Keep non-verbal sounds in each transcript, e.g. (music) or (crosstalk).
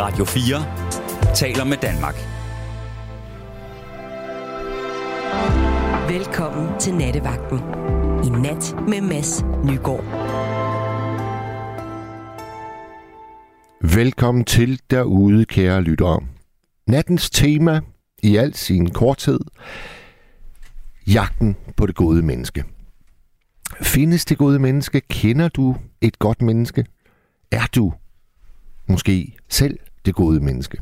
Radio 4 taler med Danmark. Velkommen til Nattevagten. I nat med Mads Nygaard. Velkommen til derude, kære lyttere. Nattens tema i al sin korthed. Jagten på det gode menneske. Findes det gode menneske? Kender du et godt menneske? Er du måske selv det gode menneske?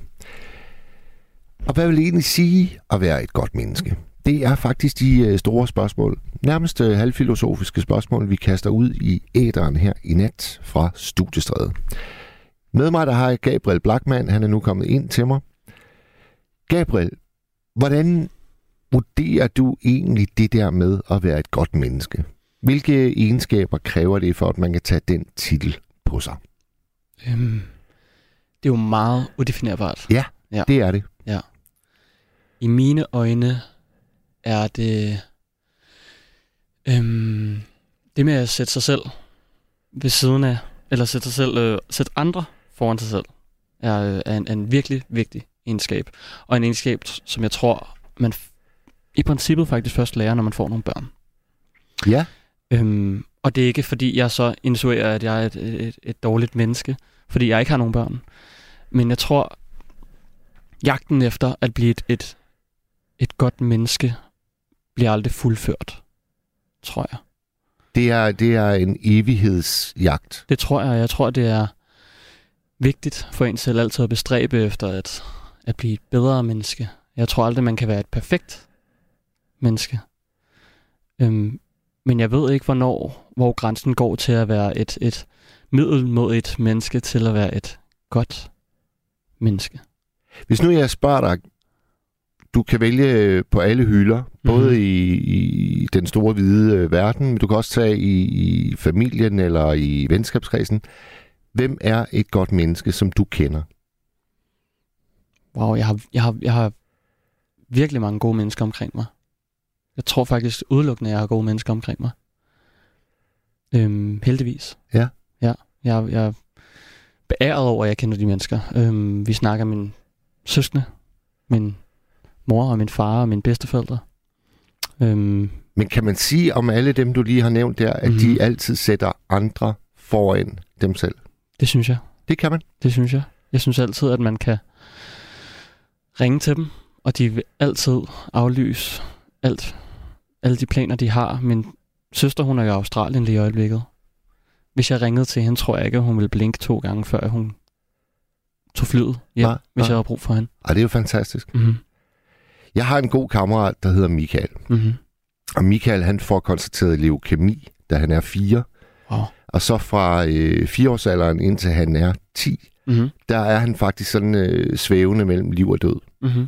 Og hvad vil egentlig sige at være et godt menneske? Det er faktisk de øh, store spørgsmål, nærmest øh, halvfilosofiske spørgsmål, vi kaster ud i æderen her i nat fra Studiestræde. Med mig der har jeg Gabriel Blackman, han er nu kommet ind til mig. Gabriel, hvordan vurderer du egentlig det der med at være et godt menneske? Hvilke egenskaber kræver det for, at man kan tage den titel på sig? Øhm, det er jo meget udefinerbart. Ja, Ja. det er det. I mine øjne er det øhm, det med at sætte sig selv ved siden af, eller sætte sig selv, øh, sætte andre foran sig selv, er, øh, er, en, er en virkelig vigtig egenskab. Og en egenskab, som jeg tror, man i princippet faktisk først lærer, når man får nogle børn. Ja, Øhm, og det er ikke, fordi jeg så insuerer, at jeg er et, et, et dårligt menneske, fordi jeg ikke har nogen børn. Men jeg tror, jagten efter at blive et, et, et godt menneske, bliver aldrig fuldført, tror jeg. det er, det er en evighedsjagt. Det tror jeg. Jeg tror, det er vigtigt for en selv altid at bestræbe efter at, at blive et bedre menneske. Jeg tror aldrig, man kan være et perfekt menneske. Øhm, men jeg ved ikke, hvornår, hvor grænsen går til at være et, et middelmodigt menneske til at være et godt menneske. Hvis nu jeg spørger dig, du kan vælge på alle hylder, både Mhm. i, i den store hvide øh, verden, men du kan også tage i, i familien eller i venskabskredsen. Hvem er et godt menneske, som du kender? Wow, jeg har, jeg har, jeg har virkelig mange gode mennesker omkring mig. Jeg tror faktisk udelukkende, at jeg har gode mennesker omkring mig. Øhm, heldigvis. Ja. Ja, jeg, jeg beæret over, at jeg kender de mennesker. Øhm, vi snakker min søskende, min mor og min far og mine bedsteforældre. Øhm, Men kan man sige om alle dem, du lige har nævnt der, at mm-hmm. Mhm. de altid sætter andre foran dem selv? det synes jeg. Det kan man. Det synes jeg. Jeg synes altid, at man kan ringe til dem, og de vil altid aflyse alt, alle de planer, de har. Min søster, hun er i Australien lige i øjeblikket. Hvis jeg ringede til hende, tror jeg ikke, at hun ville blinke to gange, før hun tog flyet hjem, Nej, hvis nej. jeg havde brug for hende. Og det er jo fantastisk. Mm-hmm. Jeg har en god kammerat, der hedder Michael. Mm-hmm. Og Michael, han får konstateret leukemi, da han er fire. Wow. Og så fra øh, fireårsalderen indtil han er 10, Mm-hmm. der er han faktisk sådan øh, svævende mellem liv og død. Mm-hmm.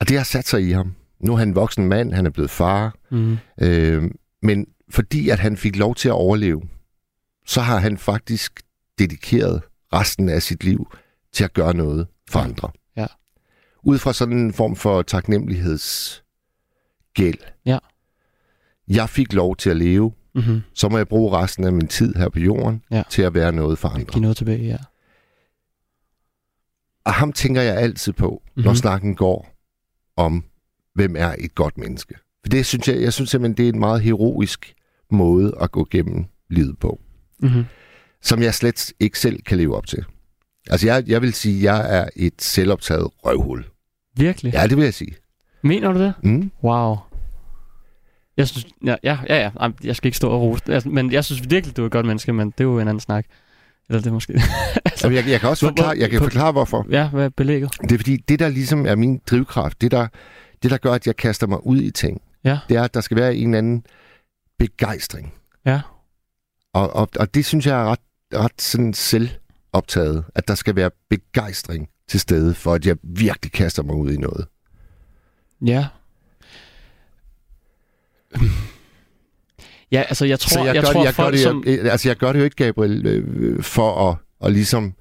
Og det har sat sig i ham. Nu er han en voksen mand, han er blevet far. Mm-hmm. Øh, men fordi at han fik lov til at overleve, så har han faktisk dedikeret resten af sit liv til at gøre noget for andre. Ja. Ud fra sådan en form for taknemmelighedsgæld. Ja. Jeg fik lov til at leve, Mm-hmm. så må jeg bruge resten af min tid her på jorden Ja. til at være noget for andre. Giv noget tilbage, ja. Og ham tænker jeg altid på, mm-hmm. når snakken går om, hvem er et godt menneske. For det synes jeg, jeg synes simpelthen, det er en meget heroisk måde at gå gennem livet på, Mm-hmm. som jeg slet ikke selv kan leve op til. Altså, jeg, jeg vil sige, at jeg er et selvoptaget røvhul. Virkelig? Ja, det vil jeg sige. Mener du det? Mm. Wow. Jeg synes, ja, ja, ja, ja. Jeg skal ikke stå og rose, altså, men jeg synes virkelig, du er et godt menneske, men det er jo en anden snak. Eller det måske... (laughs) altså, Jamen, jeg, jeg kan også Hvor- forklare, jeg kan på- forklare, hvorfor. ja, hvad er belægget? Det er fordi, det der ligesom er min drivkraft, det der, det der gør, at jeg kaster mig ud i ting, Ja. det er, at der skal være en eller anden begejstring. Ja. Og, og, og det synes jeg er ret, ret sådan selvoptaget, at der skal være begejstring til stede, for at jeg virkelig kaster mig ud i noget. Ja. Ja, altså jeg tror, Så jeg, jeg, gør tror det, jeg, gør folk det, som... jeg, altså jeg gør det jo ikke, Gabriel, øh, for at, at ligesom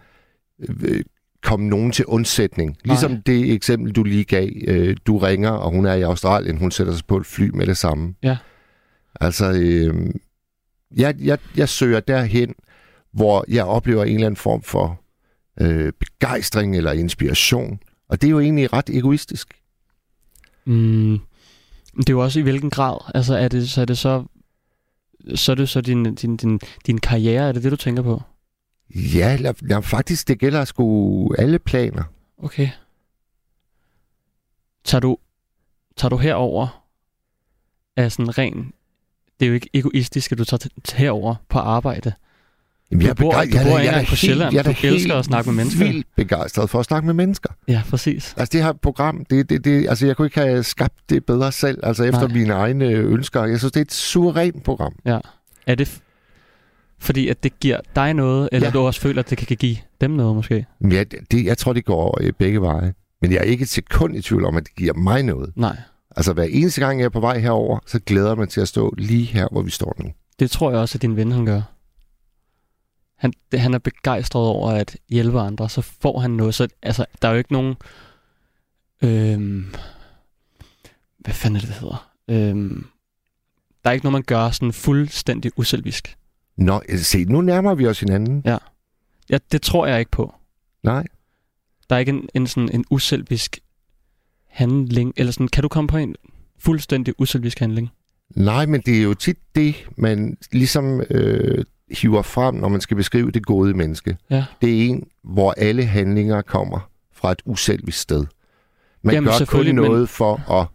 øh, komme nogen til undsætning. Ligesom Nej. det eksempel, du lige gav. Øh, du ringer, og hun er i Australien. Hun sætter sig på et fly med det samme. Ja. Altså, øh, jeg, jeg, jeg søger derhen, hvor jeg oplever en eller anden form for øh, begejstring eller inspiration. Og det er jo egentlig ret egoistisk. Mm, det er jo også i hvilken grad. Altså er det så, er det så, så er det så din, din, din, din karriere, er det det, du tænker på? Ja, la, la, faktisk, det gælder sgu alle planer. Okay. Tager du, tager du herover af sådan ren... Det er jo ikke egoistisk, at du tager herover på arbejde. Jamen, Du jeg er bor- begej- du jeg er bor jeg er da engang på Sjælland. Jeg er da Du elsker at snakke med mennesker. vildt begejstret for at snakke med mennesker. Ja, præcis. Altså det her program, det, det, det, altså jeg kunne ikke have skabt det bedre selv, altså efter Nej. mine egne ønsker. Jeg synes, det er et suverænt program. Er det fordi, at det giver dig noget, eller Ja. ja. du også føler, at det kan give dem noget måske? Jeg, det, jeg tror, det går øh, begge veje. Men jeg er ikke et sekund i tvivl om, at det giver mig noget. Nej. Altså hver eneste gang, jeg er på vej herover, så glæder jeg mig til at stå lige her, hvor vi står nu. Det tror jeg også, at din ven han gør. Han, det, han er begejstret over at hjælpe andre, så får han noget. Så, altså, der er jo ikke nogen... Øhm, hvad fanden er det, det hedder? Øhm, der er ikke noget, man gør sådan fuldstændig uselvisk. Nå, øh, se, nu nærmer vi os hinanden. Ja, det tror jeg ikke på. Nej. Der er ikke en, en, sådan en uselvisk handling. Eller sådan, kan du komme på en fuldstændig uselvisk handling? Nej, men det er jo tit det, man ligesom øh, hiver frem, når man skal beskrive det gode menneske. Ja. Det er en, hvor alle handlinger kommer fra et uselvisk sted. Man Jamen, gør kun selvfølgelig, men- noget for at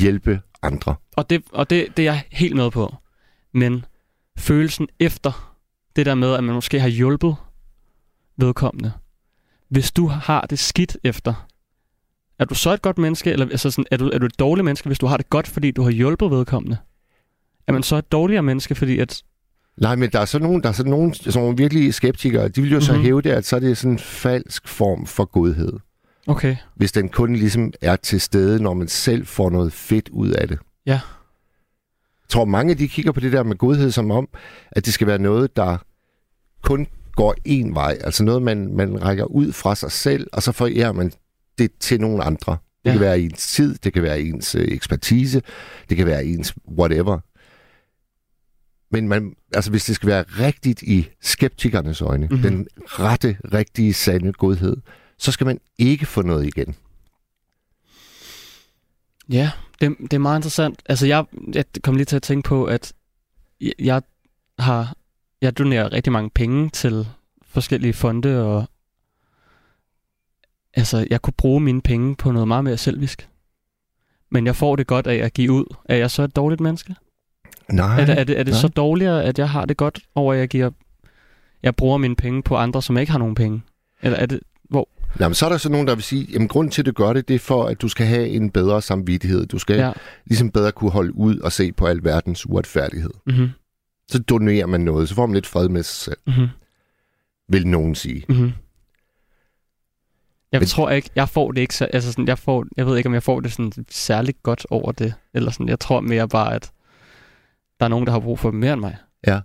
hjælpe andre. Og det, og det, det er jeg helt med på. Men følelsen efter det der med, at man måske har hjulpet vedkommende. Hvis du har det skidt efter, er du så et godt menneske, eller altså sådan, er, du, er du et dårligt menneske, hvis du har det godt, fordi du har hjulpet vedkommende? Er man så et dårligere menneske, fordi at... Nej, men der er så nogen, der er så nogen, sådan nogle virkelige skeptikere, de vil jo mm-hmm. så Mhm. hæve det, at så er det sådan en falsk form for godhed. Okay, Hvis den kun ligesom er til stede, når man selv får noget fedt ud af det. Ja. Jeg tror, mange de kigger på det der med godhed som om, at det skal være noget, der kun går en vej. Altså noget, man, man rækker ud fra sig selv, og så forærer man det til nogle andre. Det Ja. kan være ens tid, det kan være ens øh, ekspertise, det kan være ens whatever. Men man, altså, hvis det skal være rigtigt i skeptikernes øjne, Mhm. mm-hmm. den rette, rigtige, sande godhed, så skal man ikke få noget igen. Ja, det, det er meget interessant. Altså, jeg, jeg kom lige til at tænke på, at jeg, jeg har jeg donerer rigtig mange penge til forskellige fonde, og altså, jeg kunne bruge mine penge på noget meget mere selvisk. Men jeg får det godt af at give ud. Er jeg så et dårligt menneske? Nej, er det, er det, er det nej. så dårligere, at jeg har det godt over, at jeg giver jeg bruger mine penge på andre, som ikke har nogen penge? Eller er det... Jamen, så er der så nogen, der vil sige, at grunden til, at du gør det, det er for, at du skal have en bedre samvittighed. Du skal ja. Ligesom bedre kunne holde ud og se på alverdens uretfærdighed. Mm-hmm. Så donerer man noget, så får man lidt fred med sig selv, Mm-hmm. vil nogen sige. Mm-hmm. Jeg Men- tror ikke, jeg får det ikke, så, altså sådan, jeg, får, jeg ved ikke, om jeg får det sådan særligt godt over det, eller sådan, jeg tror mere bare, at der er nogen, der har brug for mere end mig. Ja.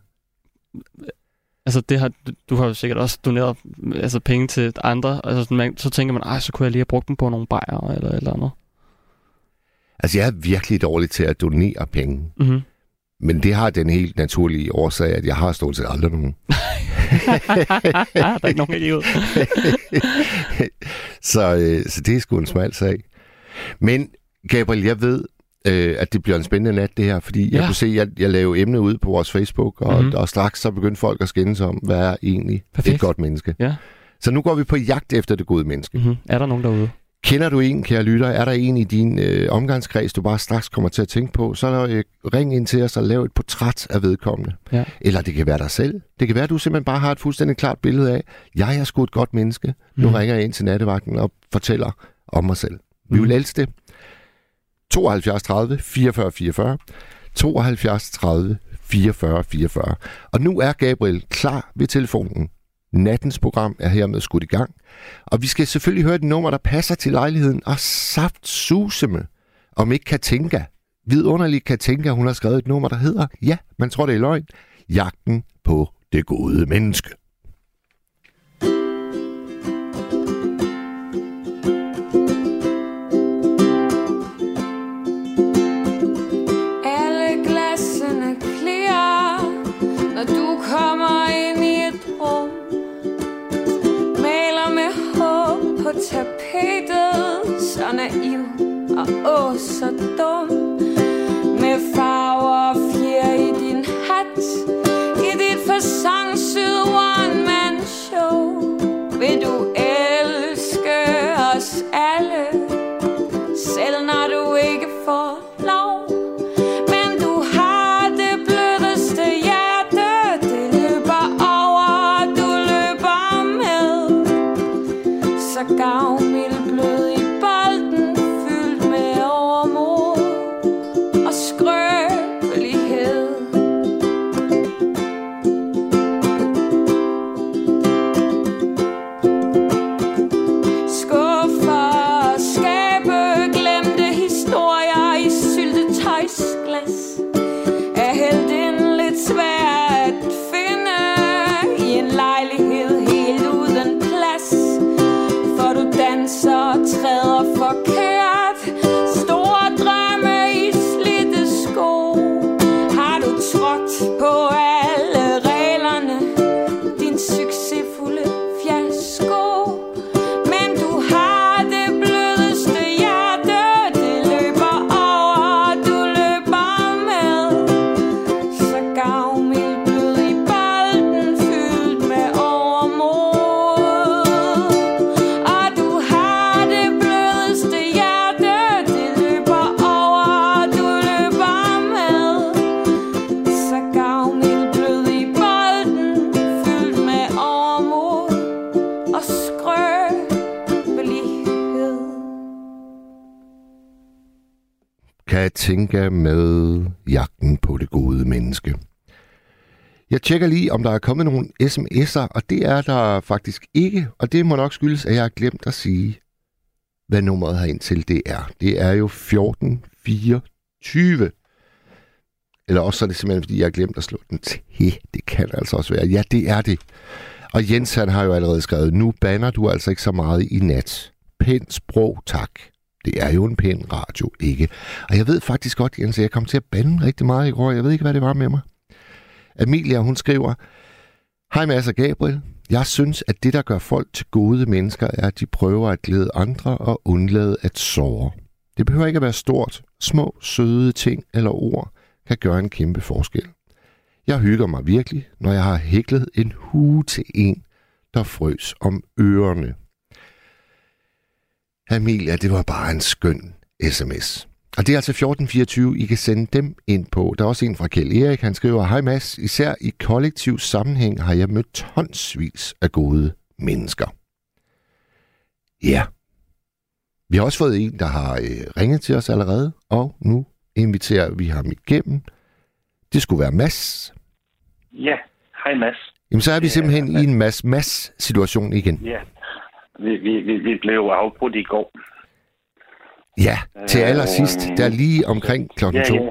Altså, det har, du, har jo sikkert også doneret altså, penge til andre, altså sådan, man, så tænker man, ej, så kunne jeg lige have brugt dem på nogle bajere, eller eller andet. Altså, jeg er virkelig dårlig til at donere penge. Mm-hmm. Men det har den helt naturlige årsag, at jeg har stort set aldrig nogen. (laughs) der er ikke nogen idiot. (laughs) så, øh, så det er sgu en smal sag. Men Gabriel, jeg ved, øh, at det bliver en spændende nat, det her, fordi ja. jeg kunne se, at jeg, jeg lavede emne ud på vores Facebook, og, mm-hmm. Mhm. og straks så begyndte folk at skændes om, hvad er egentlig Perfekt. et godt menneske. Ja. Så nu går vi på jagt efter det gode menneske. Mm-hmm. Er der nogen derude? Kender du en, kære lytter? Er der en i din øh, omgangskreds, du bare straks kommer til at tænke på? Så er der, øh, ring ind til os og lav et portræt af vedkommende. Ja. Eller det kan være dig selv. Det kan være, at du simpelthen bare har et fuldstændig klart billede af, jeg er sgu et godt menneske. Nu Mhm. ringer jeg ind til nattevagten og fortæller om mig selv. Vi Mhm. vil elske det. 72 30 44 44. 72 30 44 44. Og nu er Gabriel klar ved telefonen. Nattens program er hermed skudt i gang. Og vi skal selvfølgelig høre et nummer, der passer til lejligheden. Og saft suseme, om ikke Katinka. Vidunderligt Katinka, hun har skrevet et nummer, der hedder, ja, man tror det er løgn, Jagten på det gode menneske. Tapetet Så naiv og åh så dum. Med farver og fjer i din hat I dit fasonsyde one-man show. Vil du elske os alle Selv når du ikke kan tænke med jagten på det gode menneske. Jeg tjekker lige, om der er kommet nogle sms'er, og det er der faktisk ikke. Og det må nok skyldes, at jeg har glemt at sige, hvad nummeret herind til det er. Det er jo 1424. Eller også er det simpelthen, fordi jeg har glemt at slå den til. Det kan altså også være. Ja, det er det. Og Jens han har jo allerede skrevet, nu banner du altså ikke så meget i nat. Pænt sprog, tak. Det er jo en pæn radio, ikke? Og jeg ved faktisk godt, Jens, at jeg kom til at bande rigtig meget i går. Jeg ved ikke, hvad det var med mig. Amelia, hun skriver, Hej Mads og Gabriel. Jeg synes, at det, der gør folk til gode mennesker, er, at de prøver at glæde andre og undlade at såre. Det behøver ikke at være stort. Små, søde ting eller ord kan gøre en kæmpe forskel. Jeg hygger mig virkelig, når jeg har hæklet en hue til en, der frøs om ørerne. Amelia, det var bare en skøn sms. Og det er altså 1424, I kan sende dem ind på. Der er også en fra Kjell Erik, han skriver, Hej Mads, især i kollektiv sammenhæng har jeg mødt tonsvis af gode mennesker. Ja. Vi har også fået en, der har øh, ringet til os allerede, og nu inviterer vi ham igennem. Det skulle være Mads. Ja, hej Mads. Jamen, så er vi Ja, simpelthen i Mads. en Mads-Mads-situation igen. Ja, vi, vi, vi, vi blev afbrudt i går. Ja, til allersidst, der er lige omkring klokken Ja, to. ja.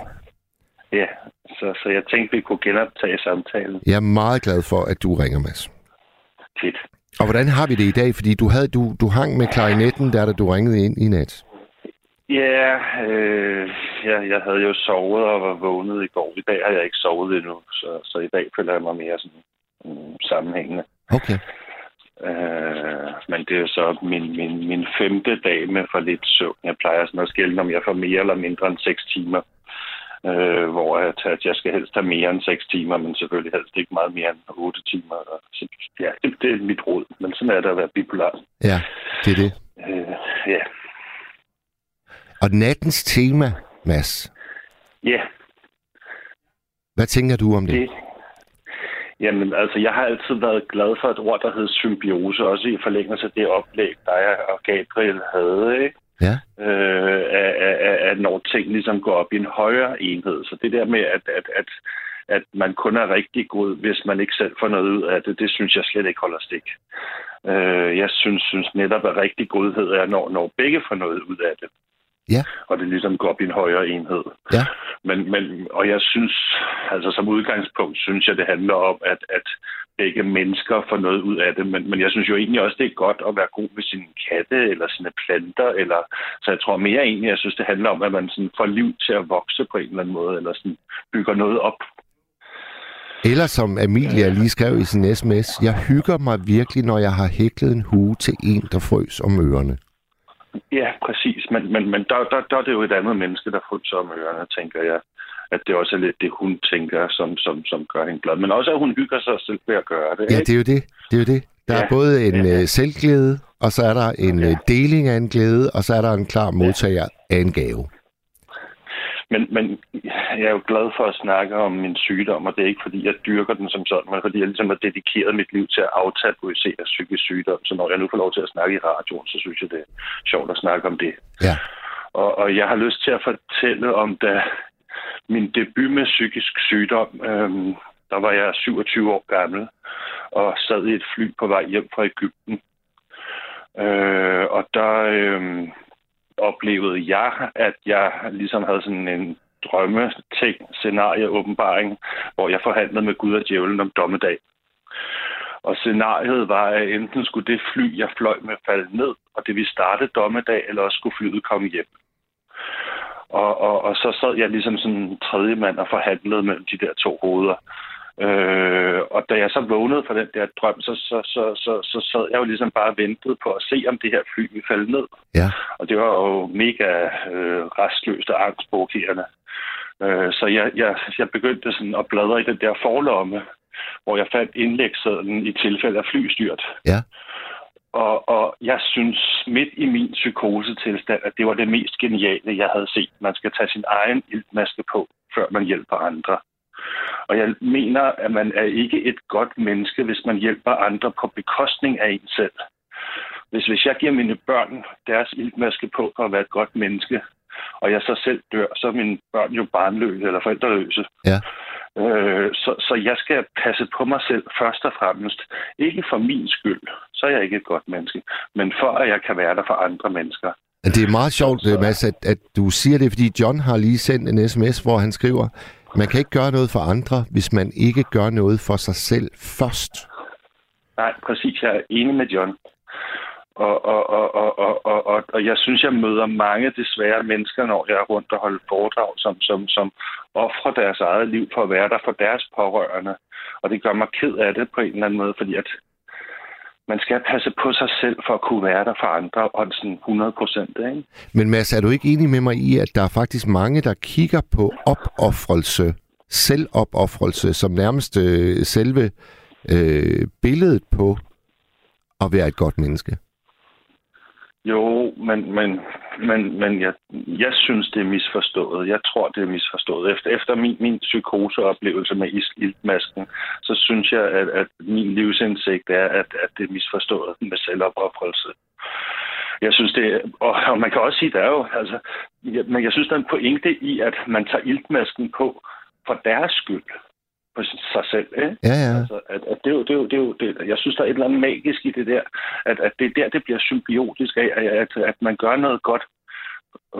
Ja, så, så jeg tænkte, vi kunne genoptage samtalen. Jeg er meget glad for, at du ringer, Mads. Tit. Og hvordan har vi det i dag? Fordi du, havde, du, du hang med klarinetten, der da du ringede ind i nat. Ja, øh, ja, jeg havde jo sovet og var vågnet i går. I dag har jeg ikke sovet endnu, så, så i dag føler jeg mig mere sådan, mm, sammenhængende. Okay. Øh, men det er jo så min, min, min femte dag med for lidt søvn. Jeg plejer sådan at skille, om jeg får mere eller mindre end 6 timer. Øh, hvor jeg, tager, at jeg skal helst have mere end 6 timer, men selvfølgelig helst ikke meget mere end 8 timer. Så, ja, det, det er mit råd. Men sådan er det at være bipolar. Ja, det er det. Øh, ja. Og nattens tema, Mads. Ja, Hvad tænker du om det? det... Jamen, altså, jeg har altid været glad for et ord, der hedder symbiose, også i forlængelse af det oplæg, dig og Gabriel havde, ikke? Ja. øh, at, at, at når ting ligesom går op i en højere enhed. Så det der med, at, at, at, at man kun er rigtig god, hvis man ikke selv får noget ud af det, det synes jeg slet ikke holder stik. Øh, jeg synes, synes netop, at rigtig godhed er, når, når begge får noget ud af det. Ja. Og det ligesom går op i en højere enhed. Ja. Men, men, og jeg synes, altså som udgangspunkt, synes jeg, det handler om, at, at begge mennesker får noget ud af det. Men, men jeg synes jo egentlig også, det er godt at være god med sine katte eller sine planter. Eller, så jeg tror mere egentlig, jeg synes, det handler om, at man sådan får liv til at vokse på en eller anden måde, eller sådan bygger noget op. Eller som Amelia lige skrev i sin sms, jeg hygger mig virkelig, når jeg har hæklet en hue til en, der frøs om ørerne. Ja, præcis. Men, men, men der, der, der er det jo et andet menneske, der fryser om ørerne, tænker jeg. At det også er lidt det, hun tænker, som, som, som gør hende glad. Men også, at hun hygger sig selv ved at gøre det. Ja, ikke? det er jo det. Det er jo det. Der ja. Ja. er både en Ja. ja. selvglæde, og så er der en Ja. ja. deling af en glæde, og så er der en klar modtager af en gave. Men, men jeg er jo glad for at snakke om min sygdom, og det er ikke fordi, jeg dyrker den som sådan, men fordi jeg ligesom har dedikeret mit liv til at aftabuisere psykisk sygdom. Så når jeg nu får lov til at snakke i radioen, så synes jeg, det er sjovt at snakke om det. Ja. Og, og jeg har lyst til at fortælle om, da min debut med psykisk sygdom, øhm, der var jeg 27 år gammel, og sad i et fly på vej hjem fra Ægypten. Øh, og der øh, oplevede jeg, at jeg ligesom havde sådan en drømmeting, scenarie, åbenbaring, hvor jeg forhandlede med Gud og djævlen om dommedag. Og scenariet var, at enten skulle det fly, jeg fløj med, falde ned, og det ville starte dommedag, eller også skulle flyet komme hjem. Og, og, og så sad jeg ligesom sådan en tredje mand og forhandlede mellem de der to hoveder. Øh, og da jeg så vågnede fra den der drøm, så, så, så, så, så sad jeg jo ligesom bare og ventede på at se, om det her fly ville falde ned. Ja. Og det var jo mega øh, restløst og angstprovokerende. Øh, så jeg, jeg, jeg begyndte sådan at bladre i den der forlomme, hvor jeg fandt indlægssedlen i tilfælde af flystyrt. Ja. Og, og jeg synes midt i min psykosetilstand, at det var det mest geniale, jeg havde set. Man skal tage sin egen iltmaske på, før man hjælper andre. Og jeg mener, at man er ikke et godt menneske, hvis man hjælper andre på bekostning af en selv. Hvis, hvis jeg giver mine børn deres iltmaske på for at være et godt menneske, og jeg så selv dør, så er mine børn jo barnløse eller forældreløse. Ja. Øh, så, så jeg skal passe på mig selv først og fremmest. Ikke for min skyld, så er jeg ikke et godt menneske, men for at jeg kan være der for andre mennesker. Men det er meget sjovt, Så- Mads, at, at du siger det, fordi John har lige sendt en sms, hvor han skriver, man kan ikke gøre noget for andre, hvis man ikke gør noget for sig selv først. Nej, præcis. Jeg er enig med John. Og, og, og, og, og, og, og, og jeg synes, jeg møder mange desværre mennesker, når jeg er rundt og holder foredrag, som, som, som offrer deres eget liv for at være der for deres pårørende. Og det gør mig ked af det på en eller anden måde, fordi at man skal passe på sig selv for at kunne være der for andre, og sådan 100 procent, ikke? Men Mads, er du ikke enig med mig i, at der er faktisk mange, der kigger på opoffrelse, selvopoffrelse, som nærmest øh, selve øh, billedet på at være et godt menneske? Jo, men, men, men, men jeg, jeg synes, det er misforstået. Jeg tror, det er misforstået. Efter, efter min, min psykoseoplevelse med iltmasken, så synes jeg, at, at min livsindsigt er, at, at det er misforstået med selvopoffrelse. Jeg synes det, er- og, og man kan også sige, der er jo, altså, jeg, men jeg synes, der er en pointe i, at man tager iltmasken på for deres skyld, på sig selv, ikke? Ja, ja. Altså, at, at det, er jo, det, er jo, det, er jo, det, jeg synes, der er et eller andet magisk i det der, at, at det er der, det bliver symbiotisk af, at, at, at man gør noget godt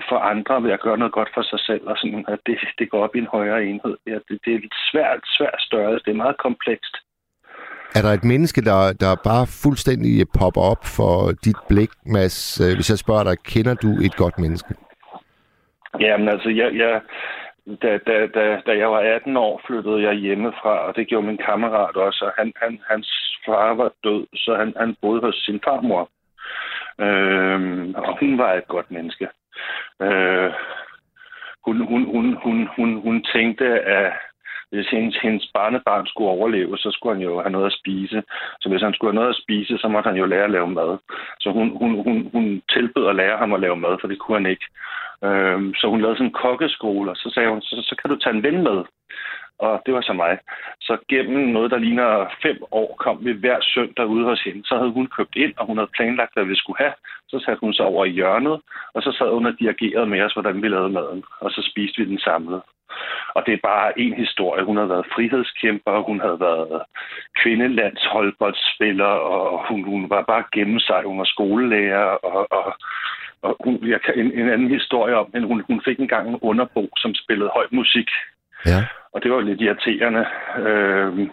for andre ved at gøre noget godt for sig selv, og sådan, at det, det går op i en højere enhed. Ja, det, det er et svært, svært størrelse. Det er meget komplekst. Er der et menneske, der, der bare fuldstændig popper op for dit blik, Mads? Øh, Hvis jeg spørger dig, kender du et godt menneske? Jamen altså, jeg, jeg, da, da, da, da jeg var 18 år, flyttede jeg hjemmefra, og det gjorde min kammerat også. Og han, han, hans far var død, så han, han boede hos sin farmor. Øh, og hun var et godt menneske. Øh, hun, hun, hun, hun, hun, hun tænkte, at hvis hendes, hendes barnebarn skulle overleve, så skulle han jo have noget at spise. Så hvis han skulle have noget at spise, så måtte han jo lære at lave mad. Så hun, hun, hun, hun tilbød at lære ham at lave mad, for det kunne han ikke. Øhm, så hun lavede sådan en kokkeskole, og så sagde hun, så, så kan du tage en ven med. Og det var så mig. Så gennem noget, der ligner fem år, kom vi hver søndag ude hos hende. Så havde hun købt ind, og hun havde planlagt, hvad vi skulle have. Så satte hun sig over i hjørnet, og så sad hun og dirigerede med os, hvordan vi lavede maden. Og så spiste vi den samlet. Og det er bare en historie. Hun havde været frihedskæmper, hun havde været kvindelandsholdboldspiller, og hun, hun var bare gennem sig. Hun var skolelærer, og, og, og hun, jeg kan, en, en anden historie om hende. Hun, hun fik engang en underbo, som spillede høj musik. Ja. Og det var lidt irriterende. Øh,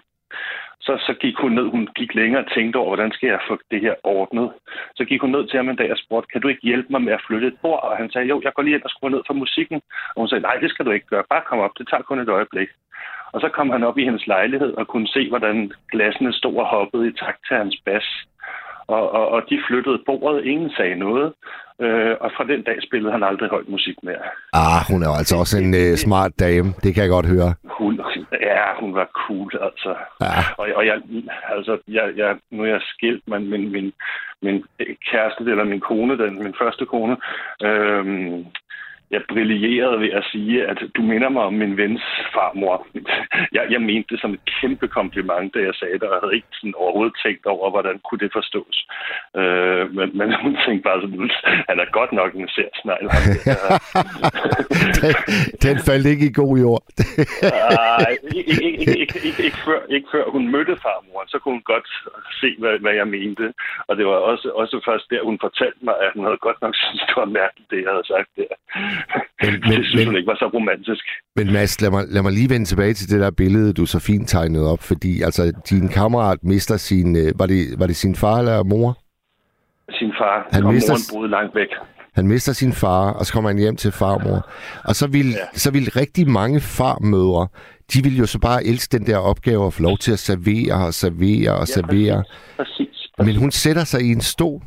så, så gik hun ned, hun gik længere og tænkte over, hvordan skal jeg få det her ordnet. Så gik hun ned til ham en dag og spurgte, kan du ikke hjælpe mig med at flytte et bord? Og han sagde, jo, jeg går lige ind og skruer ned for musikken. Og hun sagde, nej, det skal du ikke gøre. Bare kom op, det tager kun et øjeblik. Og så kom han op i hendes lejlighed og kunne se, hvordan glassene stod og hoppede i takt til hans bas. Og, og, og de flyttede bordet, ingen sagde noget. Øh, og fra den dag spillede han aldrig højt musik mere. Ah, hun er altså også en øh, smart dame. Det kan jeg godt høre. Hun, ja, hun var cool, altså. Ja. Og, og jeg, altså, jeg, jeg, nu er jeg skilt, men min, min, min kæreste, eller min kone, den, min første kone, øhm, jeg brillerede ved at sige, at du minder mig om min vens farmor. Jeg, jeg mente det som et kæmpe kompliment, da jeg sagde det, og jeg havde ikke sådan overhovedet tænkt over, hvordan kunne det forstås. Øh, men, men hun tænkte bare sådan, han er godt nok en særsnegl. ham der." (laughs) den, den faldt ikke i god jord. Nej, ikke, ikke, ikke, ikke, ikke, ikke, før, ikke før hun mødte farmoren, så kunne hun godt se, hvad, hvad jeg mente. Og det var også, også først der, hun fortalte mig, at hun havde godt nok syntes, det var mærkeligt, det jeg havde sagt der. Men- Men, det synes men- hun ikke var så romantisk. Men Mads, lad mig, lad mig lige vende tilbage til det der billede, du så fint tegnede op, fordi altså, din kammerat mister sin... Øh, var, det, var det sin far eller mor? Sin far, Han og mister- moren boede langt væk. Han mister sin far, og så kommer han hjem til farmor. Og så vil, Ja. så vil rigtig mange farmødre, de vil jo så bare elske den der opgave at få lov til at servere og servere og servere. Præcis. Men hun sætter sig i en stol,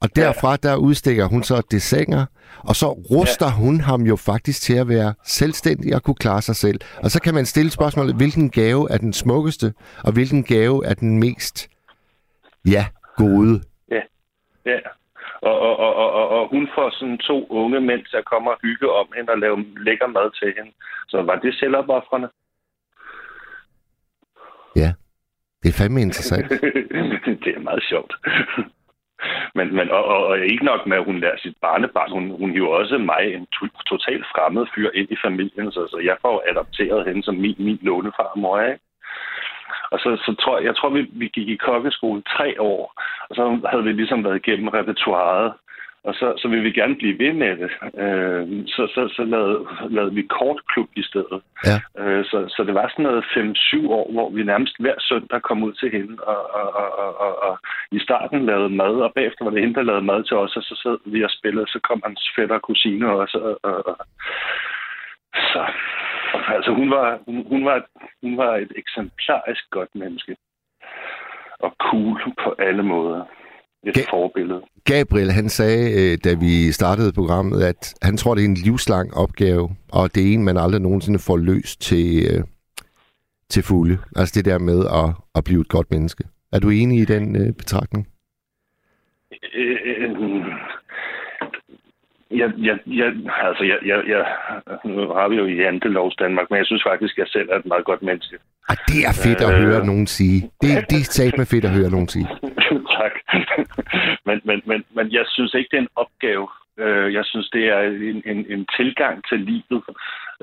og derfra der udstikker hun så dessinger, og så ruster ja. hun ham jo faktisk til at være selvstændig og kunne klare sig selv. Og så kan man stille spørgsmålet, hvilken gave er den smukkeste, og hvilken gave er den mest, ja, gode. Ja. Og, og, og, og, og, og hun får sådan to unge mænd til at komme og hygge om hende og lave lækker mad til hende. Så var det selvopoffrende? Ja, det er fandme interessant. (laughs) det er meget sjovt. Men, men og, og, og ikke nok med, at hun lærer sit barnebarn. Hun, hun hiver også mig, en to, totalt fremmed fyr, ind i familien. Så, så jeg får adopteret hende som min, min lånefarmor, ikke? Og så, så tror jeg, jeg tror, vi, vi gik i kokkeskole tre år, og så havde vi ligesom været igennem repertoireet. Og så, så ville vi gerne blive ved med det. Øh, så så, så lavede, lavede vi kortklub i stedet. Ja. Øh, så, så det var sådan noget 5-7 år, hvor vi nærmest hver søndag kom ud til hende, og, og, og, og, og, og i starten lavede mad, og bagefter var det hende, der lavede mad til os, og så sad vi og spillede, så kom hans fætter og kusine også. Og, og, og. Så altså, hun var, hun, hun, var, hun var et eksemplarisk godt menneske. Og cool på alle måder. Et Ga- forbillede. Gabriel, han sagde, øh, da vi startede programmet, at han tror, det er en livslang opgave, og det er en, man aldrig nogensinde får løst til, øh, til fulde. Altså det der med at, at blive et godt menneske. Er du enig i den øh, betragtning? Øh, jeg, jeg, jeg, altså, jeg, jeg, jeg, nu har vi jo i Jantelovs Danmark, men jeg synes faktisk, at jeg selv er et meget godt menneske. Ah, det er fedt at Øh. høre nogen sige. Det, det er sat med fedt at høre nogen sige. tak. men, men, men, men jeg synes ikke, det er en opgave. Øh, Jeg synes, det er en, en, en tilgang til livet.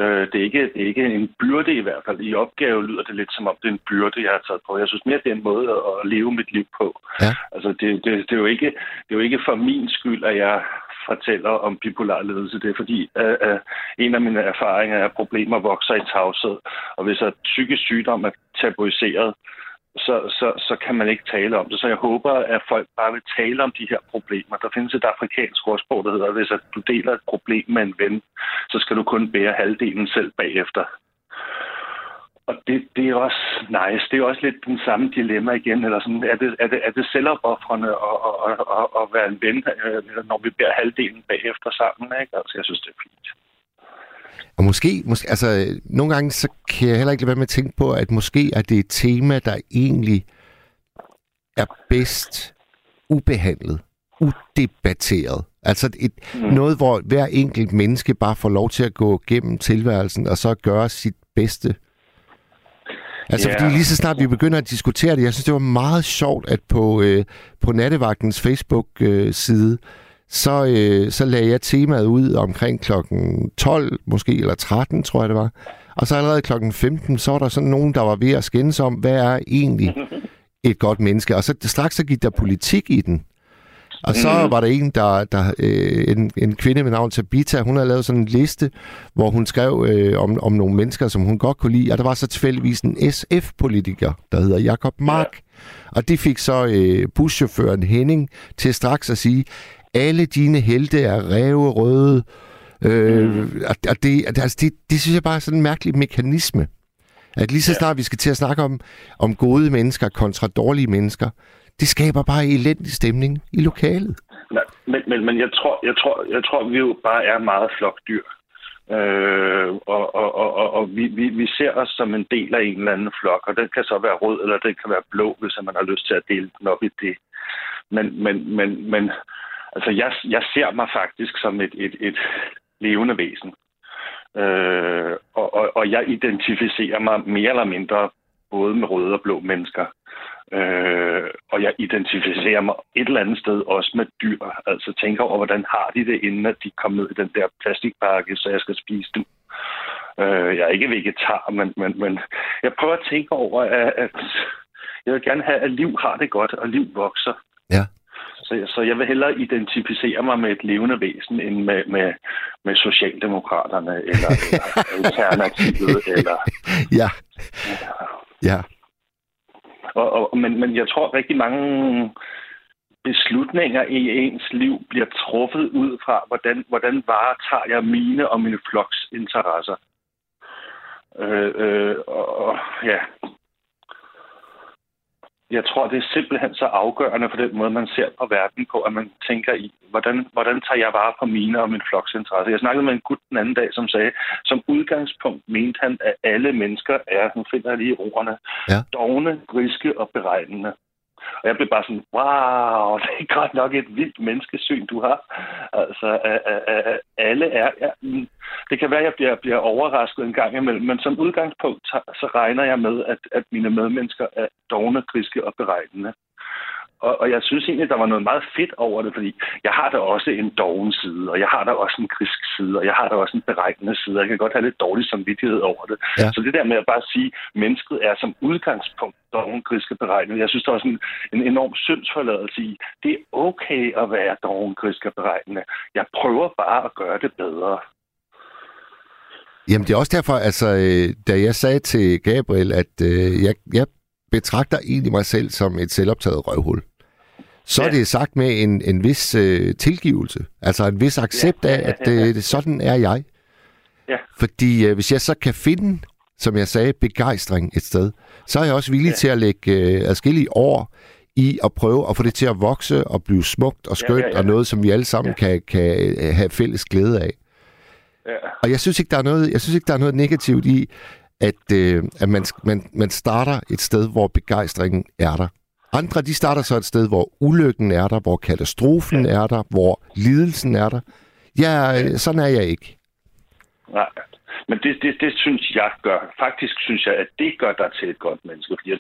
Øh, Det er, ikke, det er ikke en byrde i hvert fald. I opgave lyder det lidt som om, det er en byrde, jeg har taget på. Jeg synes mere, det er en måde at at leve mit liv på. Ja. Altså, det, det, det, er jo ikke, det er jo ikke for min skyld, at jeg fortæller om bipolar ledelse. Det er fordi, øh, øh, en af mine erfaringer er, at problemer vokser i tavshed. Og hvis at psykisk sygdom er tabuiseret, så, så, så kan man ikke tale om det. Så jeg håber, at folk bare vil tale om de her problemer. Der findes et afrikansk ordsprog, der hedder, at hvis at du deler et problem med en ven, så skal du kun bære halvdelen selv bagefter. Og det, det er også nice. Det er også lidt den samme dilemma igen. Eller sådan, er, det, er, det, er det selvopoffrende at, at, at, at, være en ven, øh, når vi bærer halvdelen bagefter sammen? Ikke? Altså, jeg synes, det er fint. Og måske, måske, altså nogle gange, så kan jeg heller ikke lade være med at tænke på, at måske er det et tema, der egentlig er bedst ubehandlet, udebatteret. Altså et, mm. noget, hvor hver enkelt menneske bare får lov til at gå gennem tilværelsen, og så gøre sit bedste. Altså Ja. fordi lige så snart vi begynder at diskutere det, jeg synes, det var meget sjovt, at på, øh, på Nattevagtens Facebook-side, så, øh, så lagde jeg temaet ud omkring klokken 12, måske, eller 13, tror jeg det var. Og så allerede klokken 15, så var der sådan nogen, der var ved at skændes om, hvad er egentlig (laughs) et godt menneske. Og så straks så gik der politik i den. Og så Mhm. var der en, der, der øh, en, en kvinde med navn Tabita, hun havde lavet sådan en liste, hvor hun skrev øh, om, om nogle mennesker, som hun godt kunne lide. Og der var så tilfældigvis en SF-politiker, der hedder Jakob Mark. Ja. Og det fik så øh, buschaufføren Henning til straks at sige, alle dine helte er ræve røde. Øh, Mhm. og, det, altså det, det synes jeg bare er sådan en mærkelig mekanisme. At lige så snart vi skal til at snakke om, om gode mennesker kontra dårlige mennesker, det skaber bare elendig stemning i lokalet. Nej, men, men, men jeg, tror, jeg, tror, jeg tror, vi jo bare er meget flokdyr. Øh, og og, og, og, og vi, vi, vi ser os som en del af en eller anden flok, og den kan så være rød, eller den kan være blå, hvis man har lyst til at dele den op i det. Men, men, men, men altså, jeg, jeg ser mig faktisk som et, et, et levende væsen. Øh, og, og, og jeg identificerer mig mere eller mindre både med røde og blå mennesker. Øh, og jeg identificerer mig et eller andet sted også med dyr. Altså tænker over, hvordan har de det, inden at de kommer ned i den der plastikpakke, så jeg skal spise dem. Øh, jeg er ikke vegetar, men, men, men jeg prøver at tænke over, at, at jeg vil gerne have, at liv har det godt, og liv vokser. Ja. Så, så jeg vil hellere identificere mig med et levende væsen, end med, med, med Socialdemokraterne, eller, eller (laughs) Alternativet, eller... Ja. Ja. Og, og, men, men jeg tror rigtig mange beslutninger i ens liv bliver truffet ud fra, hvordan, hvordan varetager jeg mine og mine floks interesser. Øh, øh, og, og ja, jeg tror, det er simpelthen så afgørende for den måde, man ser på verden på, at man tænker i, hvordan, hvordan tager jeg vare på mine og min floks interesse. Jeg snakkede med en gut den anden dag, som sagde, som udgangspunkt mente han, at alle mennesker er, nu finder jeg lige ordene, Ja. dogne, griske og beregnende. Og jeg blev bare sådan, wow, (laughs) det er godt nok et vildt menneskesyn, du har. Altså, a- a- a- alle er... Ja, mm, det kan være, at jeg bliver, bliver overrasket en gang imellem, men som udgangspunkt, så, så regner jeg med, at, at mine medmennesker er dogne, griske og beregnende. Og, og jeg synes egentlig, der var noget meget fedt over det, fordi jeg har da også en doven side, og jeg har da også en grisk side, og jeg har da også en beregnende side, og jeg kan godt have lidt dårlig samvittighed over det. Ja. Så det der med at bare sige, at mennesket er som udgangspunkt doven, grisk og beregnende, jeg synes, der er sådan en enorm syndsforladelse i, det er okay at være doven, grisk og beregnende. Jeg prøver bare at gøre det bedre. Jamen, det er også derfor, altså, øh, da jeg sagde til Gabriel, at øh, jeg, jeg betragter egentlig mig selv som et selvoptaget røvhul, så ja. er det sagt med en, en vis øh, tilgivelse. Altså en vis accept Ja, af, at øh, sådan er jeg. Ja. Fordi øh, hvis jeg så kan finde, som jeg sagde, begejstring et sted, så er jeg også villig ja. Til at lægge øh, adskillige år i at prøve at få det til at vokse og blive smukt og skønt, ja, ja, ja, ja. og noget, som vi alle sammen ja. kan, kan øh, have fælles glæde af. Ja. Og jeg synes ikke, der er noget, jeg synes ikke, der er noget negativt i, at, øh, at man, man, man starter et sted, hvor begejstringen er der. Andre, de starter så et sted, hvor ulykken er der, hvor katastrofen er der, hvor lidelsen er der. Ja, øh, sådan er jeg ikke. Nej. Men det, det, det synes jeg gør. Faktisk synes jeg, at det gør dig til et godt menneske. Fordi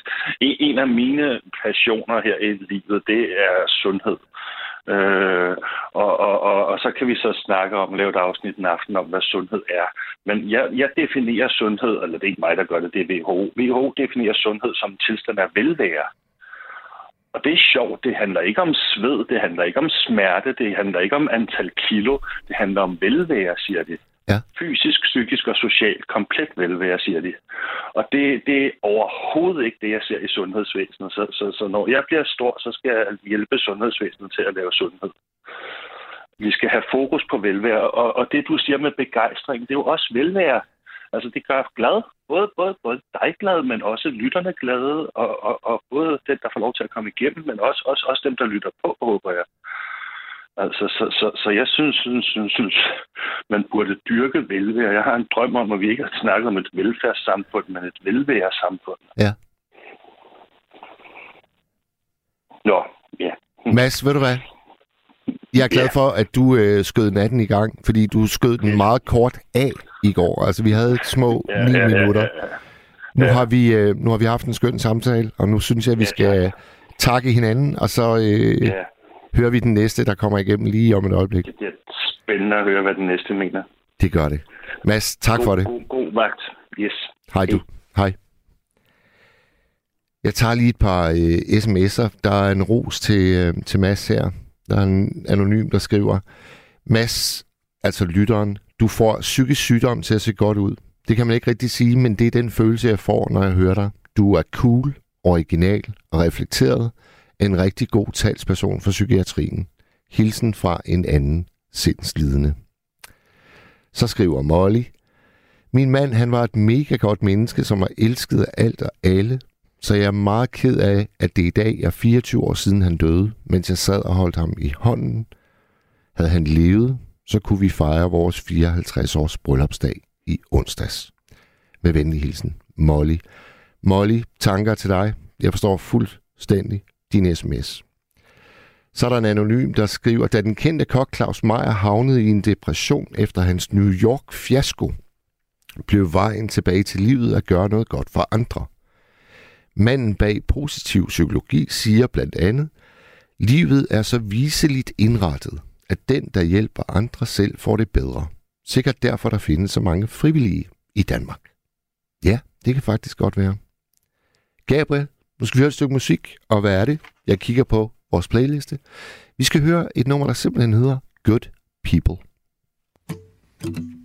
en, en af mine passioner her i livet, det er sundhed. Øh, og, og, og, og så kan vi så snakke om, lave et afsnit en aften om, hvad sundhed er. Men jeg, jeg definerer sundhed, eller det er ikke mig, der gør det, det er WHO. WHO definerer sundhed som en tilstand af velvære. Og det er sjovt. Det handler ikke om sved, det handler ikke om smerte, det handler ikke om antal kilo. Det handler om velvære, siger de. Ja. Fysisk, psykisk og socialt komplet velvære, siger de. Og det, det er overhovedet ikke det, jeg ser i sundhedsvæsenet. Så, så, så når jeg bliver stor, så skal jeg hjælpe sundhedsvæsenet til at lave sundhed. Vi skal have fokus på velvære. Og, og det, du siger med begejstring, det er jo også velvære. Altså, det gør glad. Både, både, både dig glad, men også lytterne glade. Og, og, og både den, der får lov til at komme igennem, men også, også, også dem, der lytter på, håber jeg. Altså, så, så, så jeg synes, synes, synes, synes, man burde dyrke velvære. Jeg har en drøm om, at vi ikke har snakket om et velfærdssamfund, men et velværesamfund. Ja. Nå, ja. Mads, ved du hvad? Jeg er glad Ja. for, at du øh, skød natten i gang, fordi du skød den meget kort af i går. Altså, vi havde små Ja, ni ja, ja, minutter. ja, ja. Nu, Ja. har vi, øh, nu har vi haft en skøn samtale, og nu synes jeg, at vi Ja, skal ja. takke hinanden, og så øh, ja. hører vi den næste, der kommer igennem lige om et øjeblik. Det bliver spændende at høre, hvad den næste mener. Det gør det. Mads, tak god, for det. God, god vagt. Yes. Hej du. Hej. Jeg tager lige et par øh, sms'er. Der er en ros til, øh, til Mads her. Der er en anonym, der skriver, Mads, altså lytteren, du får psykisk sygdom til at se godt ud. Det kan man ikke rigtig sige, men det er den følelse, jeg får, når jeg hører dig. Du er cool, original og reflekteret. En rigtig god talsperson for psykiatrien. Hilsen fra en anden sindslidende. Så skriver Molly, Min mand, han var et mega godt menneske, som var elsket af alt og alle. Så jeg er meget ked af, at det i dag er 24 år siden han døde, mens jeg sad og holdt ham i hånden. Havde han levet, så kunne vi fejre vores 54 års bryllupsdag i onsdags. Med venlig hilsen, Molly. Molly, tanker til dig. Jeg forstår fuldstændig din sms. Så er der en anonym, der skriver, da den kendte kok Claus Meier havnede i en depression efter hans New York-fiasko, blev vejen tilbage til livet at gøre noget godt for andre. Manden bag positiv psykologi siger blandt andet, livet er så viseligt indrettet, at den, der hjælper andre selv, får det bedre. Sikkert derfor, der findes så mange frivillige i Danmark. Ja, det kan faktisk godt være. Gabriel, nu skal vi høre et stykke musik, og hvad er det? Jeg kigger på vores playliste. Vi skal høre et nummer, der simpelthen hedder Good People. Will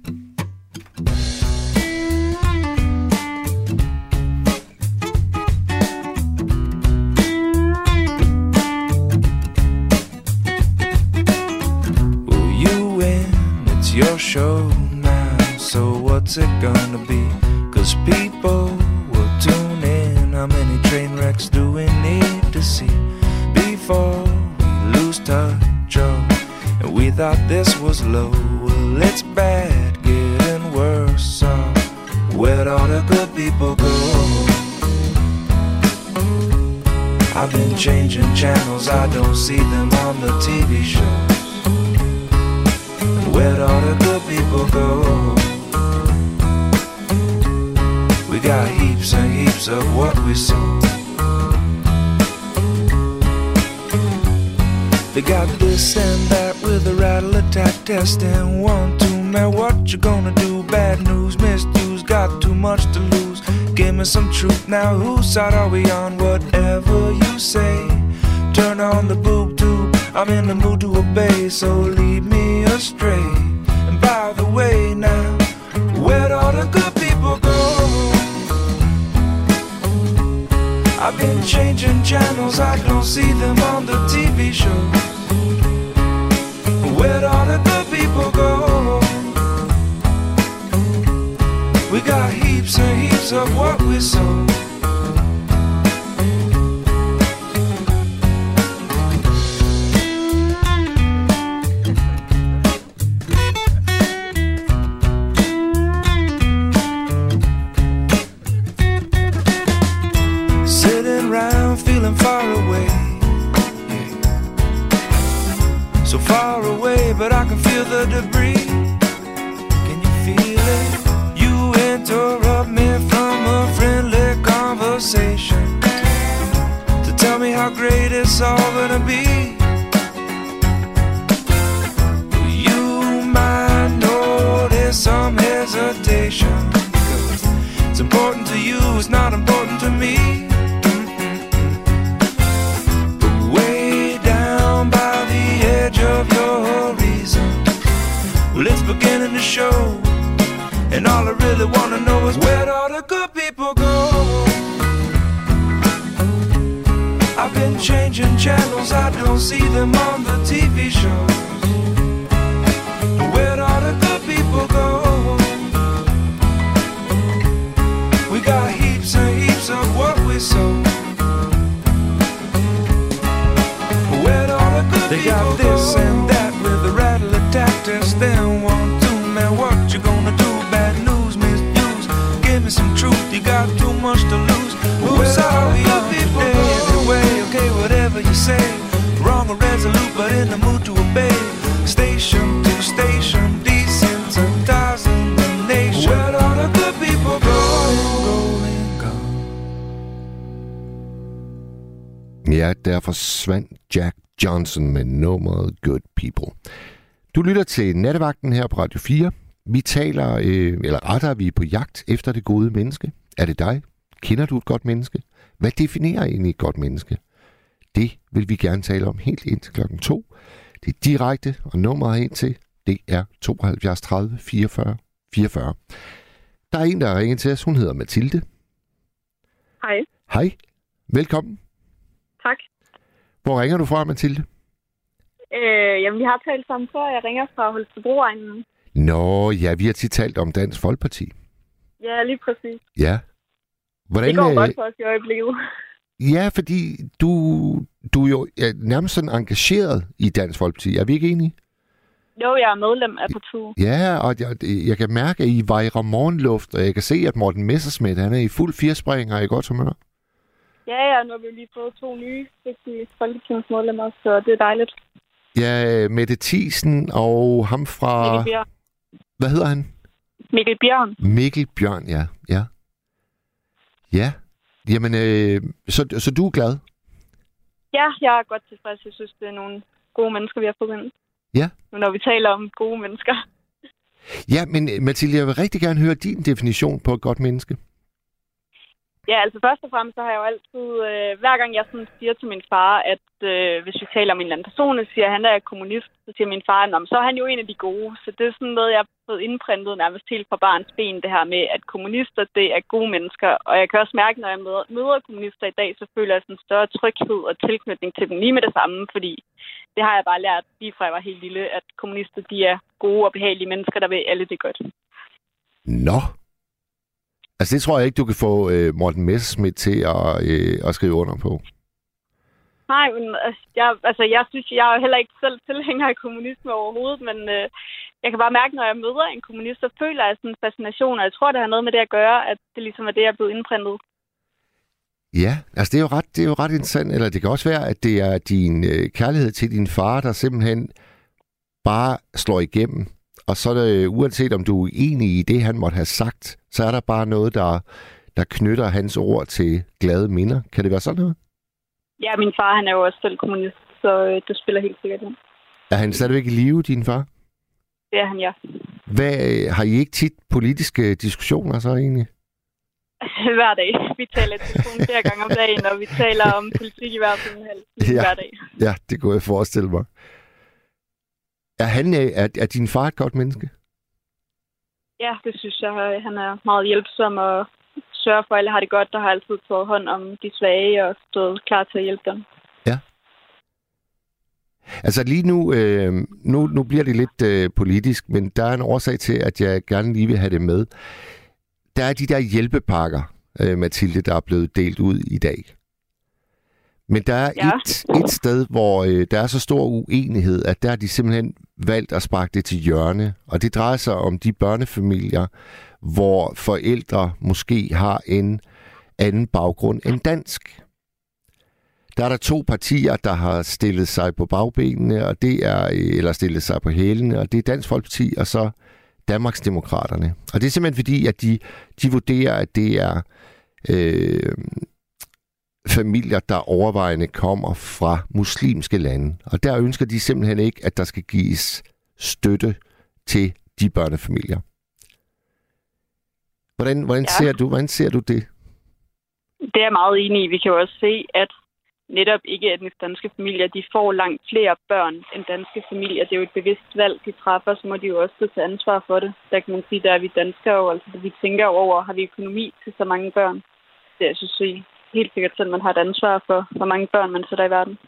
your show now. So what's it gonna be? Cause people will tune in. How many train wrecks do we need to see before we lose touch? Oh, and we thought this was low. Well, it's bad, getting worse. So where'd all the good people go? I've been changing channels, I don't see them on the TV shows. Where'd all the good people go? We got heaps and heaps of what we sow. They got this and that with a rattle attack test and one, two, man, what you gonna do? Bad news, misused, got too much to lose. Give me some truth now, whose side are we on? Whatever you say, turn on the boob tube. I'm in the mood to obey, so lead me astray. And by the way, now, where'd all the good people go? I've been changing channels, I don't see them on the TV shows. Where'd all the good people go? We got heaps and heaps of what we sow. Far away, but I can feel the debris. Can you feel it? You interrupt me from a friendly conversation to tell me how great it's all gonna be. You might notice some hesitation. It's important to you, it's not important to me. Show. And all I really wanna know is where'd all the good people go? I've been changing channels, I don't see them on the TV shows. Der forsvandt Jack Johnson med nummeret Good People. Du lytter til Nattevagten her på Radio 4. Vi taler, øh, eller rettere, vi er på jagt efter det gode menneske. Er det dig? Kender du et godt menneske? Hvad definerer egentlig et godt menneske? Det vil vi gerne tale om helt indtil klokken 2. Det er direkte, og nummeret ind til, det er 72 30 44 44. Der er en, der har ringet til os. Hun hedder Mathilde. Hej, Hej. Velkommen. tak. Hvor ringer du fra, Mathilde? Øh, jamen, vi har talt sammen før. Jeg ringer fra Holstebro-egnen. Nå, ja, vi har tit talt om Dansk Folkeparti. Ja, lige præcis. Ja. Hvordan, Det går øh, godt for os i øjeblikket. Ja, fordi du, du er jo ja, nærmest sådan engageret i Dansk Folkeparti. Er vi ikke enige? Jo, jeg er medlem af partiet. Ja, og jeg, jeg kan mærke, at I vejrer morgenluft, og jeg kan se, at Morten Messersmith, han er i fuld firespring og er i godt humør. Ja, ja, nu har vi lige fået to nye vigtige folketingsmedlemmer, så det er dejligt. Ja, Mette Thiesen og ham fra... Mikkel Bjørn. Hvad hedder han? Mikkel Bjørn. Mikkel Bjørn, ja. Ja. Ja. Jamen, øh, så, så du er glad? Ja, jeg er godt tilfreds. Jeg synes, det er nogle gode mennesker, vi har fået ind. Ja. Nu når vi taler om gode mennesker. Ja, men øh, Mathilde, jeg vil rigtig gerne høre din definition på et godt menneske. Ja, altså først og fremmest så har jeg jo altid, øh, hver gang jeg sådan siger til min far, at øh, hvis vi taler om en eller anden person, og siger, at han er kommunist, så siger min far, at så er han jo en af de gode. Så det er sådan noget, jeg har fået indprintet nærmest helt fra barns ben, det her med, at kommunister, det er gode mennesker. Og jeg kan også mærke, når jeg møder, møder kommunister i dag, så føler jeg sådan en større tryghed og tilknytning til dem lige med det samme, fordi det har jeg bare lært lige fra jeg var helt lille, at kommunister, de er gode og behagelige mennesker, der vil alle det godt. Nå. Altså, det tror jeg ikke, du kan få øh, Morten Messerschmidt til at, øh, at skrive under på. Nej, men altså, jeg, altså, jeg synes, jeg er heller ikke selv tilhænger af kommunisme overhovedet, men øh, jeg kan bare mærke, når jeg møder en kommunist, så føler jeg sådan en fascination, og jeg tror, det har noget med det at gøre, at det ligesom er det, jeg er blevet indprintet. Ja, altså det er jo ret, det er jo ret interessant, eller det kan også være, at det er din øh, kærlighed til din far, der simpelthen bare slår igennem. Og så er det, uanset om du er enig i det, han måtte have sagt, så er der bare noget, der, der knytter hans ord til glade minder. Kan det være sådan noget? Ja, min far, han er jo også selv kommunist, så øh, det spiller helt sikkert ind. Er han stadigvæk i live, din far? Det er han, ja. Hvad, øh, har I ikke tit politiske diskussioner så egentlig? (laughs) Hver dag. Vi taler telefon flere gange om dagen, og vi taler om politik i hvert fald Ja. hver dag. Ja, det kunne jeg forestille mig. Er, han, øh, er, er din far et godt menneske? Ja, det synes jeg. Han er meget hjælpsom og sørger for, at alle har det godt, og har altid taget hånd om de svage og stået klar til at hjælpe dem. Altså lige nu, øh, nu, nu bliver det lidt øh, politisk, men der er en årsag til, at jeg gerne lige vil have det med. Der er de der hjælpepakker, øh, Mathilde, der er blevet delt ud i dag. Men der er Ja. et, et sted, hvor øh, der er så stor uenighed, at der har de simpelthen valgt at sparke det til hjørne. Og det drejer sig om de børnefamilier, hvor forældre måske har en anden baggrund end dansk. Der er der to partier, der har stillet sig på bagbenene, og det er, øh, eller stillet sig på hælene, og det er Dansk Folkeparti og så Danmarksdemokraterne. Og det er simpelthen fordi, at de, de vurderer, at det er øh, familier, der overvejende kommer fra muslimske lande. Og der ønsker de simpelthen ikke, at der skal gives støtte til de børnefamilier. Hvordan, hvordan, Ja. ser, du, hvordan ser du det? Det er jeg meget enig i. Vi kan jo også se, at netop ikke etnisk danske familier, de får langt flere børn end danske familier. Det er jo et bevidst valg, de træffer, så må de jo også til ansvar for det. Der kan man sige, der er vi danskere jo, altså vi tænker over, har vi økonomi til så mange børn? Det jeg synes jeg helt sikkert selv, man har et ansvar for, hvor mange børn man sætter i verden.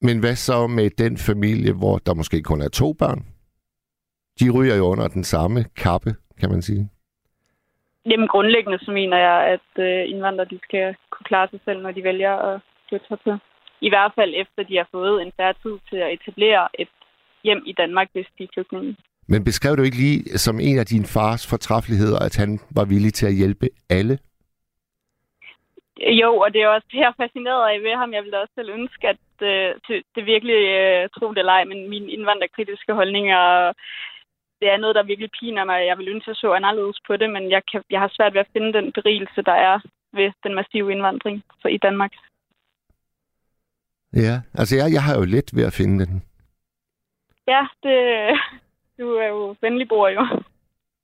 Men hvad så med den familie, hvor der måske kun er to børn? De ryger jo under den samme kappe, kan man sige. Jamen grundlæggende så mener jeg, at øh, indvandrere de skal kunne klare sig selv, når de vælger at flytte hertil. I hvert fald efter de har fået en færre tid til at etablere et hjem i Danmark, hvis de er flygtninge. Men beskrev du ikke lige som en af din fars fortræffeligheder, at han var villig til at hjælpe alle? Jo, og det er også det, jeg er fascineret af ved ham. Jeg ville også selv ønske, at øh, det, virkelig øh, tro det eller ej, men mine indvandrerkritiske holdninger, det er noget, der virkelig piner mig. Jeg vil ønske, at jeg så anderledes på det, men jeg, kan, jeg har svært ved at finde den berigelse, der er ved den massive indvandring for, i Danmark. Ja, altså jeg, jeg har jo let ved at finde den. Ja, det, du er jo venlig bror jo.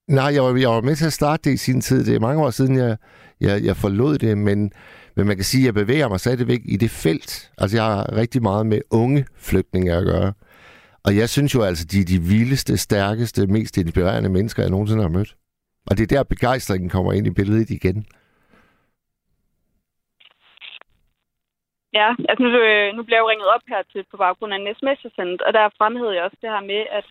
Nej, jeg var, jeg var med til at starte det i sin tid. Det er mange år siden, jeg, jeg, jeg forlod det, men, men man kan sige, at jeg bevæger mig stadigvæk i det felt. Altså, jeg har rigtig meget med unge flygtninge at gøre. Og jeg synes jo altså, de er de vildeste, stærkeste, mest inspirerende mennesker, jeg nogensinde har mødt. Og det er der, begejstringen kommer ind i billedet igen. Ja, altså nu, øh, nu blev jeg jo ringet op her til på baggrund af en sms, og der fremhævede jeg også det her med, at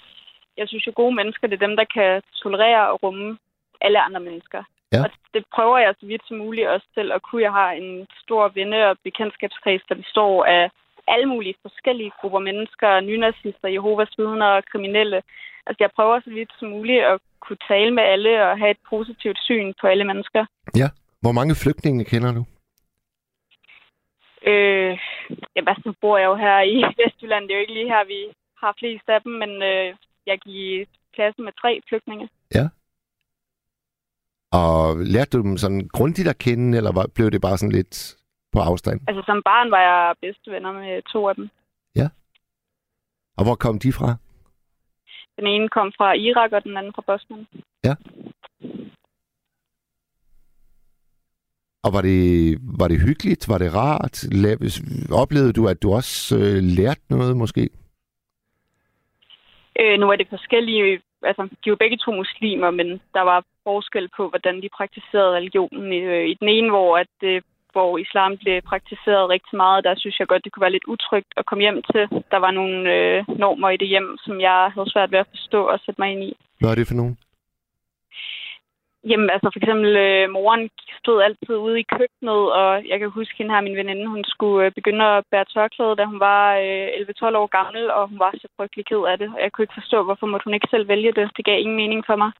jeg synes jo, gode mennesker, det er dem, der kan tolerere og rumme alle andre mennesker. Ja. Og det prøver jeg så vidt som muligt også til at kunne. Jeg har en stor venne- og bekendtskabskreds, der består af alle mulige forskellige grupper mennesker, nynazister, Jehovas vidner og kriminelle. Altså jeg prøver så vidt som muligt at kunne tale med alle og have et positivt syn på alle mennesker. Ja. Hvor mange flygtninge kender du? Øh, jamen, altså, nu bor jeg jo her i (laughs) Vestjylland. Det er jo ikke lige her, vi har flest af dem, men øh, jeg gik i klasse med tre flygtninge. Og lærte du dem sådan grundigt at kende, eller var, blev det bare sådan lidt på afstand? Altså som barn var jeg bedste venner med to af dem. Og hvor kom de fra? Den ene kom fra Irak, og den anden fra Bosnien. Og var det, var det hyggeligt? Var det rart? Oplevede du, at du også øh, lærte noget måske? Øh, nu er det forskellige... Altså, de er jo begge to muslimer, men der var forskel på, hvordan de praktiserede religionen. I, øh, i den ene, hvor, at, øh, hvor islam blev praktiseret rigtig meget, der synes jeg godt, det kunne være lidt utrygt at komme hjem til. Der var nogle øh, normer i det hjem, som jeg havde svært ved at forstå og sætte mig ind i. Hvad er det for nogen? Jamen, altså for eksempel, øh, moren stod altid ude i køkkenet, og jeg kan huske hende her, min veninde, hun skulle øh, begynde at bære tørklæde, da hun var øh, 11-12 år gammel, og hun var så frygtelig ked af det. Og jeg kunne ikke forstå, hvorfor måtte hun ikke selv vælge det. Det gav ingen mening for mig.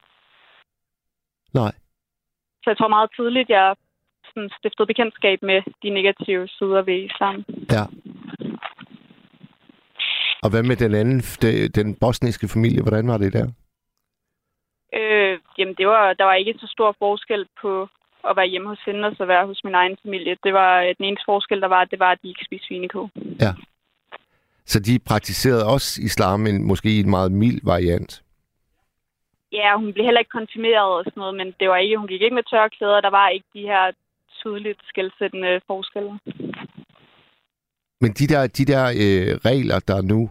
Nej. Så jeg tror meget tidligt, jeg sådan, stiftede bekendtskab med de negative sider ved islam. Ja. Og hvad med den anden, de, den bosniske familie? Hvordan var det der? Øh, jamen, det var, der var ikke så stor forskel på at være hjemme hos hende og så være hos min egen familie. Det var øh, den eneste forskel, der var, det var, at de ikke spiste svinekål. Så de praktiserede også islam, men måske i en meget mild variant. Ja, hun blev heller ikke konfirmeret og sådan noget, men det var ikke, hun gik ikke med tørklæder, der var ikke de her tydeligt skældsættende forskelle. Men de der, de der øh, regler, der nu,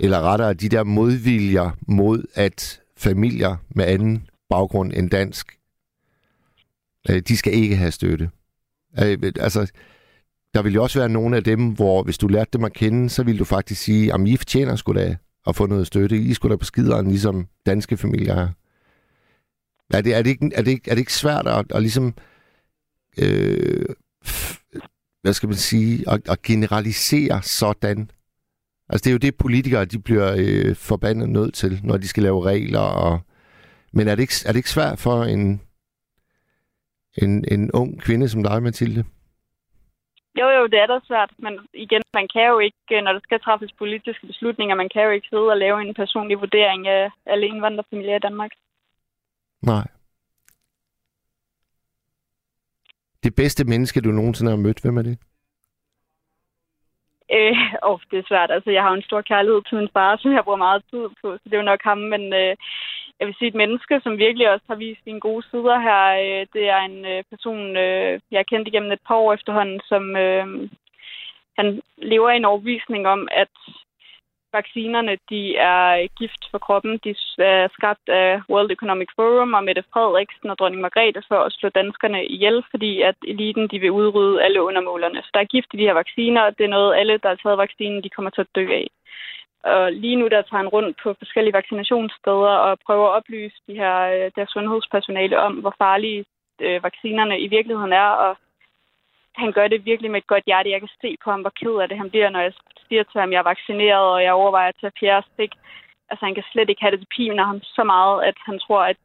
eller rettere de der modviljer mod, at familier med anden baggrund end dansk, øh, de skal ikke have støtte. Øh, altså, der vil jo også være nogle af dem, hvor hvis du lærte dem at kende, så vil du faktisk sige, at I fortjener sgu da at få noget støtte. I skulle da på skideren, ligesom danske familier er. Er det, er det, ikke, er det, ikke, er det ikke svært at, at ligesom, øh, f- hvad skal man sige, at, at generalisere sådan? Altså det er jo det, politikere de bliver øh, forbandet nødt til, når de skal lave regler. Og... Men er det, ikke, er det ikke svært for en, en, en ung kvinde som dig, Mathilde? Jo, jo, det er da svært, men igen, man kan jo ikke, når der skal træffes politiske beslutninger, man kan jo ikke sidde og lave en personlig vurdering af alle indvandrerfamilier i Danmark. Nej. Det bedste menneske, du nogensinde har mødt, hvem er det? Øh, og det er svært. Altså, jeg har en stor kærlighed til min far, som jeg bruger meget tid på, så det er jo nok ham. Men øh, jeg vil sige, et menneske, som virkelig også har vist sine gode sider her, øh, det er en øh, person, øh, jeg har kendt igennem et par år efterhånden, som øh, han lever i en overbevisning om, at vaccinerne de er øh, gift for kroppen. De er skabt af World Economic Forum og Mette Frederiksen og dronning Margrethe for at slå danskerne ihjel, fordi at eliten de vil udrydde alle undermålerne. Så der er gift i de her vacciner, og det er noget, alle, der har taget vaccinen, de kommer til at dø af. Og lige nu der tager han rundt på forskellige vaccinationssteder og prøver at oplyse de her, øh, deres sundhedspersonale om, hvor farlige øh, vaccinerne i virkeligheden er, og han gør det virkelig med et godt hjerte. Jeg kan se på ham, hvor ked af det han bliver, når jeg siger til ham, at jeg er vaccineret, og jeg overvejer at tage fjerde stik. Altså, han kan slet ikke have det til piner ham så meget, at han tror, at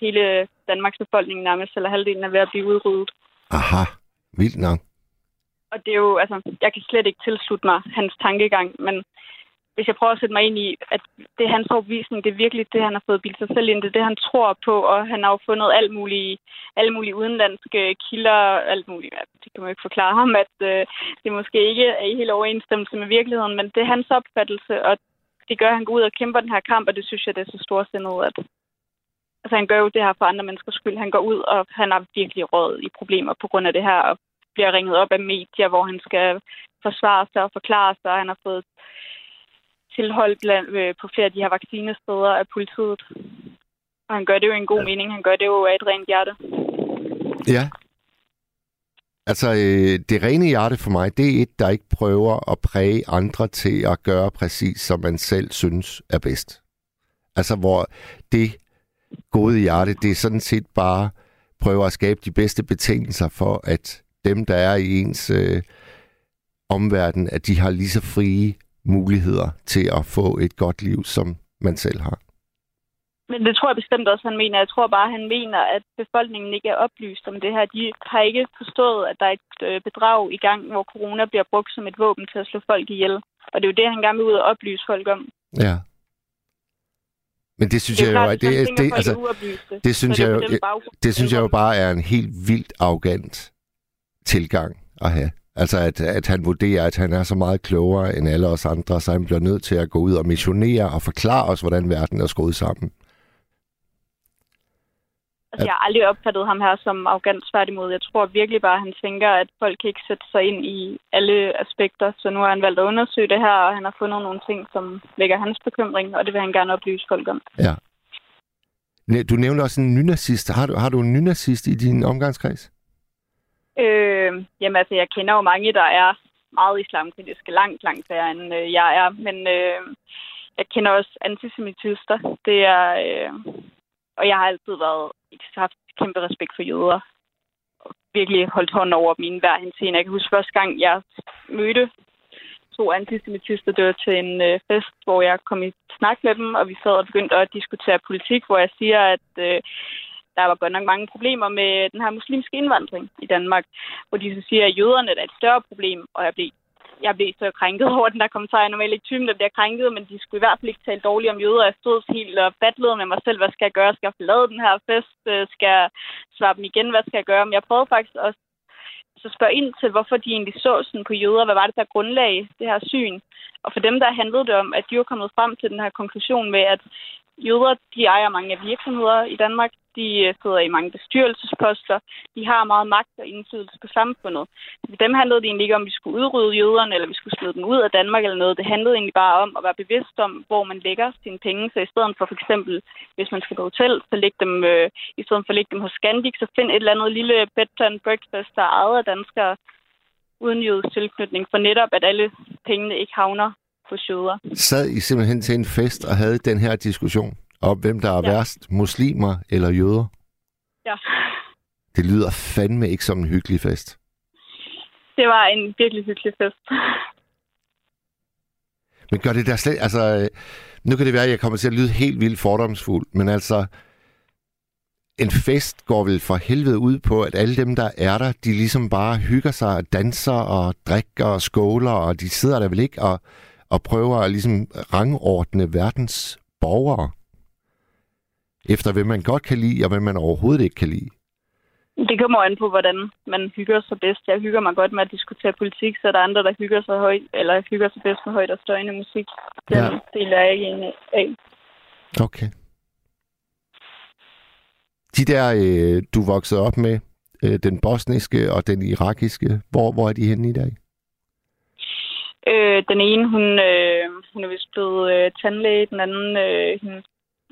hele Danmarks befolkning nærmest, eller halvdelen er ved at blive udryddet. Aha, vildt nok. Og det er jo, altså, jeg kan slet ikke tilslutte mig hans tankegang, men hvis jeg prøver at sætte mig ind i, at det er hans overbevisning, det er virkelig det, han har fået bildt sig selv ind, det er det, han tror på, og han har jo fundet alt mulige, alle mulige udenlandske kilder, alt muligt, ja, det kan man jo ikke forklare ham, at øh, det måske ikke er i helt overensstemmelse med virkeligheden, men det er hans opfattelse, og det gør, at han går ud og kæmper den her kamp, og det synes jeg, det er så storsindet, at altså, han gør jo det her for andre menneskers skyld. Han går ud, og han har virkelig råd i problemer på grund af det her, og bliver ringet op af medier, hvor han skal forsvare sig og forklare sig, og han har fået tilhold blandt, øh, på flere af de her vaccinesteder af politiet. Og han gør det jo en god ja. mening. Han gør det jo af et rent hjerte. Ja. Altså, øh, det rene hjerte for mig, det er et, der ikke prøver at præge andre til at gøre præcis, som man selv synes er bedst. Altså, hvor det, gode hjerte, det er sådan set bare prøve at skabe de bedste betingelser for, at dem, der er i ens øh, omverden, at de har lige så frie muligheder til at få et godt liv, som man selv har. Men det tror jeg bestemt også, han mener. Jeg tror bare, han mener, at befolkningen ikke er oplyst om det her. De har ikke forstået, at der er et øh, bedrag i gang, hvor corona bliver brugt som et våben til at slå folk ihjel. Og det er jo det, han gerne vil ud og oplyse folk om. Ja. Men det synes Det jeg jo, det, det, det, altså, er uoplyste, det synes jeg det jo, det synes jeg jo det bare er en helt vildt arrogant tilgang at have. Altså, at, at han vurderer, at han er så meget klogere end alle os andre, så han bliver nødt til at gå ud og missionere og forklare os, hvordan verden er skruet sammen. Altså, jeg har aldrig opfattet ham her som arrogant tværtimod. Jeg tror virkelig bare, at han tænker, at folk ikke sætte sig ind i alle aspekter. Så nu har han valgt at undersøge det her, og han har fundet nogle ting, som vækker hans bekymring, og det vil han gerne oplyse folk om. Ja. Du nævnte også en nynazist. Har du, har du en nynazist i din omgangskreds? Øh, jamen altså, jeg kender jo mange, der er meget islamkritiske, langt, langt færre end øh, jeg er. Men øh, jeg kender også antisemitister. Det er, øh, og jeg har altid været, ikke haft kæmpe respekt for jøder. Og virkelig holdt hånden over dem hver hensyn. Jeg kan huske første gang, jeg mødte to antisemitister. Det var til en øh, fest, hvor jeg kom i snak med dem, og vi sad og begyndte at diskutere politik, hvor jeg siger, at øh, der var godt nok mange problemer med den her muslimske indvandring i Danmark, hvor de så siger, at jøderne er et større problem, og jeg blev, jeg blev så krænket (laughs) over den der kommentar. Jeg er normalt ikke typen, der bliver krænket, men de skulle i hvert fald ikke tale dårligt om jøder. Jeg stod helt og fatlede med mig selv, hvad skal jeg gøre? Skal jeg forlade den her fest? Øh, skal jeg svare dem igen? Hvad skal jeg gøre? Men jeg prøvede faktisk også så spørge ind til, hvorfor de egentlig så sådan på jøder. Hvad var det, der grundlag det her syn? Og for dem, der handlede det om, at de var kommet frem til den her konklusion med, at jøder, de ejer mange af virksomheder i Danmark. De øh, sidder i mange bestyrelsesposter. De har meget magt og indflydelse på samfundet. For dem handlede det egentlig ikke om, at vi skulle udrydde jøderne, eller vi skulle smide dem ud af Danmark eller noget. Det handlede egentlig bare om at være bevidst om, hvor man lægger sine penge. Så i stedet for for eksempel, hvis man skal på hotel, så læg dem, øh, i stedet for at lægge dem hos Scandic, så find et eller andet lille bed and breakfast, der er ejet af danskere uden jødisk tilknytning, for netop, at alle pengene ikke havner hos jøder. Sad I simpelthen til en fest og havde den her diskussion om, hvem der er Ja. værst, muslimer eller jøder? Ja. Det lyder fandme ikke som en hyggelig fest. Det var en virkelig hyggelig fest. Men gør det der slet... Altså, øh, nu kan det være, at jeg kommer til at lyde helt vildt fordomsfuld, men altså... En fest går vel for helvede ud på, at alle dem, der er der, de ligesom bare hygger sig og danser og drikker og skåler, og de sidder der vel ikke og, og prøver at ligesom rangordne verdens borgere efter hvem man godt kan lide, og hvem man overhovedet ikke kan lide. Det kommer an på, hvordan man hygger sig bedst. Jeg hygger mig godt med at diskutere politik, så er der andre, der hygger sig højt, eller hygger sig bedst med højt og støjende musik. Den Ja. del er jeg ikke en af. Okay. De der, øh, du voksede op med, øh, den bosniske og den irakiske, hvor, hvor er de henne i dag? Øh, den ene, hun, øh, hun er vist blevet øh, tandlæge. Den anden, øh, hun,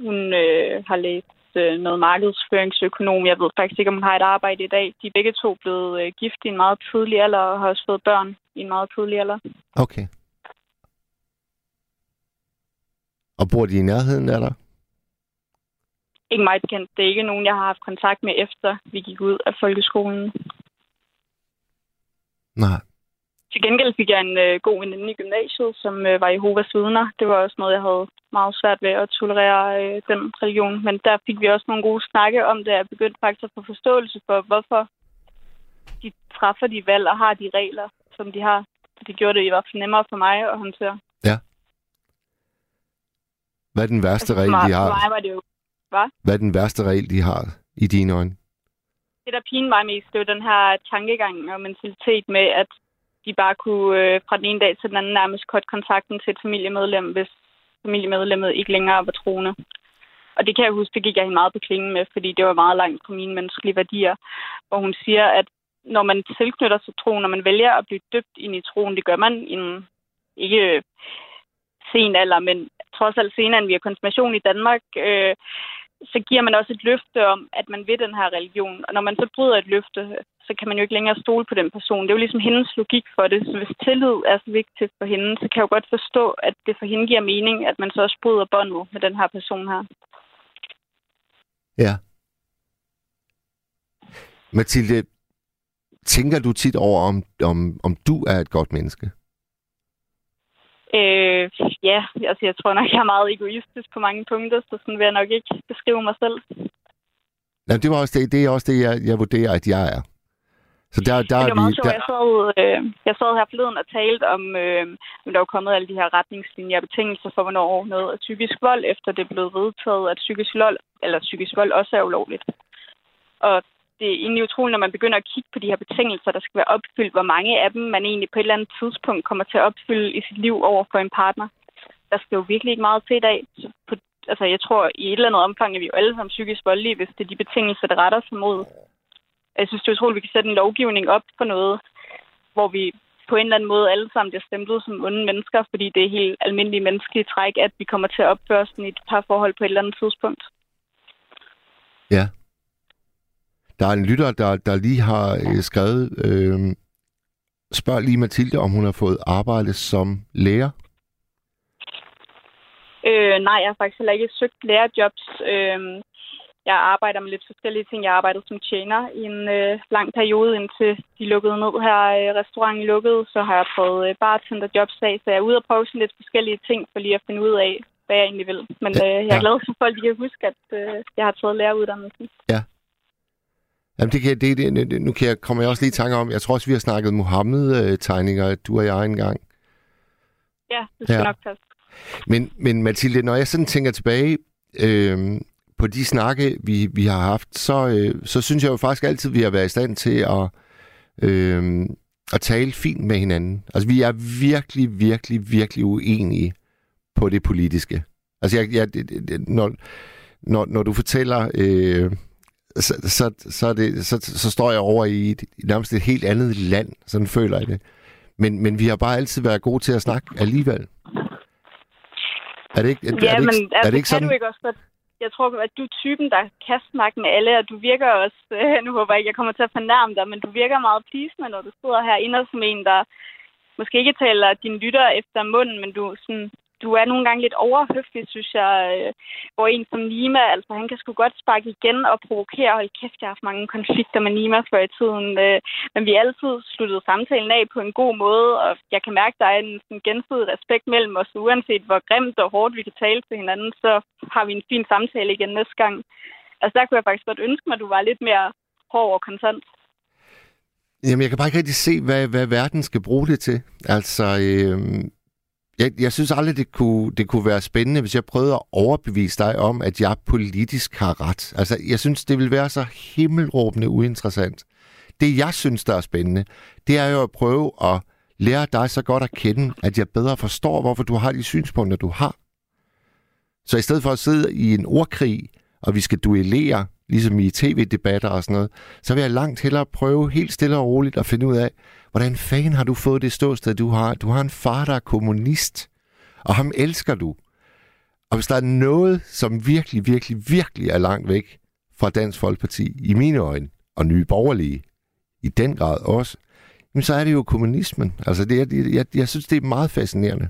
hun øh, har læst øh, noget markedsføringsøkonom. Jeg ved faktisk ikke, om hun har et arbejde i dag. De er begge to blevet øh, gift i en meget tidlig alder og har også fået børn i en meget tidlig alder. Okay. Og bor de i nærheden af dig? Ikke meget bekendt. Det er ikke nogen, jeg har haft kontakt med, efter vi gik ud af folkeskolen. Nej. Til gengæld fik jeg en øh, god veninde i gymnasiet, som øh, var Jehovas vidner. Det var også noget, jeg havde meget svært ved at tolerere øh, den religion. Men der fik vi også nogle gode snakke om det. Jeg begyndte faktisk at få forståelse for, hvorfor de træffer de valg og har de regler, som de har. Det gjorde det i hvert fald nemmere for mig at håndtere. Hvad er den værste for regel, de for har? mig var det jo Hvad er den værste regel, de har i dine øjne? det, der pinede mig mest, det var den her tankegang og mentalitet med, at de bare kunne øh, fra den ene dag til den anden nærmest kort kontakten til et familiemedlem, hvis familiemedlemmet ikke længere var troende. Og det kan jeg huske, det gik jeg hende meget på klingen med, fordi det var meget langt fra mine menneskelige værdier, hvor hun siger, at når man tilknytter sig troen, når man vælger at blive dybt ind i troen, det gør man i en ikke øh, sen alder, men trods alt senere end vi har konfirmation i Danmark, øh, så giver man også et løfte om, at man vil den her religion. Og når man så bryder et løfte, så kan man jo ikke længere stole på den person. Det er jo ligesom hendes logik for det. Så hvis tillid er så vigtigt for hende, så kan jeg jo godt forstå, at det for hende giver mening, at man så også bryder båndet med den her person her. Ja. Mathilde, tænker du tit over, om, om, om du er et godt menneske? Øh, ja, altså jeg tror nok, jeg er meget egoistisk på mange punkter, så sådan vil jeg nok ikke beskrive mig selv. Nej, det, var også det, det er også det, jeg, jeg vurderer, at jeg er. Så der, der er det var meget sjovt. Der, Jeg sad, øh, jeg sad her forleden og talte om, øh, at der var kommet alle de her retningslinjer og betingelser for, hvornår noget er psykisk vold, efter det er blevet vedtaget, at psykisk vold, eller psykisk vold også er ulovligt. Og det er egentlig utroligt, når man begynder at kigge på de her betingelser, der skal være opfyldt, hvor mange af dem man egentlig på et eller andet tidspunkt kommer til at opfylde i sit liv over for en partner. Der skal jo virkelig ikke meget til i dag. Så på, altså, jeg tror, i et eller andet omfang er vi jo alle sammen psykisk voldelige, hvis det er de betingelser, der retter sig mod. Jeg synes, det er utroligt, at vi kan sætte en lovgivning op for noget, hvor vi på en eller anden måde alle sammen bliver stemplet som onde mennesker, fordi det er helt almindelige menneskelige træk, at vi kommer til at opføre sådan i et par forhold på et eller andet tidspunkt. ja. Der er en lytter, der, der lige har øh, skrevet, øh, spørg lige Mathilde, om hun har fået arbejde som lærer. Øh, nej, jeg har faktisk heller ikke søgt lærerjobs. Øh, jeg arbejder med lidt forskellige ting. Jeg arbejdede som tjener i en øh, lang periode, indtil de lukkede ned her. Øh, restauranten lukkede, så har jeg prøvet øh, bartenderjobs af, så jeg er ude og prøve sådan lidt forskellige ting for lige at finde ud af, hvad jeg egentlig vil. Men øh, jeg er Ja. glad for, at folk de kan huske, at øh, jeg har taget læreruddannelsen. Jamen, det kan, det, det, det, nu kan jeg, kommer jeg også lige i tanke om, jeg tror også, vi har snakket Mohammed-tegninger, du og jeg engang. Ja, det skal Ja. nok passe. Men, men Mathilde, når jeg sådan tænker tilbage øh, på de snakke, vi, vi har haft, så, øh, så synes jeg jo faktisk altid, vi har været i stand til at, øh, at tale fint med hinanden. Altså, vi er virkelig, virkelig, virkelig uenige på det politiske. Altså, jeg, jeg, når, når, når du fortæller... Øh, så, så, så, det, så, så står jeg over i et, nærmest et helt andet land. Sådan føler jeg det. Men, men vi har bare altid været gode til at snakke alligevel. Er det ikke, er, Ja, er det men ikke, altså, er det ikke kan sådan? du ikke også godt... Jeg tror, at du er typen, der kan snakke med alle, og du virker også... Øh, (laughs) nu håber jeg ikke, jeg kommer til at fornærme dig, men du virker meget pleasende, når du sidder herinde som en, der måske ikke taler dine lytter efter munden, men du, er sådan, du er nogle gange lidt overhøflig, synes jeg. Øh, hvor en som Nima, altså han kan sgu godt sparke igen og provokere. Hold kæft, jeg har haft mange konflikter med Nima før i tiden. Øh, men vi har altid sluttet samtalen af på en god måde, og jeg kan mærke, at der er en sådan gensidig respekt mellem os. Uanset hvor grimt og hårdt vi kan tale til hinanden, så har vi en fin samtale igen næste gang. Altså der kunne jeg faktisk godt ønske mig, at du var lidt mere hård og konstant. Jamen, jeg kan bare ikke rigtig se, hvad, hvad verden skal bruge det til. Altså, øh, jeg, jeg synes aldrig, det kunne, det kunne være spændende, hvis jeg prøvede at overbevise dig om, at jeg politisk har ret. Altså, jeg synes, det vil være så himmelråbende uinteressant. Det, jeg synes, der er spændende, det er jo at prøve at lære dig så godt at kende, at jeg bedre forstår, hvorfor du har de synspunkter, du har. Så i stedet for at sidde i en ordkrig, og vi skal duellere, ligesom i tv-debatter og sådan noget, så vil jeg langt hellere prøve helt stille og roligt at finde ud af, hvordan fanden har du fået det ståsted, du har? Du har en far, der er kommunist, og ham elsker du. Og hvis der er noget, som virkelig, virkelig, virkelig er langt væk fra Dansk Folkeparti, i mine øjne, og nye borgerlige, i den grad også, jamen så er det jo kommunismen. Altså, det er, jeg, jeg, jeg synes, det er meget fascinerende.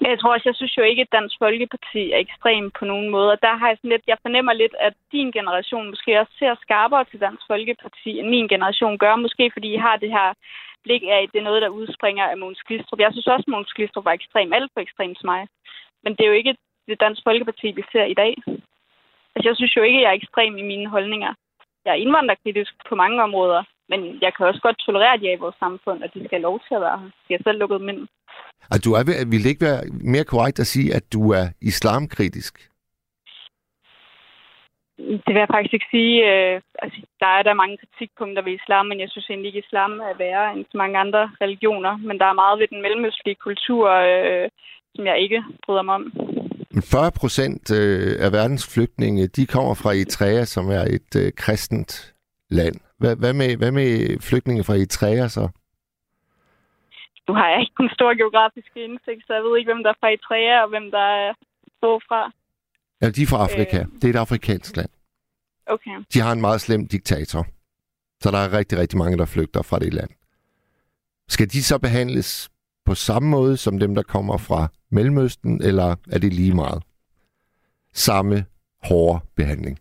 Jeg tror også, jeg synes jo ikke, at Dansk Folkeparti er ekstrem på nogen måde. Og der har jeg sådan lidt, jeg fornemmer lidt, at din generation måske også ser skarpere til Dansk Folkeparti, end min generation gør. Måske fordi I har det her blik af, at det er noget, der udspringer af Måns Glistrup. Jeg synes også, at Måns Glistrup var ekstrem, alt for ekstrem til mig. Men det er jo ikke det Dansk Folkeparti, vi ser i dag. Altså, jeg synes jo ikke, at jeg er ekstrem i mine holdninger. Jeg er indvandrerkritisk på mange områder, men jeg kan også godt tolerere, at de er i vores samfund, og de skal have lov til at være her. De har selv lukket dem ind. Altså, du er, vil det ikke være mere korrekt at sige, at du er islamkritisk? Det vil jeg faktisk ikke sige. Øh, altså, der er der mange kritikpunkter ved islam, men jeg synes egentlig ikke, islam er værre end så mange andre religioner. Men der er meget ved den mellemøstlige kultur, øh, som jeg ikke bryder mig om. Men 40 procent øh, af verdens flygtninge, de kommer fra Eritrea, som er et øh, kristent land. Hvad, hvad, med, hvad med flygtninge fra Eritrea så? Nu har jeg ikke en stor geografisk indsigt, så jeg ved ikke, hvem der er fra Eritrea og hvem der er fra. Ja, de er fra Afrika. Øh. Det er et afrikansk land. Okay. De har en meget slem diktator. Så der er rigtig, rigtig mange, der flygter fra det land. Skal de så behandles på samme måde som dem, der kommer fra Mellemøsten, eller er det lige meget? Samme hårdere behandling?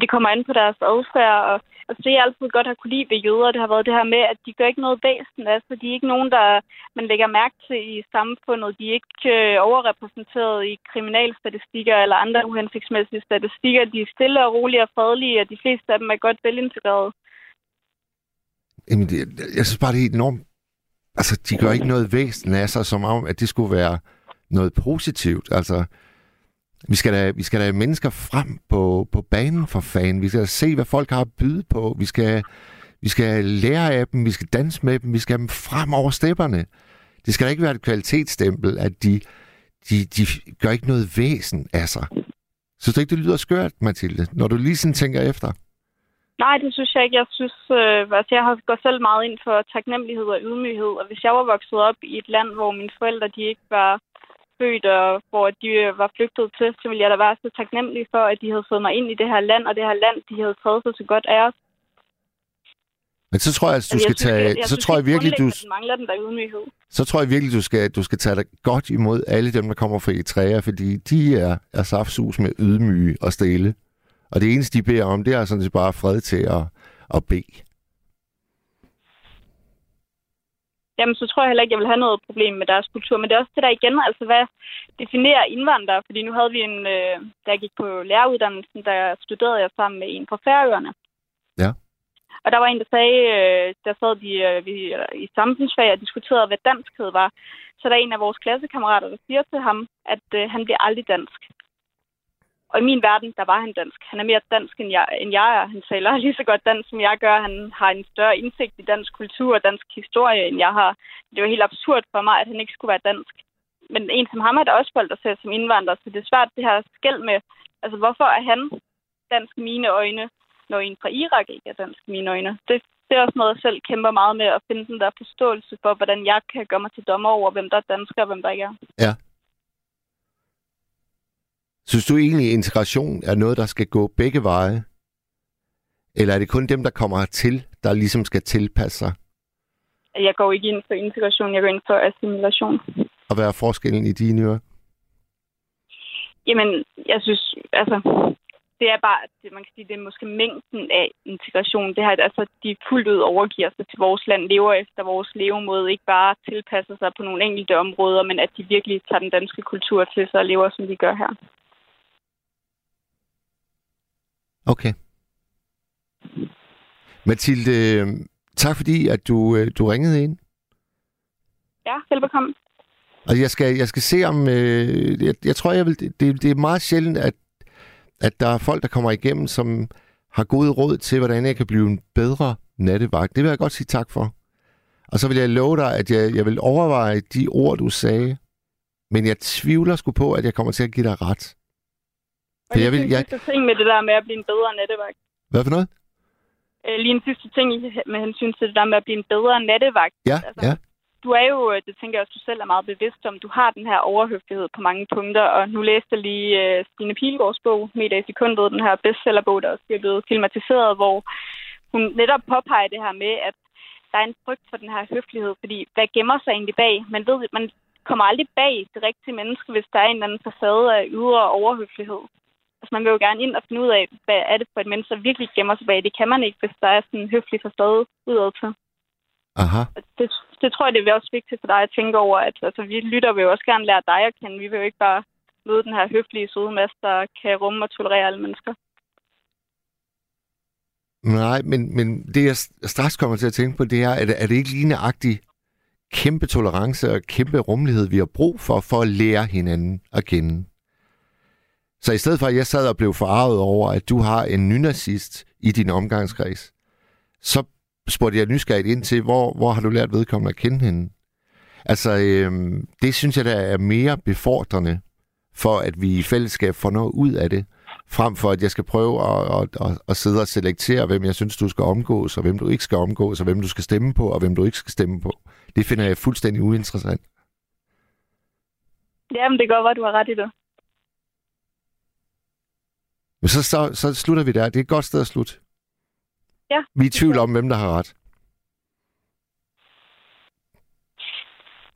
Det kommer an på deres adfærd, og altså, det jeg altid godt har kunne lide ved jøder, det har været det her med, at de gør ikke noget væsen. Altså, de er ikke nogen, der man lægger mærke til i samfundet. De er ikke øh, overrepræsenteret i kriminalstatistikker eller andre uhensigtsmæssige statistikker. De er stille og rolige og fredelige, og de fleste af dem er godt velintegreret. Jamen, det, jeg synes bare, det er enormt... Altså, de gør ikke noget væsen af sig, som om, at det skulle være noget positivt. Altså, vi skal da, vi skal da mennesker frem på, på banen for fanden. Vi skal se, hvad folk har at byde på. Vi skal, vi skal lære af dem. Vi skal danse med dem. Vi skal have dem frem over stepperne. Det skal da ikke være et kvalitetsstempel, at de, de, de gør ikke noget væsen af sig. Synes du ikke, det lyder skørt, Mathilde, når du lige sådan tænker efter? Nej, det synes jeg ikke. Jeg synes, øh, altså, jeg har gået selv meget ind for taknemmelighed og ydmyghed. Og hvis jeg var vokset op i et land, hvor mine forældre de ikke var født, og hvor de øh, var flygtet til, så ville jeg da være så taknemmelig for, at de havde fået mig ind i det her land, og det her land, de havde taget sig så godt af os. Men så tror jeg, at du Altså, skal synes, tage... jeg, jeg så synes tror jeg virkelig, du, den mangler den der ydmyghed. så tror jeg virkelig, du skal, du skal tage dig godt imod alle dem, der kommer fra Eritrea, fordi de er, er saftsus med ydmyge og stille. Og det eneste, de beder om, det er sådan set bare fred til at, at bede. Jamen, så tror jeg heller ikke, jeg vil have noget problem med deres kultur. Men det er også det der igen, altså hvad definerer indvandrere? Fordi nu havde vi en, øh, da jeg gik på læreruddannelsen, der studerede jeg sammen med en fra Færøerne. Ja. Og der var en, der sagde, øh, der sad de øh, vi, i samfundsfag og diskuterede, hvad danskhed var. Så der er en af vores klassekammerater, der siger til ham, at øh, han bliver aldrig dansk. Og i min verden, der var han dansk. Han er mere dansk, end jeg, end jeg er. Han taler (laughs) lige så godt dansk, som jeg gør. Han har en større indsigt i dansk kultur og dansk historie, end jeg har. Det var helt absurd for mig, at han ikke skulle være dansk. Men en som ham er der også folk, der ser som indvandrer, så det er svært det her skæld med, altså hvorfor er han dansk i mine øjne, når en fra Irak ikke er dansk i mine øjne? Det, det er også noget, jeg selv kæmper meget med, at finde den der forståelse for, hvordan jeg kan gøre mig til dommer over, hvem der er dansker og hvem der ikke er. Ja. Synes du egentlig, at integration er noget, der skal gå begge veje? Eller er det kun dem, der kommer hertil, der ligesom skal tilpasse sig? Jeg går ikke ind for integration, jeg går ind for assimilation. Og hvad er forskellen i dine ører? Jamen, jeg synes, altså, det er bare, det, man kan sige, det er måske mængden af integration. Det her, altså, de fuldt ud overgiver sig til vores land, lever efter vores levemåde, ikke bare tilpasser sig på nogle enkelte områder, men at de virkelig tager den danske kultur til sig og lever, som de gør her. Okay. Mathilde, tak fordi, at du, øh, du ringede ind. Ja, velbekomme. Og jeg skal, jeg skal se om... Øh, jeg, jeg tror, jeg vil, det, det er meget sjældent, at, at der er folk, der kommer igennem, som har gode råd til, hvordan jeg kan blive en bedre nattevagt. Det vil jeg godt sige tak for. Og så vil jeg love dig, at jeg, jeg vil overveje de ord, du sagde. Men jeg tvivler sgu på, at jeg kommer til at give dig ret. Og lige jeg vil- en jeg- sidste ting med det der med at blive en bedre nattevagt. Hvad for noget? Øh, lige en sidste ting med hensyn til det der med at blive en bedre nattevagt. Ja, Altså, ja. du er jo, øh, det tænker jeg også, du selv er meget bevidst om, du har den her overhøflighed på mange punkter, og nu læste jeg lige uh, Stine Pilgaards bog, Meter i sekundet, den her bestsellerbog, der også er blevet filmatiseret, hvor hun netop påpeger det her med, at der er en frygt for den her høflighed, fordi hvad gemmer sig egentlig bag? Man ved, man kommer aldrig bag det rigtige menneske, hvis der er en eller anden facade af ydre overhøflighed. Altså, man vil jo gerne ind og finde ud af, hvad er det for et menneske, der virkelig gemmer sig bag. Det kan man ikke, hvis der er sådan en høflig facade udad til. Aha. Det, det tror jeg, det er også vigtigt for dig at tænke over, at altså, vi lytter vil jo også gerne lære dig at kende. Vi vil jo ikke bare møde den her høflige søde masse, der kan rumme og tolerere alle mennesker. Nej, men, men det jeg straks kommer til at tænke på, det er, det, er det ikke lige nøjagtigt kæmpe tolerance og kæmpe rummelighed, vi har brug for, for at lære hinanden at kende? Så i stedet for, at jeg sad og blev forarvet over, at du har en nynazist i din omgangskreds, så spurgte jeg nysgerrigt ind til, hvor, hvor har du lært vedkommende at kende hende? Altså, øhm, det synes jeg, der er mere befordrende for, at vi i fællesskab får noget ud af det, frem for at jeg skal prøve at, at, at, at sidde og selektere, hvem jeg synes, du skal omgås, og hvem du ikke skal omgås, og hvem du skal stemme på, og hvem du ikke skal stemme på. Det finder jeg fuldstændig uinteressant. Jamen, det går godt du har ret i det. Men så, så, så slutter vi der. Det er et godt sted at slutte. Ja. Vi er i tvivl om, hvem der har ret.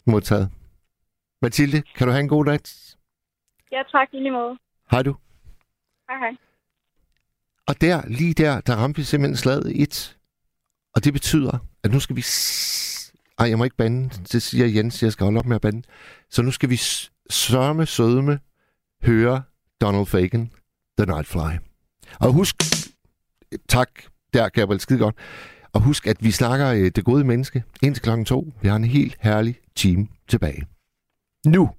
Modtaget. Mathilde, kan du have en god dag? Ja, tak i lige måde. Hej du. Hej, hej. Og der, lige der, der ramte vi simpelthen slaget et. Og det betyder, at nu skal vi... Ej, jeg må ikke bande. Det siger Jens, jeg skal holde op med at bande. Så nu skal vi sørme, sødme, høre Donald Fagen, The Nightfly. Og husk... Tak, der Gabriel, skide godt. Og husk, at vi snakker øh, det gode menneske indtil klokken to. Vi har en helt herlig time tilbage. Nu!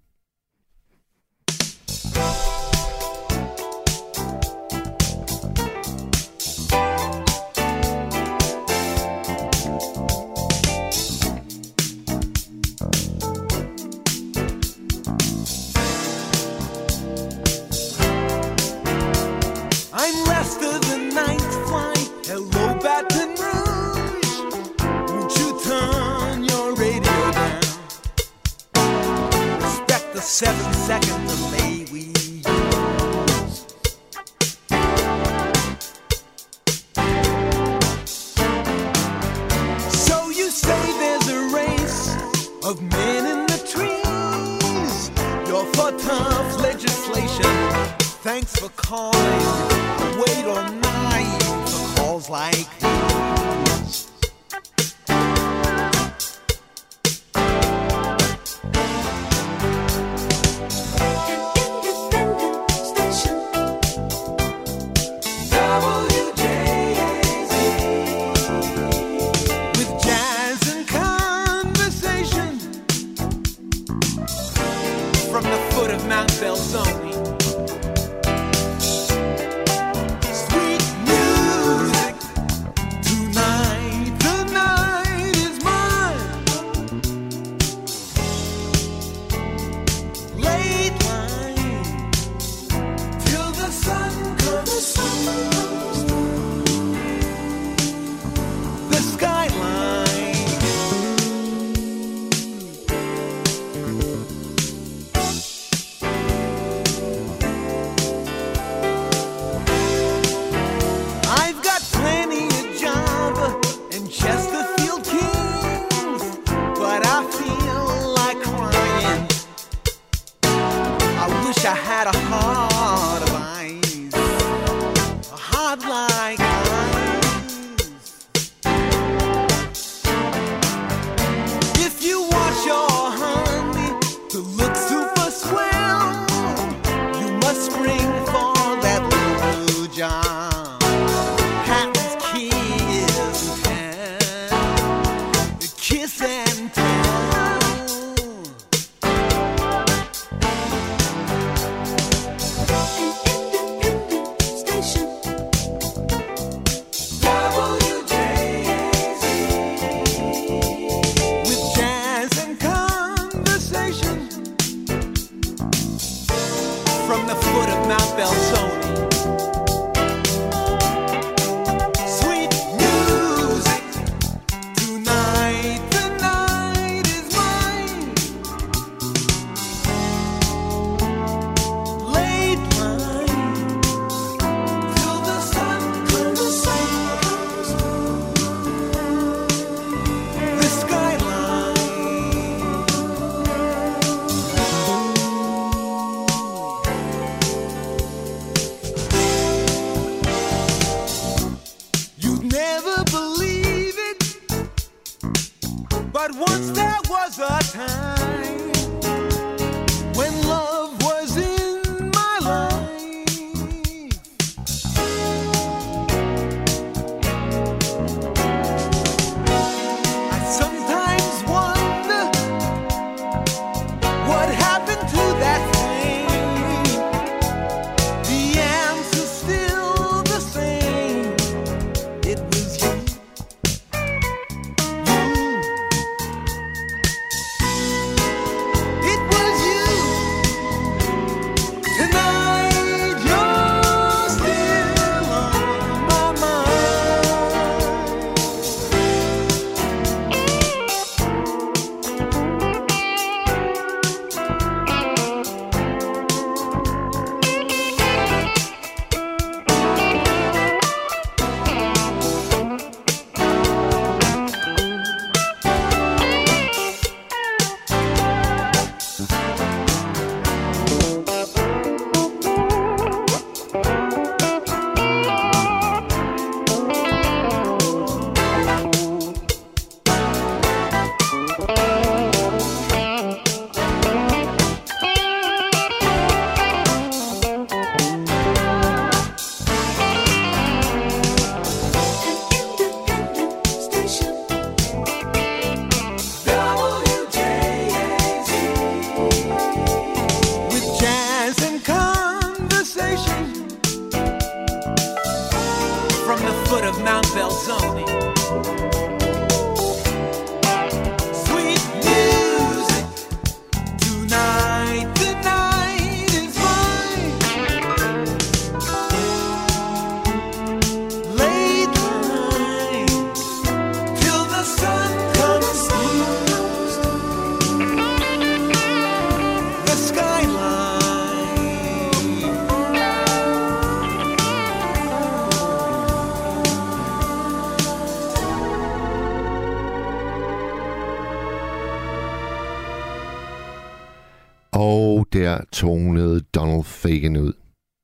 Der tonede Donald Fagen ud.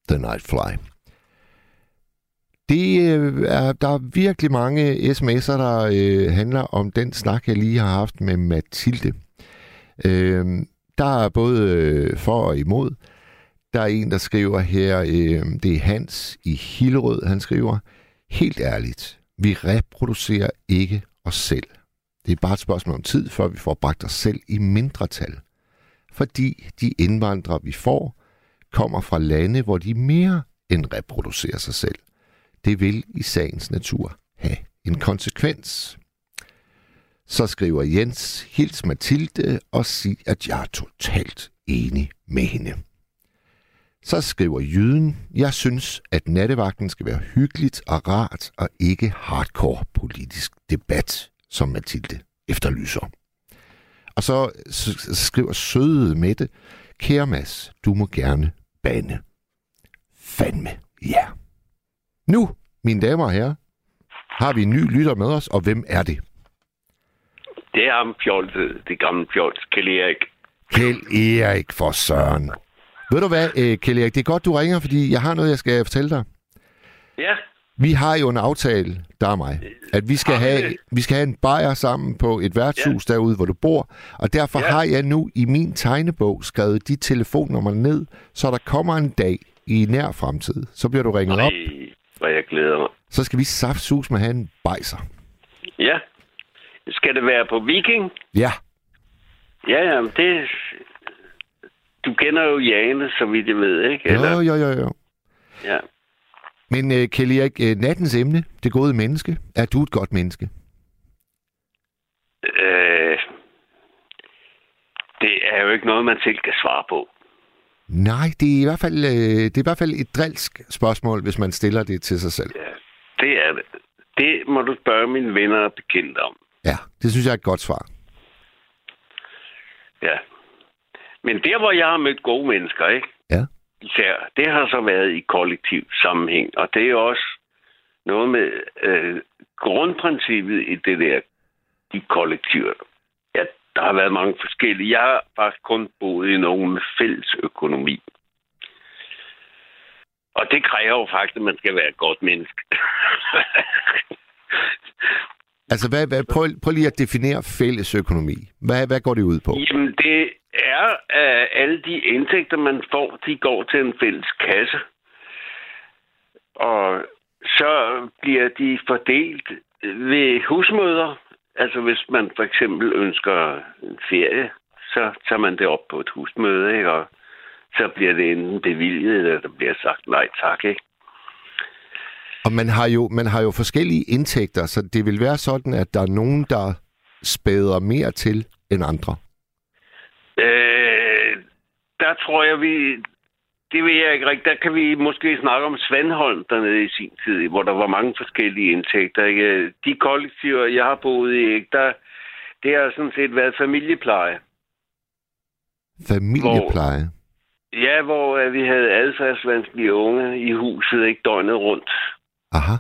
The Nightfly. Det øh, er, der er virkelig mange sms'er, der øh, handler om den snak, jeg lige har haft med Mathilde. Øh, der er både øh, for og imod. Der er en, der skriver her, øh, det er Hans i Hillerød, han skriver, helt ærligt, vi reproducerer ikke os selv. Det er bare et spørgsmål om tid, før vi får bragt os selv i mindretal fordi de indvandrere, vi får, kommer fra lande, hvor de mere end reproducerer sig selv. Det vil i sagens natur have en konsekvens. Så skriver Jens, hils Mathilde og sig, at jeg er totalt enig med hende. Så skriver Jyden, jeg synes, at nattevagten skal være hyggeligt og rart og ikke hardcore politisk debat, som Mathilde efterlyser. Og så skriver søde Mette, kære Mads, du må gerne bande. Fandme, ja. Nu, mine damer og herrer, har vi en ny lytter med os, og hvem er det? Det er ham fjolset, det gamle fjols, Kjell Erik. Kjell Erik for Søren. Ved du hvad, øh, Kjell Erik, det er godt, du ringer, fordi jeg har noget, jeg skal fortælle dig. Ja, Vi har jo en aftale, der er mig, at vi skal have, vi skal have en bajer sammen på et værtshus ja. derude, hvor du bor. Og derfor ja. Har jeg nu i min tegnebog skrevet de telefonnummer ned, så der kommer en dag i nær fremtid. Så bliver du ringet op. Ej, hvor jeg glæder mig. Så skal vi saftsus med have en bajser. Ja. Skal det være på Viking? Ja, Ja, ja, det... Du kender jo Jane, så vidt jeg ved, ikke? jo, jo, jo, jo. Ja. Men uh, Kjell Erik, uh, nattens emne, det gode menneske. Er du et godt menneske? Øh, det er jo ikke noget, man selv kan svare på. Nej, det er i hvert fald, uh, det er i hvert fald et drilsk spørgsmål, hvis man stiller det til sig selv. Ja, det er det. Det må du spørge mine venner og bekendte om. Ja, det synes jeg er et godt svar. Ja. Men der, hvor jeg har mødt gode mennesker, ikke? Især, det har så været i kollektiv sammenhæng. Og det er også noget med øh, grundprincippet i det der, de kollektiver. Ja, der har været mange forskellige. Jeg har faktisk kun boet i nogen med fælles økonomi. Og det kræver jo faktisk, at man skal være et godt menneske. (laughs) Altså, hvad, hvad, prøv, prøv lige at definere fælles økonomi. Hvad, hvad går det ud på? Jamen, det er, at alle de indtægter, man får, de går til en fælles kasse. Og så bliver de fordelt ved husmøder. Altså, hvis man for eksempel ønsker en ferie, så tager man det op på et husmøde, ikke? Og så bliver det enten bevilget, eller der bliver sagt nej tak, ikke? Og man har, jo, man har jo forskellige indtægter, så det vil være sådan, at der er nogen, der spæder mere til end andre. Øh, der tror jeg, vi... Det ved jeg ikke rigtigt. Der kan vi måske snakke om Svandholm dernede i sin tid, hvor der var mange forskellige indtægter. Ikke? De kollektiver, jeg har boet i, ikke? Der, det har sådan set været familiepleje. Familiepleje. Ja, hvor øh, vi havde adfærdsvanskelige unge i huset, ikke døgnet rundt. Aha.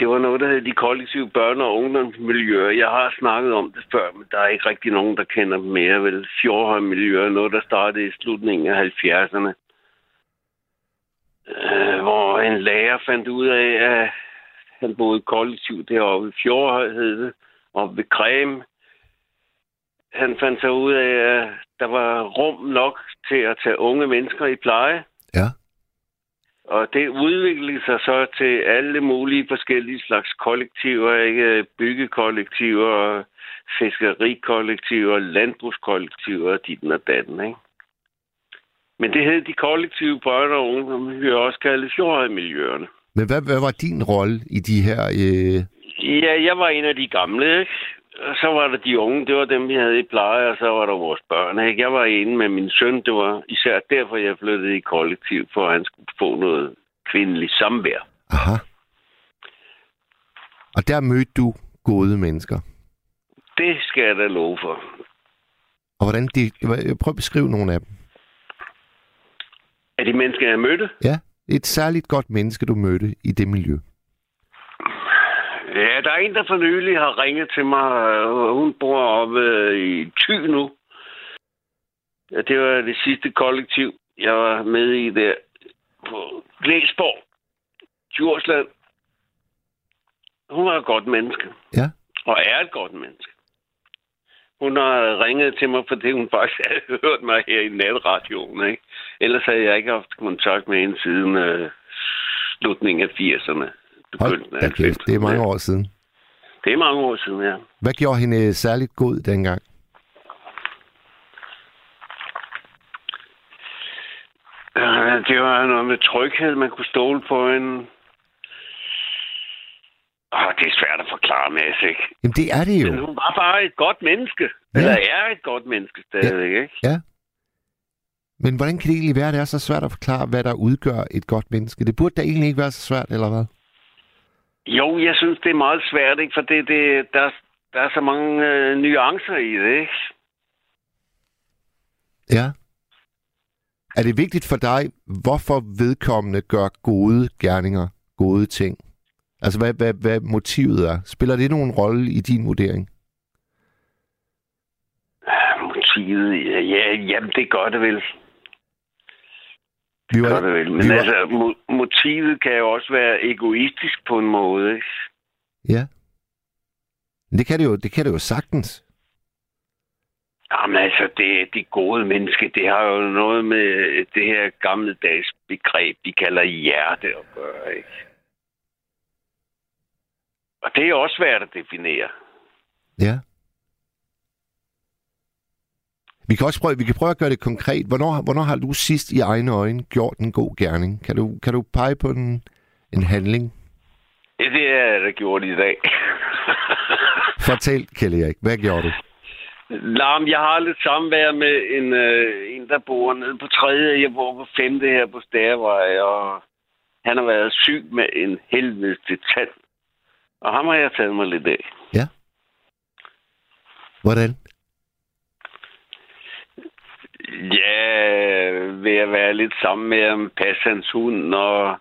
Det var noget, der hed de kollektive børne- og ungdomsmiljøer. Jeg har snakket om det før, men der er ikke rigtig nogen, der kender dem mere. Vel, Fjordhøjmiljøer, noget, der startede i slutningen af 70'erne. Øh, hvor en lærer fandt ud af, at han boede kollektivt deroppe i Fjordhøj, hed det, og ved Krem. Han fandt så ud af, at der var rum nok til at tage unge mennesker i pleje. Ja. Og det udviklede sig så til alle mulige forskellige slags kollektiver, ikke? Byggekollektiver, fiskerikollektiver, landbrugskollektiver, dit og datten, ikke? Men det hed de kollektive børn og unge, som vi også kalde fjordhøjmiljøerne. Men hvad, hvad var din rolle i de her... Øh... Ja, jeg var en af de gamle, ikke? Så var der de unge, det var dem, vi havde i pleje, og så var der vores børn, ikke? Jeg var inde med min søn, det var især derfor, jeg flyttede i kollektiv, for at han skulle få noget kvindeligt samvær. Aha. Og der mødte du gode mennesker. Det skal jeg da love for. Og hvordan de... Prøv at beskrive nogle af dem. Er de mennesker, jeg mødte? Ja, et særligt godt menneske, du mødte i det miljø. Ja, der er en, der for nylig har ringet til mig. og Hun bor oppe øh, i Thy nu. Ja, det var det sidste kollektiv, jeg var med i der på Glæsborg, Djursland. Hun var et godt menneske. Ja. Og er et godt menneske. Hun har ringet til mig, fordi hun faktisk (laughs) havde hørt mig her i natradioen. Ikke? Ellers havde jeg ikke haft kontakt med hende siden øh, slutningen af 80'erne. Begyndelsen af da kæft, det er mange 90'erne. år siden. Det er mange år siden, ja. Hvad gjorde hende særligt god dengang? Øh, Det var noget med tryghed, man kunne stole på en... Oh, det er svært at forklare, Mads, ikke? Jamen, det er det Men jo. hun var bare et godt menneske. Ja. Ja. Eller er et godt menneske stadigvæk, ikke? Men hvordan kan det egentlig være, at det er så svært at forklare, hvad der udgør et godt menneske? Det burde da egentlig ikke være så svært, eller hvad? Jo, jeg synes, det er meget svært, ikke? For det, det, der, der er så mange øh, nuancer i det, ikke? Ja. Er det vigtigt for dig, hvorfor vedkommende gør gode gerninger, gode ting? Altså, hvad, hvad, hvad motivet er? Spiller det nogen rolle i din vurdering? Motivet, ja, ja, jamen, det gør det vel. Vi var, det vel. Men vi var- altså, mo- motivet kan jo også være egoistisk på en måde, ikke? ja. Men Det kan det jo, det kan det jo sagtens. Jamen altså, det, det gode menneske, det har jo noget med det her gammeldags begreb, de kalder hjerte at gøre, ikke? Og det er også svært at definere. Ja. Vi kan også prøve, vi kan prøve at gøre det konkret. Hvornår, hvornår har du sidst i egne øjne gjort en god gerning? Kan du, kan du pege på en, en handling? Ja, det er jeg gjort i dag. (laughs) Fortæl, Kjell Erik. Hvad gjorde du? Nej, men jeg har lidt samvær med en, øh, en, der bor nede på tredje. Jeg bor på femte her på Stærvej, og han har været syg med en helvedes tand. Og ham har jeg taget mig lidt af. Hvordan? Ja, ved at være lidt sammen med ham, passe hans hund, og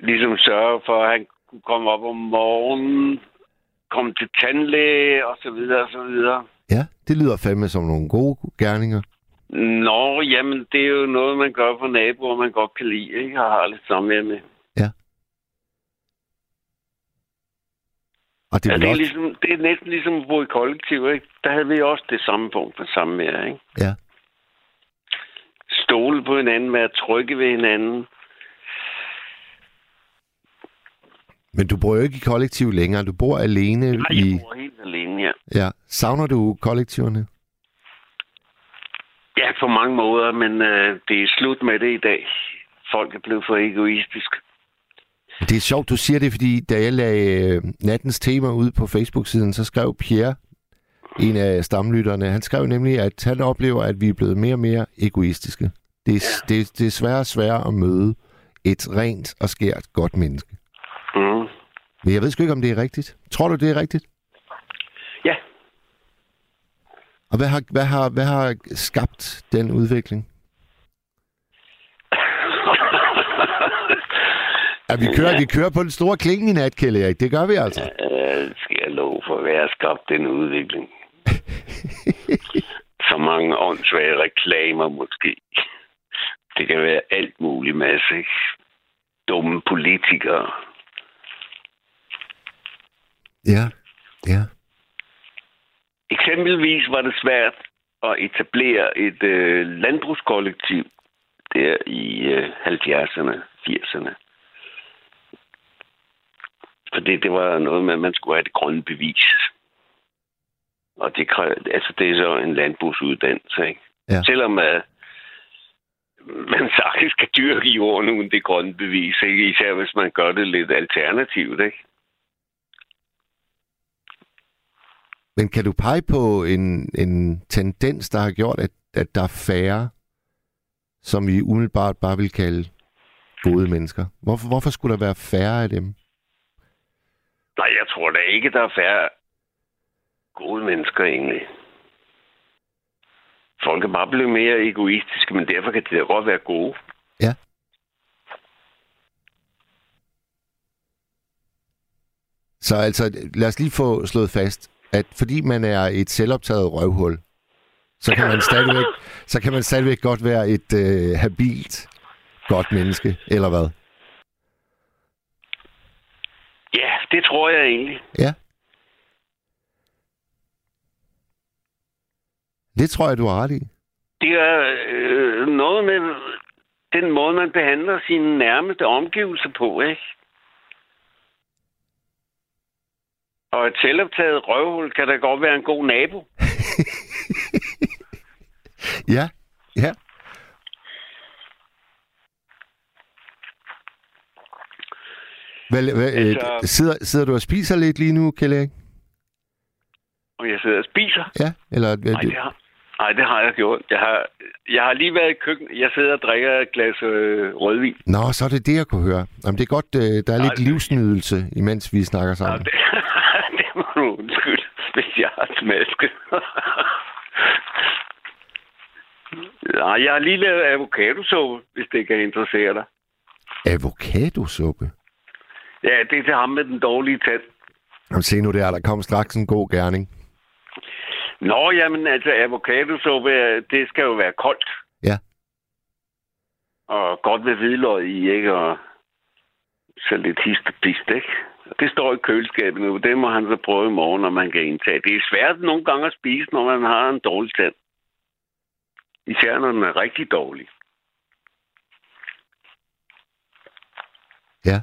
ligesom sørge for, at han kunne komme op om morgenen, komme til tandlæge, og så videre, og så videre. Ja, det lyder fandme som nogle gode gerninger. Nå, jamen, det er jo noget, man gør for naboer, man godt kan lide, ikke? Og har lidt samvær med. Og det Ja, er, det, er også... ligesom, det er næsten ligesom at bo i kollektiv, ikke? Der havde vi også det samme punkt for samvær, ikke? Ja. Stole på hinanden, være trygge ved hinanden. Men du bor jo ikke i kollektiv længere. Du bor alene Nej, i... jeg bor helt alene, ja. Ja. Savner du kollektiverne? Ja, på mange måder, men øh, det er slut med det i dag. Folk er blevet for egoistiske. Det er sjovt, du siger det, fordi da jeg lagde øh, nattens tema ud på Facebook-siden, så skrev Pierre, en af stamlytterne, han skrev nemlig, at han oplever, at vi er blevet mere og mere egoistiske. Det er, ja. det, det er sværere og sværere at møde et rent og skært godt menneske. Mm. Men jeg ved sgu ikke, om det er rigtigt. Tror du, det er rigtigt? Ja. Og hvad har, hvad har, hvad har skabt den udvikling? Ja, vi kører, vi kører på den store klinge i nat, Kjell Erik. Det gør vi altså. Øh, skal jeg love for, hvad har skabt den udvikling? (laughs) så mange åndssvage reklamer måske. Det kan være alt muligt masse, ikke? Dumme politikere. Ja, ja. Eksempelvis var det svært at etablere et øh, landbrugskollektiv der i øh, 70'erne, 80'erne. Fordi det var noget med, at man skulle have det grønne bevis. Og det, kræv, altså det er så en landbrugsuddannelse, ikke? Ja. Selvom at man (laughs) sagtens kan dyrke jorden uden det grønne bevis, ikke? Især hvis man gør det lidt alternativt, ikke? Men kan du pege på en, en tendens, der har gjort, at, at der er færre, som vi umiddelbart bare vil kalde gode mennesker? Hvorfor, hvorfor skulle der være færre af dem? Nej, jeg tror da ikke, der er færre gode mennesker egentlig. Folk er bare blevet mere egoistiske, men derfor kan de da godt være gode. Ja. Så altså, lad os lige få slået fast, at fordi man er et selvoptaget røvhul, så kan man stadigvæk, så kan man stadigvæk godt være et øh, habilt godt menneske, eller hvad? Ja, det tror jeg egentlig. Ja. Det tror jeg, du har ret i. Det er øh, noget med den måde, man behandler sine nærmeste omgivelser på, ikke? Og et selvoptaget røvhul kan da godt være en god nabo. (laughs) Ja, ja. Hvad, hvad, altså... Altså- sidder, sidder du og spiser lidt lige nu, Kjell Erik? Og jeg sidder og spiser. Ja, eller... Nej, det har, nej, det har jeg gjort. Jeg har, jeg har lige været i køkkenet. Jeg sidder og drikker et glas øh, rødvin. Nå, så er det det, jeg kunne høre. Jamen, det er godt, øh, der er lidt Nej. livsnydelse, imens vi snakker sammen. det, (laughs) det må du undskylde, hvis jeg har smasket. Nej, jeg har lige lavet avocadosuppe, hvis det kan interessere dig. Avocadosuppe? Ja, det er til ham med den dårlige tand. Jamen, se nu der, der kom straks en god gerning. Nå, jamen altså, avocadosuppe, det skal jo være koldt. Ja. Og godt med hvidløg i, ikke? Og så lidt hist og pist, ikke? Det står i køleskabet nu. Det må han så prøve i morgen, når man kan indtage. Det er svært nogle gange at spise, når man har en dårlig tand. Især når den er rigtig dårlig. Ja.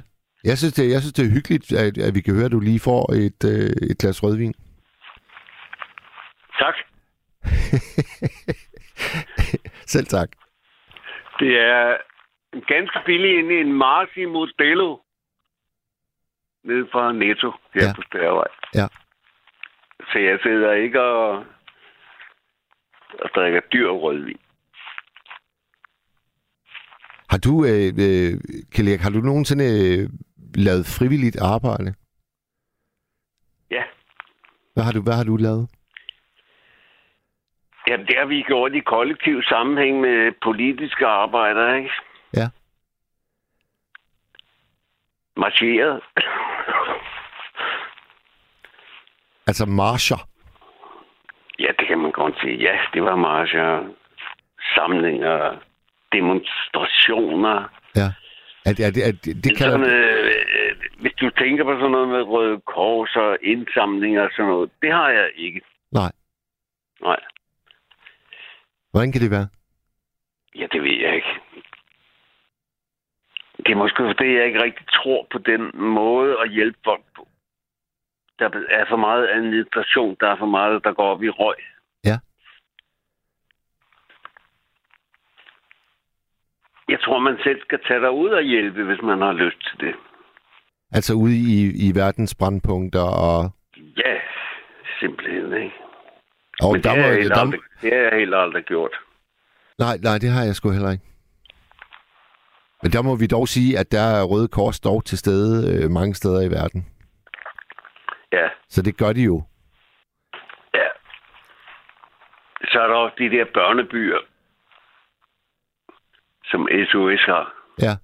Jeg synes, det, jeg synes, det er hyggeligt, at, at vi kan høre, at du lige får et, øh, et glas rødvin. Tak. (laughs) Selv tak. Det er ganske billigt inde i en Marsi Modello. Nede fra Netto, her Ja. på Størrevej. Ja. Så jeg sidder ikke og, og drikker dyr rødvin. Har du, øh, øh, Kjell har du nogensinde lavet frivilligt arbejde? Ja. Hvad har du, hvad har du lavet? Ja, det har vi gjort i kollektiv sammenhæng med politiske arbejdere, ikke? Ja. Marcheret. Altså marscher. ja, det kan man godt sige. Ja, det var marcher, samlinger, demonstrationer. At, at, at, det, det kan sådan, øh, hvis du tænker på sådan noget med Røde Kors og indsamlinger og sådan noget, det har jeg ikke. Nej. Nej. Hvordan kan det være? Ja, det ved jeg ikke. Det er måske fordi, jeg ikke rigtig tror på den måde at hjælpe folk på. Der er for meget administration, der er for meget, der går op i røg. Ja. Jeg tror, man selv skal tage dig ud og hjælpe, hvis man har lyst til det. Altså ude i, i verdens brandpunkter og... Ja, simpelthen, ikke? og Men der det, har jeg helt der, aldrig, det har jeg helt aldrig gjort. nej, nej, det har jeg sgu heller ikke. Men der må vi dog sige, at der er Røde Kors dog til stede øh, mange steder i verden. Ja, Så det gør de jo. ja. Så er der også de der børnebyer, som SOS har. Ja.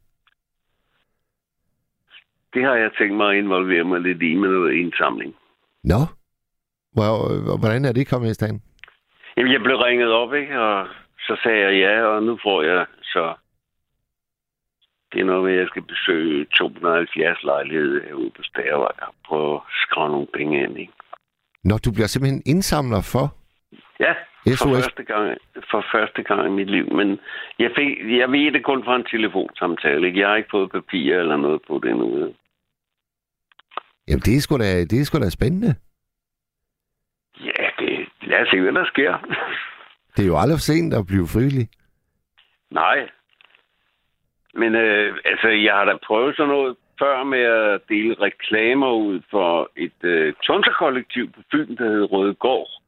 Det har jeg tænkt mig at involvere mig lidt i med noget indsamling. Nå. Hvor- Hvordan er det kommet i stand? Jamen, jeg blev ringet op, ikke? Og så sagde jeg ja, og nu får jeg så... Det er noget med, at jeg skal besøge 270 lejligheder herude på Stærvej og prøve at skrave nogle penge ind, ikke? Nå, du bliver simpelthen indsamler for Ja, for SOS. første, gang, for første gang i mit liv. Men jeg, fik, jeg ved det kun fra en telefonsamtale. Ikke? Jeg har ikke fået papir eller noget på det endnu. Jamen, det er sgu da, det er sgu da spændende. Ja, det, lad os se, hvad der sker. Det er jo aldrig for sent at blive frivillig. Nej, Men øh, altså, jeg har da prøvet sådan noget før med at dele reklamer ud for et øh, tonserkollektiv på Fyn, der hed Røde Gård.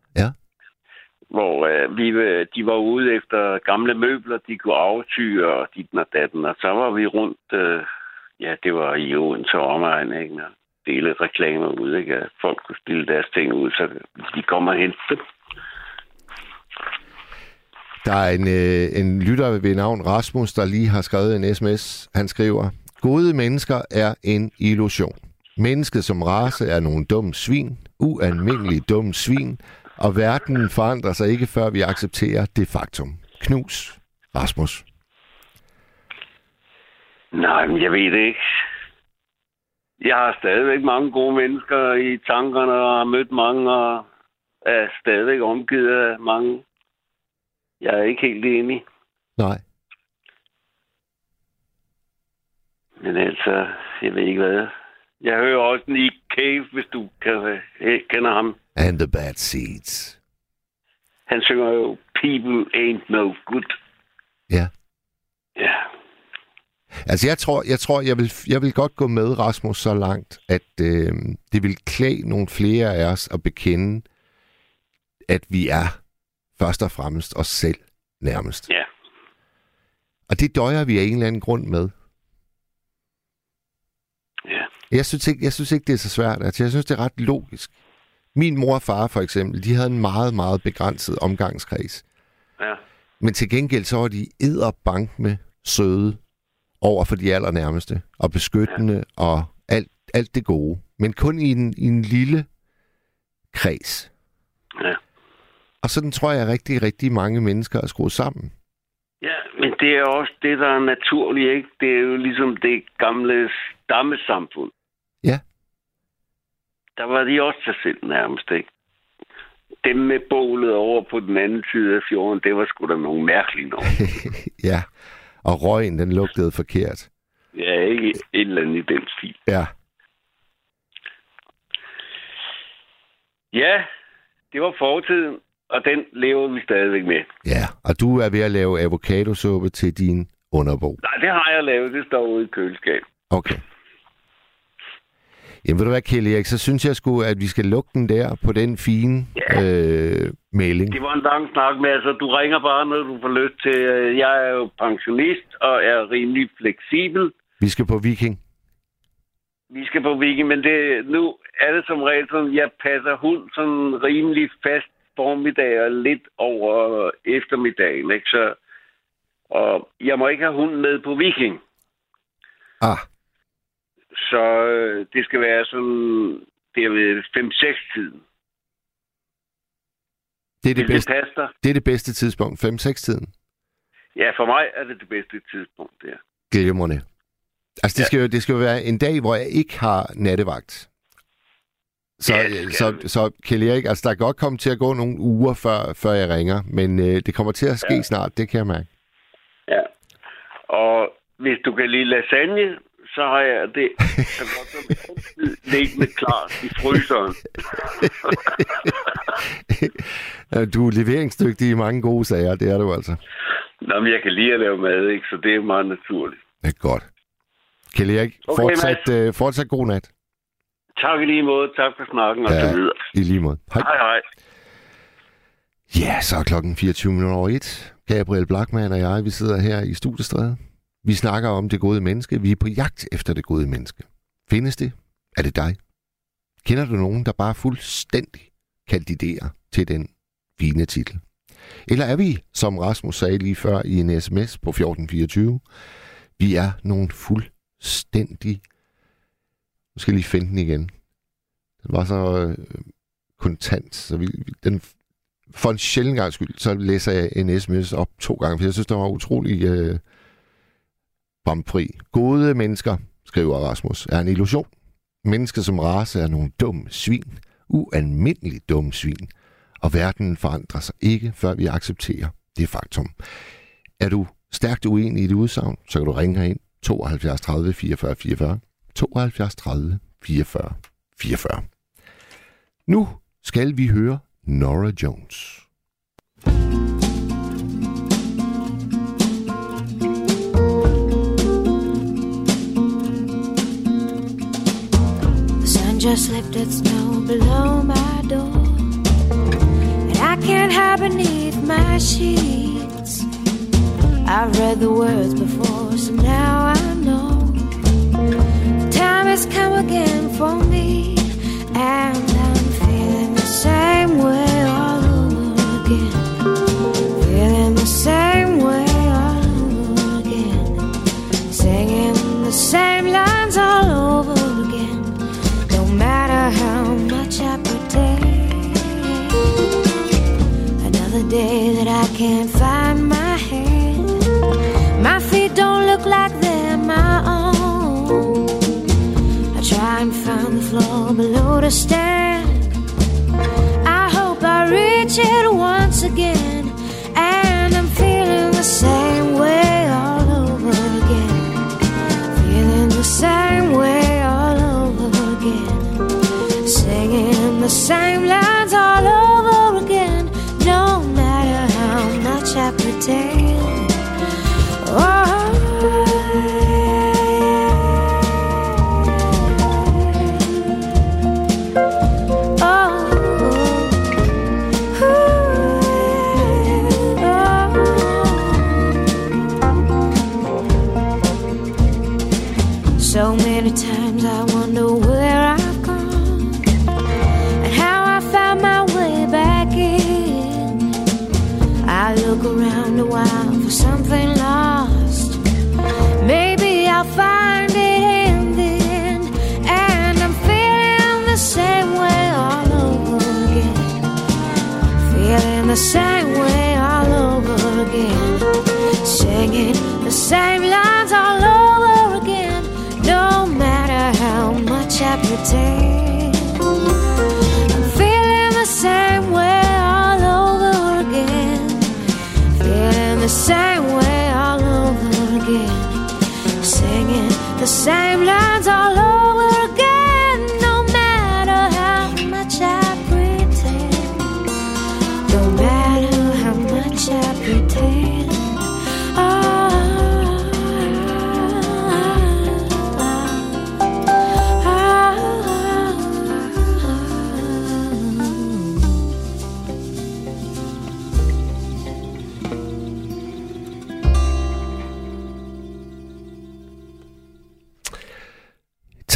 Hvor øh, vi, øh, de var ude efter gamle møbler, de kunne aftyre og dit og datten. Og så var vi rundt, øh, ja, det var i Odense og omegn, ikke? Og dele reklamer ud, ikke? At folk kunne stille deres ting ud, så de kommer og hente dem. Der er en, øh, en lytter ved navn Rasmus, der lige har skrevet en sms. Han skriver, Gode mennesker er en illusion. Mennesket som race er nogle dumme svin, ualmindelige dumme svin, og verden forandrer sig ikke, før vi accepterer det faktum. Knus, Rasmus. Nej, men jeg ved det ikke. Jeg har stadigvæk mange gode mennesker i tankerne, og har mødt mange, og er stadigvæk omgivet af mange. Jeg er ikke helt enig. Nej. Men altså, jeg ved ikke hvad. Jeg hører også Nick Cave, hvis du kan, øh, kender ham. And the bad seeds. Han synger jo People Ain't No Good. Ja. Ja. Altså, jeg tror, jeg, tror jeg, vil, jeg vil godt gå med Rasmus så langt, at øh, det vil klæde nogle flere af os at bekende, at vi er først og fremmest os selv nærmest. Ja. Og det døjer vi af en eller anden grund med. Jeg synes ikke, jeg synes ikke det er så svært. Altså, jeg synes, det er ret logisk. Min mor og far for eksempel, de havde en meget, meget begrænset omgangskreds. Ja. Men til gengæld så var de edderbank med søde over for de allernærmeste, og beskyttende, ja. og alt, alt det gode. Men kun i en, i en lille kreds. Ja. Og sådan tror jeg rigtig, rigtig mange mennesker er skruet sammen. Ja, men det er også det, der er naturligt, ikke? Det er jo ligesom det gamle stammesamfund. Der var de også sig selv nærmest, ikke? Dem med bålet over på den anden side af fjorden, det var sgu da nogle mærkelige nogen. (laughs) ja, og røgen, den lugtede forkert. ja, ikke et eller andet i den stil. Ja, Ja, det var fortiden, og den lever vi stadigvæk med. ja. Og du er ved at lave avocadosuppe til din underbo. Nej, det har jeg lavet. Det står ude i køleskabet. Okay. Jamen ved du hvad, Kjell Erik, så synes jeg sgu, at vi skal lukke den der på den fine Ja. øh, melding. Det var en lang snak med, altså du ringer bare, når du får lyst til. øh, Jeg er jo pensionist og er rimelig fleksibel. Vi skal på Viking. Vi skal på weekend, men det, nu er det som regel sådan, jeg passer hund sådan rimelig fast formiddag og lidt over eftermiddagen, ikke? Så, og jeg må ikke have hunden med på weekend. Ah, Så øh, det skal være sådan, det er ved 5-6-tiden. det er det, det bedste, passe dig? det er det bedste tidspunkt. 5-6-tiden. Ja, for mig er det det bedste tidspunkt, der. Glimrende. Altså, det, Ja. skal jo, det skal jo være en dag, hvor jeg ikke har nattevagt. Så, Ja, det skal så, det. så Kjell Erik, altså, der kan godt komme til at gå nogle uger, før, før jeg ringer, men øh, det kommer til at ske. Ja. snart, det kan jeg mærke. Ja. Og hvis du kan lide lasagne, så har jeg det så godt som altid liggende klar i fryseren. Du er leveringsdygtig i mange gode sager, det er du altså. Nå, men jeg kan lide at lave mad, ikke? Så det er meget naturligt. Det er godt. Kjell Erik, Okay, fortsat, øh, fortsat god nat. Tak i lige måde. Tak for snakken og Ja. så videre. I lige måde. Hej. Hej, hej. Ja, så er klokken 24 minutter over et. Gabriel Blackman og jeg, vi sidder her i studiestrædet. Vi snakker om det gode menneske. Vi er på jagt efter det gode menneske. Findes det? Er det dig? Kender du nogen, der bare fuldstændig kandiderer til den fine titel? Eller er vi, som Rasmus sagde lige før i en sms på 1424, vi er nogle fuldstændig... Nu skal jeg lige finde den igen. Den var så øh, kontant, så vi, den for en sjældent gang skyld, så læser jeg en sms op to gange, for jeg synes, det var utrolig øh, bomfri. Gode mennesker, skriver Rasmus, er en illusion. Mennesker som race er nogle dumme svin. Ualmindeligt dumme svin. Og verden forandrer sig ikke, før vi accepterer det faktum. Er du stærkt uenig i det udsagn, så kan du ringe herind 72 30 44 44. 72 30 44 44. Nu skal vi høre Nora Jones. Just lifted snow below my door. And I can't hide beneath my sheets. I've read the words before, so now I know. The time has come again for me. And I'm feeling the same way day that I can't find my head. My feet don't look like they're my own. I try and find the floor below to stand. I hope I reach it once again.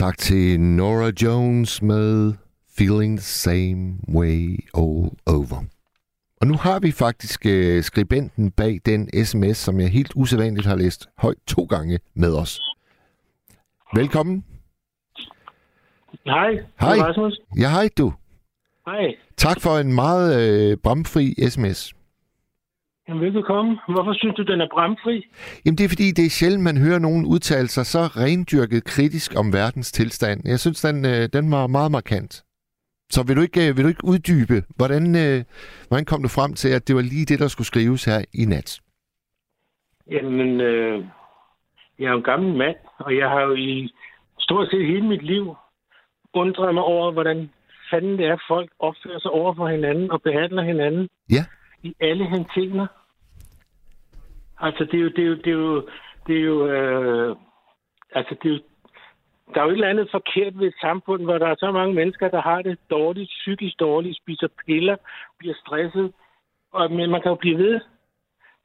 Tak til Nora Jones med Feeling the Same Way All Over. Og nu har vi faktisk øh, skribenten bag den sms, som jeg helt usædvanligt har læst højt to gange med os. Velkommen. Hej, Hej. Rasmus. Ja, hej du. Hej, Tak for en meget øh, bramfri sms. Jamen, velbekomme. Hvorfor synes du, den er bramfri? Jamen det er fordi, det er sjældent, man hører nogen udtale sig så rendyrket kritisk om verdens tilstand. Jeg synes, den, øh, den var meget markant. Så vil du ikke, øh, vil du ikke uddybe, hvordan, øh, hvordan kom du frem til, at det var lige det, der skulle skrives her i nat? Jamen, øh, jeg er jo en gammel mand, og jeg har jo i stort set hele mit liv undret mig over, hvordan fanden det er, folk opfører sig over for hinanden og behandler hinanden Ja. i alle henseender. Altså, det er jo, det er jo, det er jo, det er jo, øh, altså, det er jo, der er jo et eller andet forkert ved et samfund, hvor der er så mange mennesker, der har det dårligt, psykisk dårligt, spiser piller, bliver stresset, og, men man kan jo blive ved.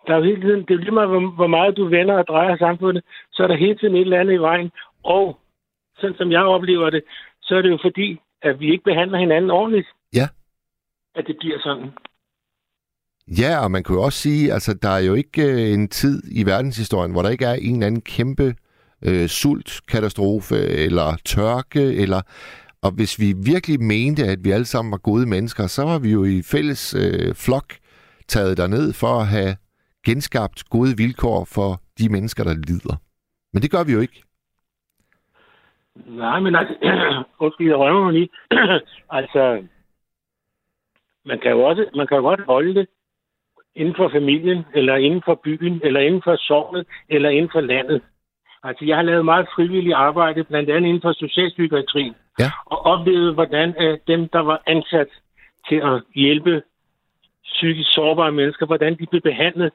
Der er jo hele tiden, det er jo lige meget, hvor, hvor meget du vender og drejer samfundet, så er der hele tiden et eller andet i vejen. Og sådan som jeg oplever det, så er det jo fordi, at vi ikke behandler hinanden ordentligt, Ja. at det bliver sådan. Ja, og man kan jo også sige, altså der er jo ikke øh, en tid i verdenshistorien, hvor der ikke er en eller anden kæmpe øh, sultkatastrofe eller tørke, eller og hvis vi virkelig mente, at vi alle sammen var gode mennesker, så var vi jo i fælles øh, flok taget derned for at have genskabt gode vilkår for de mennesker, der lider. Men det gør vi jo ikke. Nej, men altså, (clears throat) undskyld, jeg rømmer mig lige. (clears throat) altså, man kan jo også, man kan jo godt holde det inden for familien, eller inden for byen, eller inden for sognet, eller inden for landet. Altså, jeg har lavet meget frivilligt arbejde, blandt andet inden for socialpsykiatrien, Ja. og oplevet, hvordan øh, dem, der var ansat til at hjælpe psykisk sårbare mennesker, hvordan de blev behandlet.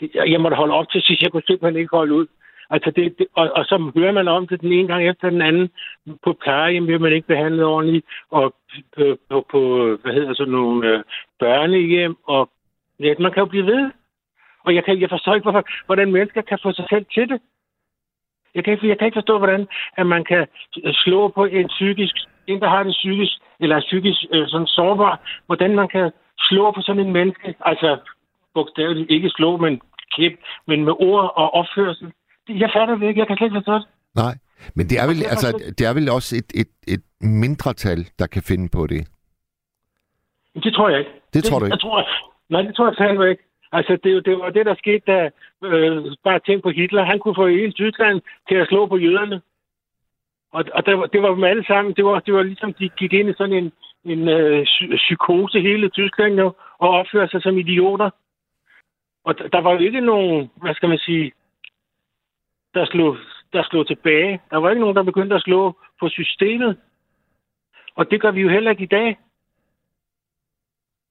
Det- Jeg måtte holde op til sidst, jeg kunne simpelthen ikke holde ud. Altså det, det, og, og så hører man om det den ene gang efter den anden. På plejehjem bliver man ikke behandlet ordentligt, og på, på, på hvad hedder sådan nogle øh, børnehjem, og ja, man kan jo blive ved. Og jeg, kan, jeg forstår ikke, hvorfor, hvordan mennesker kan få sig selv til det. Jeg kan, ikke, jeg kan ikke forstå, hvordan at man kan slå på en psykisk, en, der har det psykisk, eller er psykisk øh, sådan sårbar, hvordan man kan slå på sådan en menneske, altså bogstaveligt ikke slå, men klip, men med ord og opførsel. Det- Jeg fatter det ikke, jeg kan slet ikke forstå det. Nej, men det er vel, altså, så- det er vel også et, et, et mindretal, der kan finde på det. Det tror jeg ikke. Det tror du ikke? Jeg tror, nej, det tror jeg fandme ikke. Altså, det, det var det, der skete, da øh, bare tænk på Hitler. Han kunne få hele Tyskland til at slå på jøderne. Og, og det, var, det var dem alle sammen. Det var, det var ligesom, de gik ind i sådan en, en øh, psykose hele Tyskland jo, og opførte sig som idioter. Og der, der var jo ikke nogen, hvad skal man sige, der slog, der slog tilbage. Der var ikke nogen, der begyndte at slå på systemet. Og det gør vi jo heller ikke i dag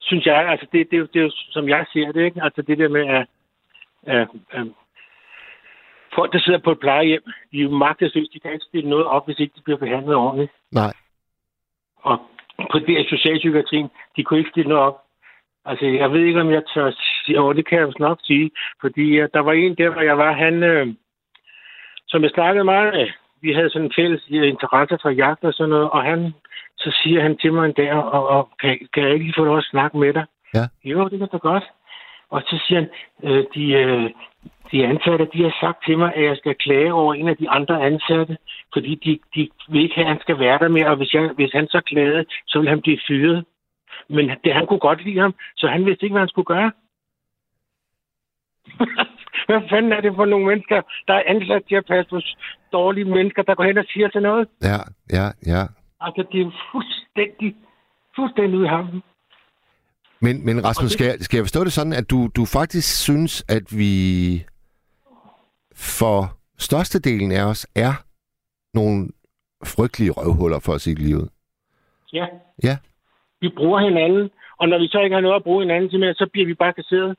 synes jeg, altså det, det, er det er jo, som jeg ser det, ikke? Altså det der med, at, at, at folk, der sidder på et plejehjem, de er jo magtesløse, de kan ikke stille noget op, hvis ikke de bliver behandlet ordentligt. Nej. Og på det her socialpsykiatrien, de kunne ikke stille noget op. Altså, jeg ved ikke, om jeg tør sige, og det kan jeg jo nok sige, fordi uh, der var en der, hvor jeg var, han, øh, som jeg snakkede meget med, vi havde sådan en fælles interesse for jagt og sådan noget, og han, så siger han til mig en dag, og, og kan, kan jeg ikke lige få lov at snakke med dig? Ja. Jo, det kan da godt. Og så siger han, øh, de, øh, de ansatte, de har sagt til mig, at jeg skal klage over en af de andre ansatte, fordi de, de vil ikke have, at han skal være der mere, og hvis, jeg, hvis han så klagede, så vil han blive fyret. Men det, han kunne godt lide ham, så han vidste ikke, hvad han skulle gøre. (laughs) hvad fanden er det for nogle mennesker, der er ansat til at passe på dårlige mennesker, der går hen og siger til noget? Ja, ja, ja. Altså, det er fuldstændig, fuldstændig ude i hampen. Men, men Rasmus, skal jeg, skal jeg forstå det sådan, at du, du faktisk synes, at vi for størstedelen af os er nogle frygtelige røvhuller for at sige livet? Ja. Ja. Vi bruger hinanden, og når vi så ikke har noget at bruge hinanden til mere, så bliver vi bare kasseret.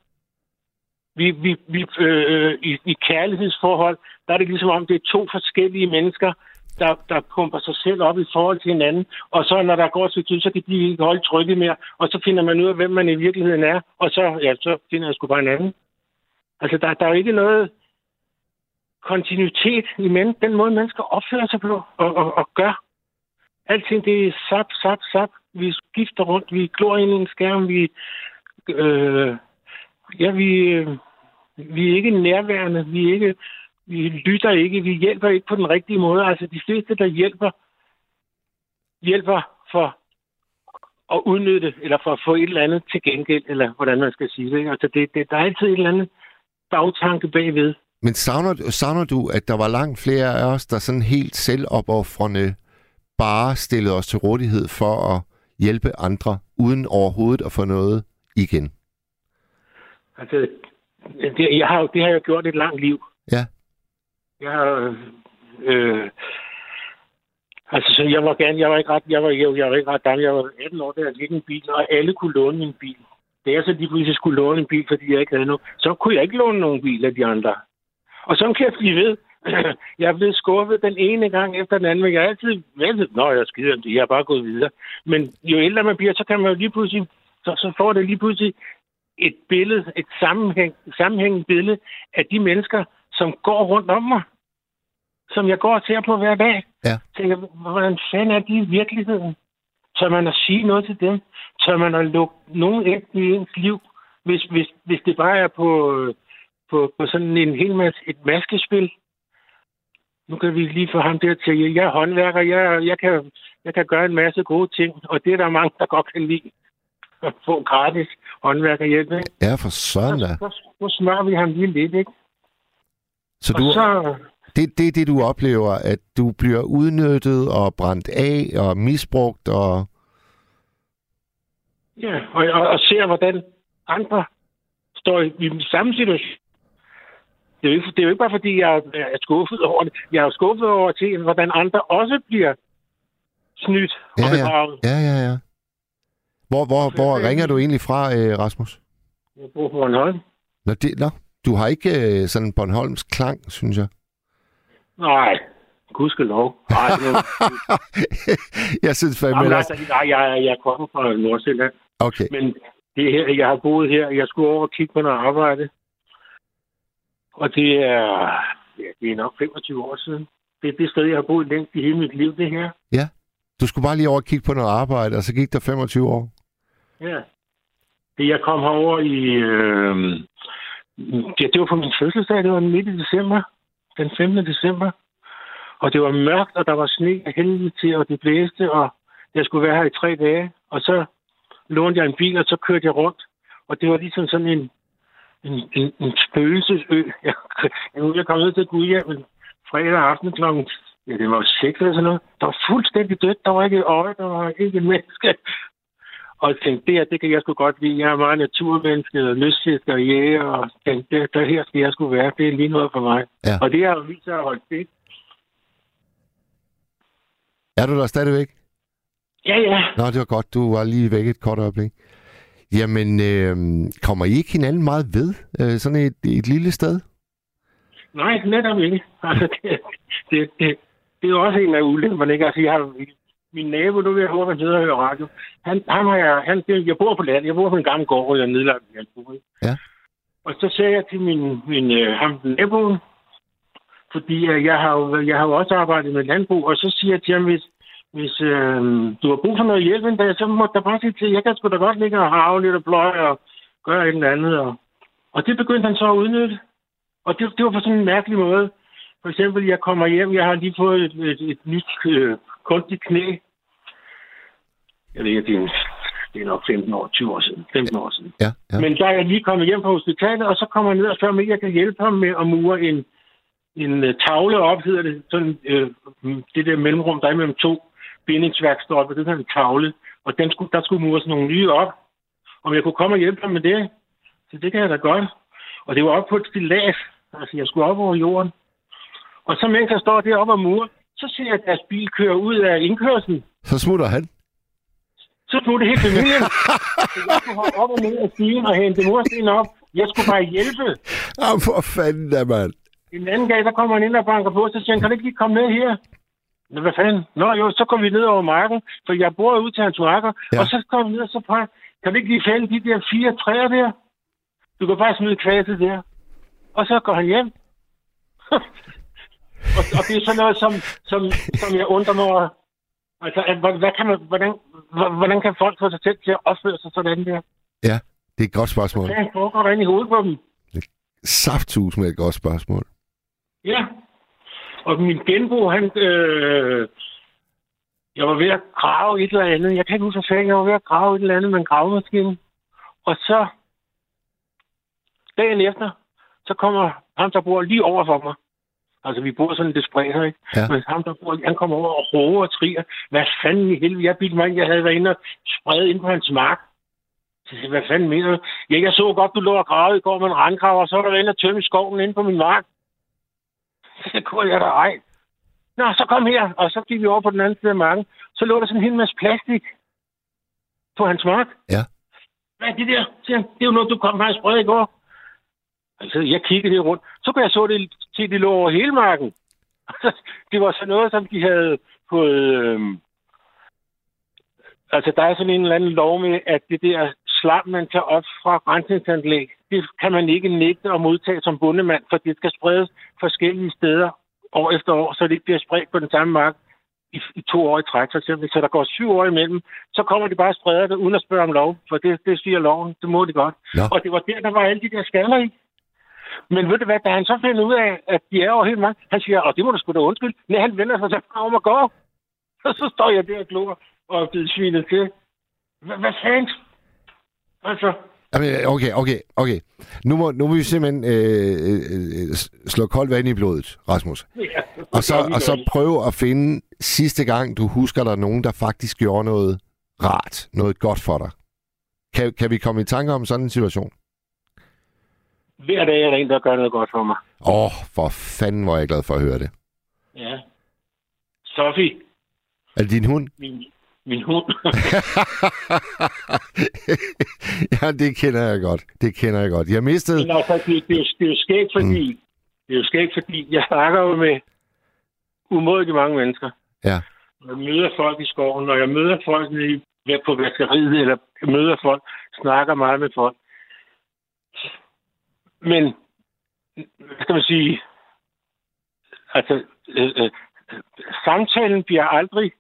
Vi, vi, vi, øh, i, I kærlighedsforhold, der er det ligesom om, det er to forskellige mennesker, der, der pumper sig selv op i forhold til hinanden. Og så når der går et tid, så kan de ikke holde trykket mere. Og så finder man ud af, hvem man i virkeligheden er. Og så, ja, så finder jeg sgu bare en anden. Altså, der, der er jo ikke noget kontinuitet i men, den måde, mennesker opfører sig på og, og, og gør. Alting, det er sap, sap, sap. Vi skifter rundt, vi glor ind i en skærm, vi... Øh, ja, vi, øh, vi er ikke nærværende, vi er ikke... Vi lytter ikke, vi hjælper ikke på den rigtige måde. Altså, de fleste, der hjælper, hjælper for at udnytte, eller for at få et eller andet til gengæld, eller hvordan man skal sige det. ikke? Altså, det, det, der er altid et eller andet bagtanke bagved. Men savner, savner du, at der var langt flere af os, der sådan helt selvopoffrende bare stillede os til rådighed for at hjælpe andre, uden overhovedet at få noget igen? Altså, det, jeg har, det har jeg gjort et langt liv. Ja. Jeg har, øh, altså, så jeg var gerne, jeg var ikke ret, jeg var, jeg, jeg var ikke ret gammel, jeg var 18 år, da jeg gik en bil, og alle kunne låne min bil. Da jeg så lige pludselig skulle låne en bil, fordi jeg ikke havde noget, så kunne jeg ikke låne nogen bil af de andre. Og så kan jeg blive ved. (clears throat) Jeg er blevet skuffet den ene gang efter den anden, men jeg er altid ved, Nå, jeg skider om det, jeg er bare gået videre. Men jo ældre man bliver, så kan man jo lige pludselig, så, så får det lige pludselig et billede, et sammenhæng, sammenhængende billede af de mennesker, som går rundt om mig. Som jeg går og ser på hver dag. Ja. Tænker, hvordan fanden er de i virkeligheden? Tør man at sige noget til dem? Tør man at lukke nogen ind i ens liv, hvis, hvis, hvis det bare er på, på, på sådan en hel masse, et maskespil? Nu kan vi lige få ham der til, jeg er håndværker, jeg, jeg, kan, jeg kan gøre en masse gode ting, og det er der mange, der godt kan lide at få gratis håndværkerhjælp. Ikke? Ja, for søren da. Så, så smører vi ham lige lidt, ikke? Så Og du, så, det, det er det, du oplever, at du bliver udnyttet og brændt af og misbrugt og... ja, og, og, og ser, hvordan andre står i, i den samme situation. Det er, jo ikke, det er jo ikke bare, fordi jeg er skuffet over det. Jeg er skuffet over at se, hvordan andre også bliver snydt og Ja, ja. bedraget. Ja, ja, ja. Hvor, hvor, hvor ringer du egentlig fra, øh, Rasmus? Jeg bor på Bornholm. Nå, det, nå, du har ikke øh, sådan Bornholms klang, synes jeg. Nej, gudskelov. Nej, det var... (laughs) jeg synes fandme Jamen, altså, nej, jeg, jeg kommer fra Nordsjælland. Okay, Men det her, jeg har boet her, jeg skulle over og kigge på noget arbejde. Og det er, ja, det er nok 25 år siden. Det er det sted, jeg har boet længst i hele mit liv, det her. du skulle bare lige over og kigge på noget arbejde, og så gik der 25 år. Ja. Jeg kom herover i... Øh, ja, det var på min fødselsdag, det var midt i december. Den 15. december. Og det var mørkt, og der var sne af helvede til, og det blæste, og jeg skulle være her i tre dage. Og så lånte jeg en bil, og så kørte jeg rundt. Og det var ligesom sådan en, en, en, en spøgelsesø. (laughs) Jeg, jeg, jeg kom ned til Gudhjem fredag aften klokken Ja, det var seks eller sådan noget. Der var fuldstændig dødt. Der var ikke et øje, der var ikke et menneske. Og tænkte, det her, det kan jeg sgu godt lide. Jeg er meget naturmenneske, og lystfisker og jæger, og tænkte, det, der her skal jeg sgu være. Det er lige noget for mig. Ja. Og det har jo vist sig at holde stik. Er du der stadigvæk? Ja, ja. Nå, det var godt. Du var lige væk et kort øjeblik. Jamen, øh, kommer I ikke hinanden meget ved? Øh, sådan et, et lille sted? Nej, netop ikke. (laughs) Altså, det, det, det, det er jo også en af ulemperne, ikke? Altså, jeg har, min nabo, nu vil jeg håbe, han sidder og hører radio. Han, han har jeg, han, jeg bor på landet, jeg bor på en gammel gård, jeg er nedlagt i ikke? Ja. Og så sagde jeg til min, min øh, ham, naboen, fordi øh, jeg, har jo, jeg har jo også arbejdet med landbrug, og så siger jeg til ham, hvis, hvis øh, du har brug for noget hjælp en dag, så må du bare sige til, jeg kan sgu da godt ligge og have lidt og pløje og gøre et eller andet. Og, og det begyndte han så at udnytte. Og det, det var på sådan en mærkelig måde. For eksempel, jeg kommer hjem, jeg har lige fået et, et, et nyt øh, kunstigt knæ. Jeg ved ikke, det er, det er nok 15 år, 20 år siden. 15 år siden. Ja, ja. Men der er jeg lige kommet hjem fra hospitalet, og så kommer jeg ned og spørger, om jeg kan hjælpe ham med at mure en, en uh, tavle op, hedder det. Sådan, øh, det der mellemrum, der er mellem to bindingsværkstolper, det er en tavle. Og den skulle, der skulle mures nogle nye op. Om jeg kunne komme og hjælpe ham med det. Så det kan jeg da godt. Og det var op på et stilas. Altså, jeg skulle op over jorden. Og så mens jeg står deroppe og murer, så ser jeg, at deres bil kører ud af indkørslen. Så smutter han. Så tog det hele familien. så jeg skulle hoppe op og ned af stigen og hente mursten op. Jeg skulle bare hjælpe. Ah, for fanden da, mand. En anden dag, der kommer han ind og banker på, så siger han, kan du ikke lige komme med her? Nå, hvad fanden? Nå jo, så kom vi ned over marken, for jeg bor ud til hans marker, Ja. og så kom vi ned og så bare, kan du ikke lige fælde de der fire træer der? Du kan bare smide kvaset der. Og så går han hjem. (laughs) og, og, det er sådan noget, som, som, som jeg undrer mig over. Altså, at, hvad, hvad kan man, hvordan, hvordan kan folk få sig selv til at opføre sig sådan der? Ja, det er et godt spørgsmål. Hvad foregår der inde i hovedet på dem? Safthus med et godt spørgsmål. Ja. Og min genbo, han... Øh, jeg var ved at grave et eller andet. Jeg kan ikke huske, fanden. Jeg var ved at grave et eller andet med en gravemaskine. Og så... Dagen efter, så kommer ham, der bor lige over for mig. Altså, vi bor sådan lidt spredt her, ikke? Ja. Men ham, der bor, han kommer over og råber og triger. Hvad fanden i helvede? Jeg bildte mig ind, jeg havde været inde og spredt ind på hans mark. Så jeg, hvad fanden mener du? Ja, jeg så godt, du lå og gravede i går med en randgraver, og så var der inde og tømme skoven inde på min mark. Så kunne jeg da ej. Nå, så kom her, og så gik vi over på den anden side af marken. Så lå der sådan en hel masse plastik på hans mark. Ja. Hvad er det der? Siger han. Det er jo noget, du kom faktisk sprede i går. Altså, jeg kiggede lidt rundt. Så kunne jeg så det til, det lå over hele marken. (laughs) det var så noget, som de havde fået... Øh... Altså, der er sådan en eller anden lov med, at det der slam, man tager op fra rensningsanlæg, det kan man ikke nægte at modtage som bundemand, for det skal spredes forskellige steder år efter år, så det ikke bliver spredt på den samme mark i, i to år i træk, for eksempel. Så der går syv år imellem, så kommer de bare og spreder det, uden at spørge om lov, for det, det siger loven, det må de godt. Nå. Og det var der, der var alle de der skaller i. Men ved du hvad, da han så finder ud af, at de er over helt mange, han siger, og det må du sgu da undskylde. Nej, han vender sig så om at gå. Og så står jeg der og glor og er blevet svinet til. Hvad, fanden? Altså, Okay, okay, okay. Nu må, nu må vi simpelthen øh, øh, slå koldt vand i blodet, Rasmus. ja, Og så, og så prøve at finde sidste gang, du husker, der er nogen, der faktisk gjorde noget rart, noget godt for dig. Kan, kan vi komme i tanke om sådan en situation? Hver dag er der en, der gør noget godt for mig. Åh, oh, for fanden, er jeg glad for at høre det. Ja. Sofie, Er det din hund? min, min hund. (laughs) ja, det kender jeg godt. Det kender jeg godt. Jeg mistede... Men altså, det, det, er jo- det er jo skægt, fordi... Mm. Det er jo skægt, fordi jeg snakker jo med, umådeligt mange mennesker. Ja. Jeg møder folk i skoven, når jeg møder folk i- på vaskeriet, eller møder folk, snakker meget med folk. Men, hvad skal man sige, altså, øh, øh, øh, samtalen bliver aldrig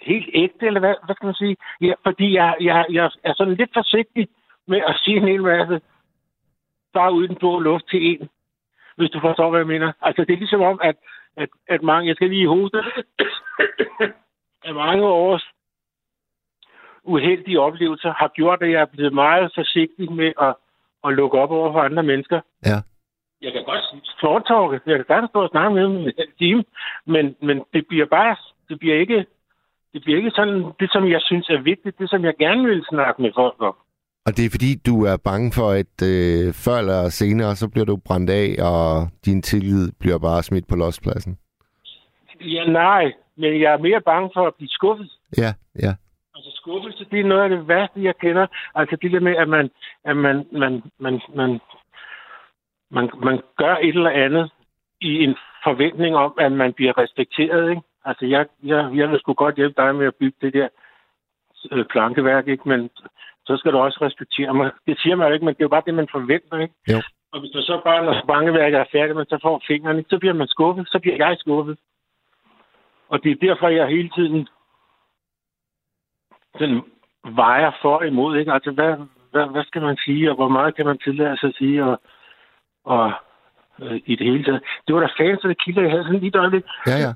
helt ægte, eller hvad, hvad skal man sige? Ja, fordi jeg, jeg, jeg er sådan lidt forsigtig med at sige en hel masse, bare uden den blå luft til en, hvis du forstår, hvad jeg mener. Altså, det er ligesom om, at, at, at mange, jeg skal lige hoste, (coughs) at mange års uheldige oplevelser har gjort, at jeg er blevet meget forsigtig med at, at lukke op over for andre mennesker. Ja. Jeg kan godt foretalke. Jeg kan godt stå og snakke med dem i en time, men, men det bliver bare, det bliver ikke, det bliver ikke sådan, det som jeg synes er vigtigt, det som jeg gerne vil snakke med folk om. Og det er fordi, du er bange for, at øh, før eller senere, så bliver du brændt af, og din tillid bliver bare smidt på lodspladsen. Ja, nej, men jeg er mere bange for at blive skuffet. Ja, ja. Altså skuffelse, det er noget af det værste, jeg kender. Altså det der med, at man, at man, man, man, man, man, man gør et eller andet i en forventning om, at man bliver respekteret, ikke? Altså jeg, jeg, jeg vil sgu godt hjælpe dig med at bygge det der øh, plankeværk, ikke? Men så skal du også respektere mig. Det siger man jo ikke, men det er jo bare det, man forventer, ikke? Jo. Og hvis du så bare, når plankeværket er færdigt, man så får fingrene, så bliver man skuffet, så bliver jeg skuffet. Og det er derfor, jeg hele tiden den vejer for og imod, ikke? Altså, hvad, hvad, hvad skal man sige, og hvor meget kan man tillade sig at sige, og, og øh, i det hele taget. Det var da fans, der kilder, jeg havde sådan lige et øjeblik. Ja, ja.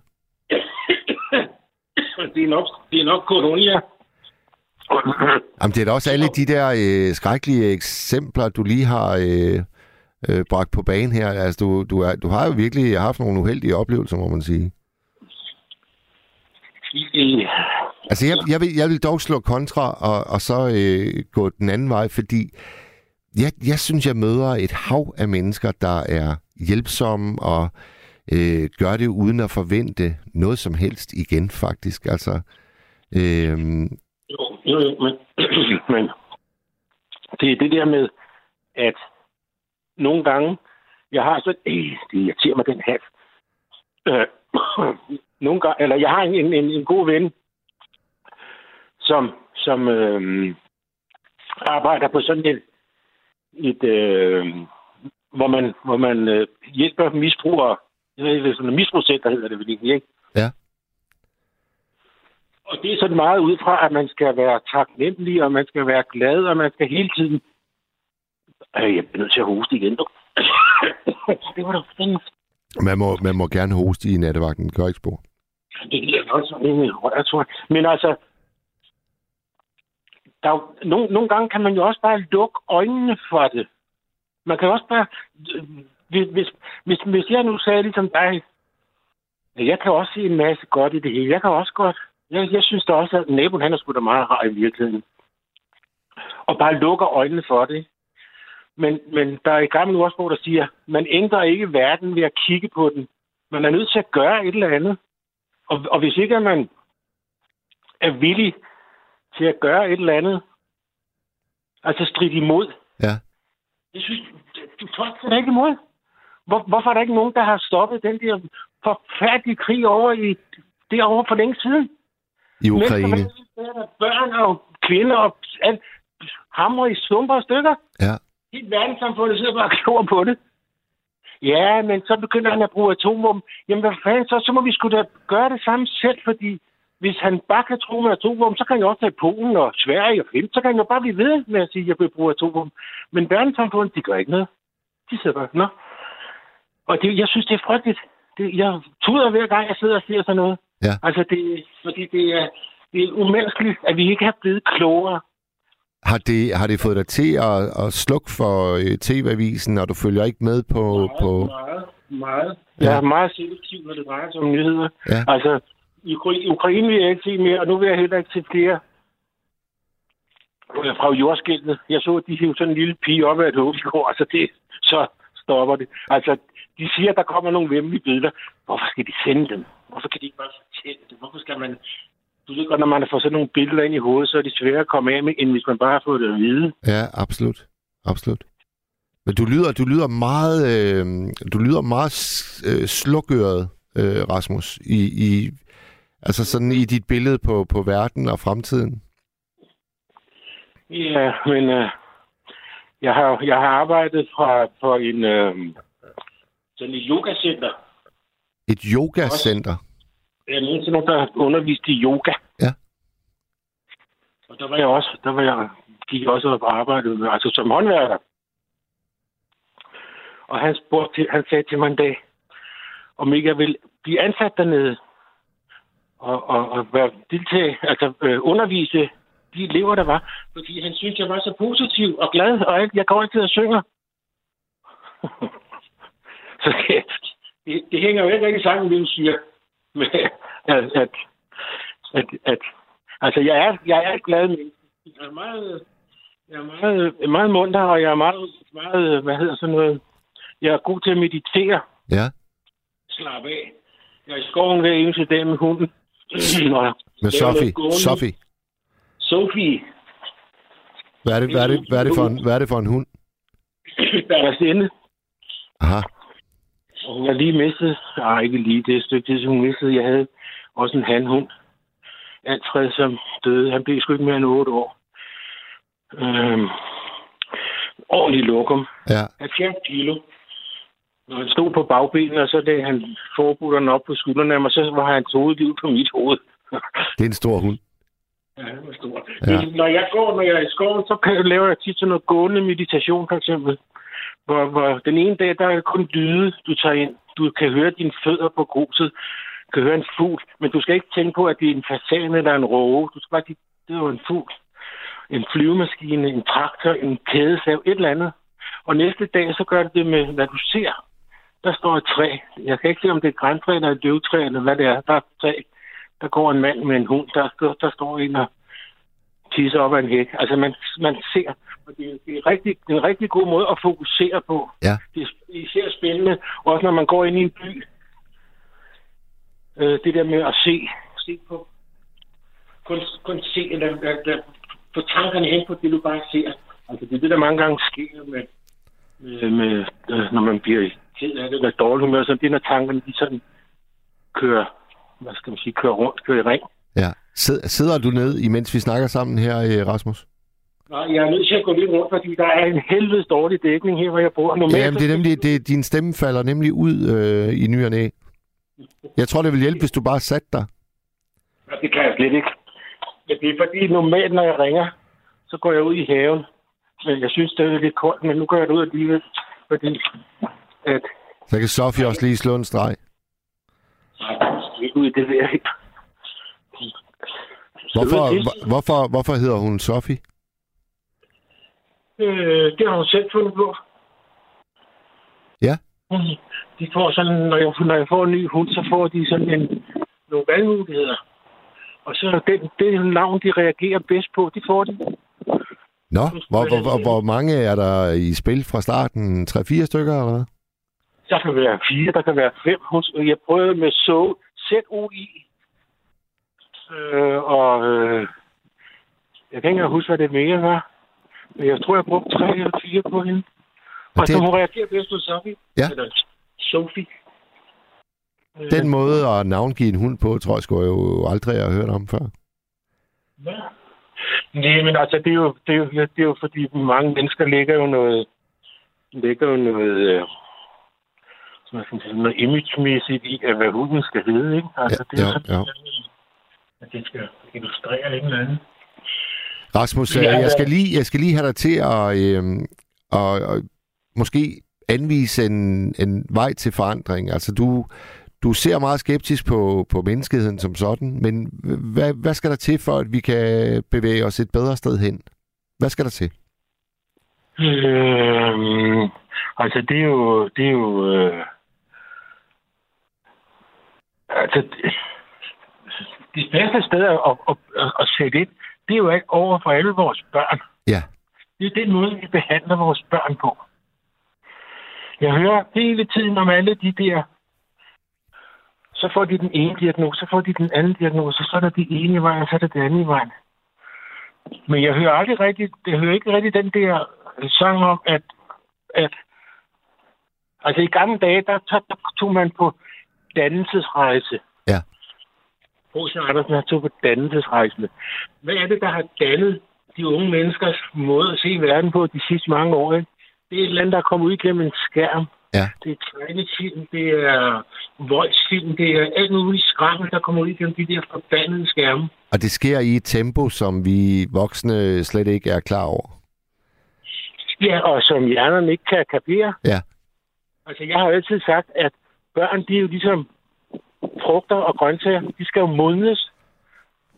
(coughs) det er nok, det er nok corona. (coughs) Jamen, det er da også alle de der øh, skrækkelige eksempler, du lige har øh, øh, bragt på banen her. Altså, du, du, er, du har jo virkelig haft nogle uheldige oplevelser, må man sige. Altså, jeg, jeg, vil, jeg vil dog slå kontra og, og så øh, gå den anden vej, fordi jeg, jeg synes, jeg møder et hav af mennesker, der er hjælpsomme og øh, gør det uden at forvente noget som helst igen, faktisk. Altså, øh, Jo, jo, jo, men, (clears throat) men det er det der med, at nogle gange, jeg har så, øh, (clears throat) det irriterer mig den hat. Øh, (clears throat) nogle gange, eller jeg har en, en, en god ven, som, som øh, arbejder på sådan et, et øh, hvor man, hvor man øh, hjælper misbrugere. Ved ikke, sådan en misbrugscenter hedder det vel egentlig, ikke? Ja. Og det er sådan meget ud fra, at man skal være taknemmelig, og man skal være glad, og man skal hele tiden... Øh, jeg bliver nødt til at hoste igen, du. (coughs) det var da fandme... man, må, man må gerne hoste i nattevagten, det gør ikke spor. Det er også en rør, tror jeg. Men altså... Der jo, nogle, nogle gange kan man jo også bare lukke øjnene for det. Man kan også bare... Hvis, hvis, hvis, hvis jeg nu sagde ligesom dig, jeg kan også se en masse godt i det hele. Jeg kan også godt... Jeg, jeg synes da også, at naboen han er sgu da meget rar i virkeligheden. Og bare lukker øjnene for det. Men, men der er et gammelt ordsprog, der siger, man ændrer ikke verden ved at kigge på den. Man er nødt til at gøre et eller andet. Og, og hvis ikke at man er villig til at gøre et eller andet, altså strid imod, Ja. jeg synes, det- folk er da ikke imod. Hvor, hvorfor er der ikke nogen, der har stoppet den der forfærdelige krig over i derovre for længe siden? I Ukraine. Mennesker, der er børn og kvinder og alt, hammer i stumper og stykker. Ja. Helt verdenssamfundet sidder bare og på det. Ja, men så begynder han at bruge atomvåben. Jamen, hvad fanden så? Så må vi sgu da gøre det samme selv, fordi hvis han bare kan tro med atomvåben, så kan han jo også tage Polen og Sverige og Finland. Så kan han jo bare blive ved med at sige, at jeg vil bruge atomvåben. Men verdenssamfundet, de gør ikke noget. De sidder bare, nå. Og det, jeg synes, det er frygteligt. Det, jeg tuder hver gang, jeg sidder og siger sådan noget. Ja. Altså, det, fordi det er, det er umenneskeligt, at vi ikke har blevet klogere. Har det, har det fået dig til at, at slukke for øh, TV-avisen, og du følger ikke med på... på... Meget, meget. Ja. Jeg er meget selektiv, når det drejer sig om nyheder. Ja. Altså, i Ukraine vil jeg ikke se mere, og nu vil jeg heller ikke se flere øh, fra jordskælvet. Jeg så, at de hævde sådan en lille pige op af et åbengård, altså det, så stopper det. Altså, de siger, at der kommer nogle vemmelige billeder. Hvorfor skal de sende dem? Hvorfor kan de ikke bare fortælle det? Hvorfor skal man... Du ved godt, når man har fået sådan nogle billeder ind i hovedet, så er de sværere at komme af med, end hvis man bare har fået det at vide. Ja, absolut. Absolut. Men du lyder, du lyder meget, øh, du lyder meget øh, slukøret øh, Rasmus, i, i, altså sådan i dit billede på, på verden og fremtiden? Ja, men øh, jeg, har, jeg har arbejdet fra, på en øh, sådan et yogacenter. Et yogacenter? Jeg er nogen til nogen, der har undervist i yoga. Ja. Og der var jeg også, der var jeg, gik jeg også og arbejdede med, altså som håndværker. Og han, spurgte han sagde til mig en dag, om ikke jeg vil blive ansat dernede og, og, og være deltage, altså øh, undervise de elever, der var, fordi han syntes, jeg var så positiv og glad, og jeg, jeg går ikke til at synge. så det, det, det, hænger jo ikke rigtig sammen, det du siger, med at, at, at, at altså, jeg er, jeg er glad menneske. Jeg er meget, jeg er meget, meget munter, og jeg er meget, meget, hvad hedder sådan noget, jeg er god til at meditere, Ja. slappe af. Jeg er i skoven hver eneste dag med hunden. (clears throat) Og Med Sofie. Sofie. Sofie, Hvad er det, hvad er det, hvad er det, for, en, hvad er det for en hund? (clears throat) der er stille. Aha. Og hun har lige mistet, nej ikke lige, det er et stykke tid, hun mistede. Jeg havde også en handhund. Alfred, som døde. Han blev sgu ikke mere end 8 år. Øhm, ordentlig lokum. Ja. 70 kilo. Når han stod på bagbenene, og så lagde han forbudderne op på skuldrene mig, så var han troet ud på mit hoved. (laughs) Det er en stor hund. Ja, det var stort. Ja. Når jeg går, når jeg er i skoven, så kan jeg lave tit sådan noget gående meditation, for eksempel. Hvor, hvor den ene dag, der er kun lyde, du tager ind. Du kan høre dine fødder på gruset. Du kan høre en fugl. Men du skal ikke tænke på, at det er en fasan eller en råge. Du skal bare sige, det er jo en fugl. En flyvemaskine, en traktor, en kædesav, et eller andet. Og næste dag, så gør det det med, hvad du ser. Der står et træ. Jeg kan ikke se, om det er et græntræ eller et løvtræ, eller hvad det er. Der er et træ. Der går en mand med en hund. Der, står- der står en og tisser op ad en hæk. Altså, man, man ser. Og det, er- det, er rigtig, det er en rigtig god måde at fokusere på. Ja. Det er især spændende, også når man går ind i en by. Øh, det der med at se, se på, kun, kun se, eller, eller, eller få tankerne hen på det, du bare ser. Altså, det er det, der mange gange sker med, med, med øh, når man bliver ked af det, eller dårlig humør, så det når tankerne de sådan kører, hvad skal man sige, kører rundt, kører i ring. Ja. Sid- Sidder du ned, imens vi snakker sammen her, øh, Rasmus? Nej, jeg er nødt til at gå lidt rundt, fordi der er en helvedes dårlig dækning her, hvor jeg bor. Normalt, Jamen, det er nemlig, det, din stemme falder nemlig ud øh, i ny og næ. Jeg tror, det vil hjælpe, hvis du bare satte dig. Ja, det kan jeg slet ikke. Men det er fordi, normalt, når jeg ringer, så går jeg ud i haven. Men jeg synes, det er lidt koldt, men nu går jeg ud alligevel, fordi at... Så kan Sofie også lige slå en streg. Ud i det der. ikke. Hvorfor, det- hvorfor, hvorfor hedder hun Sofie? Øh, det har hun selv fundet på. Ja. De får sådan, når jeg, når jeg får en ny hund, så får de sådan en, nogle valgmuligheder. Og så den, det navn, de reagerer bedst på, de får de. Nå, hvor, hvor, hvor, hvor mange er der i spil fra starten? 3-4 stykker, eller hvad? Der kan være fire, der kan være fem. Jeg prøvede med så Z-O-I. Øh, og øh, jeg kan ikke huske, hvad det mere var. Men jeg tror, jeg brugte tre eller fire på hende. Og det- så hun reagerer bedst på Sophie. Ja. Eller Sophie. Øh, Den måde at navngive en hund på, tror jeg sgu jeg jo aldrig har hørt om før. Ja. Nej, men altså, det er, jo, det, er jo, det er jo fordi, mange mennesker lægger jo noget, lægger jo noget, øh, noget imagemæssigt i, at hvad hunden skal hedde, ikke? Altså, Ja, det er ja, sådan, ja. at det skal illustrere en eller anden. Rasmus, Ja, ja, jeg, skal lige, jeg skal lige have dig til at, øh, og, og måske anvise en, en vej til forandring. Altså, du, du ser meget skeptisk på, på menneskeheden som sådan, men hvad, hvad skal der til for, at vi kan bevæge os et bedre sted hen? Hvad skal der til? Øhm, altså, det er jo... Det er jo øh, altså, det, de bedste steder at, at, at, at sætte ind, det er jo ikke over for alle vores børn. Ja. Det er den måde, vi behandler vores børn på. Jeg hører hele tiden om alle de der... Så får de den ene diagnose, så får de den anden diagnose, så er der det ene i vejen, så er der det andet i vejen. Men jeg hører aldrig rigtig, jeg hører ikke rigtig den der sang om, at, at altså i gamle dage, der, der, der tog man på dannelsesrejse. Ja. H.C. Andersen har tog på dannelsesrejse. Hvad er det, der har dannet de unge menneskers måde at se verden på de sidste mange år? Ikke? Det er et eller andet, der er kommet ud igennem en skærm. Ja. Det er tegnefilm, det er voldsfilm, det er alt muligt skrammel, der kommer ud igennem de der forbandede skærme. Og det sker i et tempo, som vi voksne slet ikke er klar over. Ja, og som hjernerne ikke kan kapere. Ja. Altså, jeg har jo altid sagt, at børn, de er jo ligesom frugter og grøntsager. De skal jo modnes.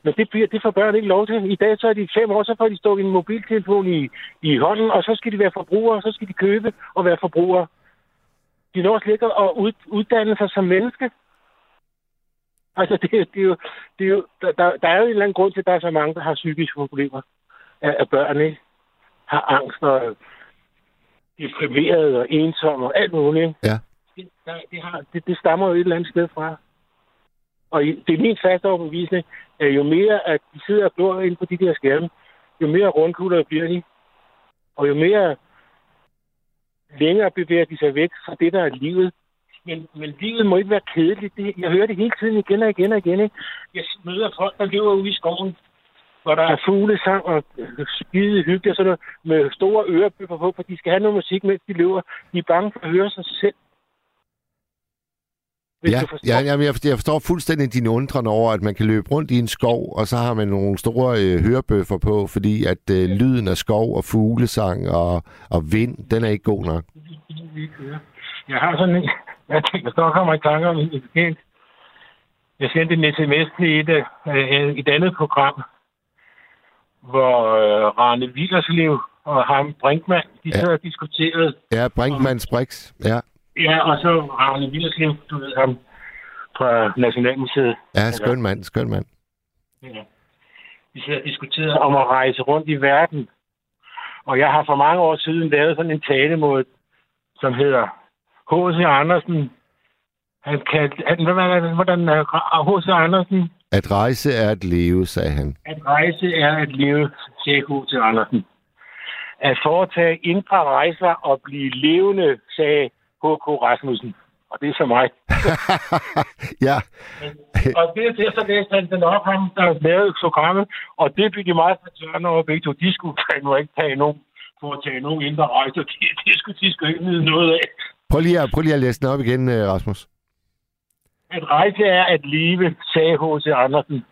Men det, bliver, det får børn ikke lov til. I dag så er de fem år, så får de stået en mobiltelefon i, i hånden, og så skal de være forbrugere, og så skal de købe og være forbrugere. De når slet ikke at ud, uddanne sig som menneske. Altså, det, det er jo, det er jo, der, der, er jo en eller anden grund til, at der er så mange, der har psykiske problemer af, af børn, ikke? Har angst og deprimeret og ensom og alt muligt. ikke? Ja. Det, der, det, har, det, det stammer jo et eller andet sted fra. Og det er min faste overbevisning, at jo mere at de sidder og glor ind på de der skærme, jo mere rundkutter bliver de. Og jo mere længere bevæger de sig væk fra det, der er livet. Men, men livet må ikke være kedeligt. Det, jeg hører det hele tiden igen og igen og igen. Ikke? Jeg møder folk, der lever ude i skoven, hvor der er fuglesang og øh, skide hygge og sådan noget, med store ørebøffer på, for de skal have noget musik, mens de løber. De er bange for at høre sig selv. Hvis Ja, du forstår. ja jamen, jeg, forstår, jeg forstår fuldstændig din undren over, at man kan løbe rundt i en skov, og så har man nogle store øh, hørebøffer på, fordi at øh, lyden af skov og fuglesang og, og vind, den er ikke god nok. Jeg har sådan en... (laughs) Jeg tænker, så kommer i tanke om en. Jeg sendte en sms til et, øh, et andet program, hvor øh, Rane Villerslev og ham Brinkmann, de Ja. ja. sad og diskuterede. Ja, Brinkmanns Brix. Ja, Ja, og så Rane Villerslev, du ved ham, fra Nationalmuseet. ja skøn mand, skøn mand. Ja. Vi sidder og diskuterer om at rejse rundt i verden. Og jeg har for mange år siden lavet sådan en talemåde, som hedder H.C. Andersen. Han kan, han, hvad det, hvordan er H.C. Andersen? At rejse er at leve, sagde han. At rejse er at leve, sagde H.C. Andersen. At foretage indre rejser og blive levende, sagde H.K. Rasmussen. Og det er så mig. (laughs) ja, Og det er til, så læste han den op, ham, der lavede programmet, og det blev de meget fortørne over begge to. De skulle (laughs) fandme ikke tage nogen, for at tage nogen indre rejser. Det, det skulle de skulle ikke vide noget af. prøv lige, at, prøv lige at læse den op igen, øh, Rasmus. At rejse er at leve, sagde H.C. Andersen.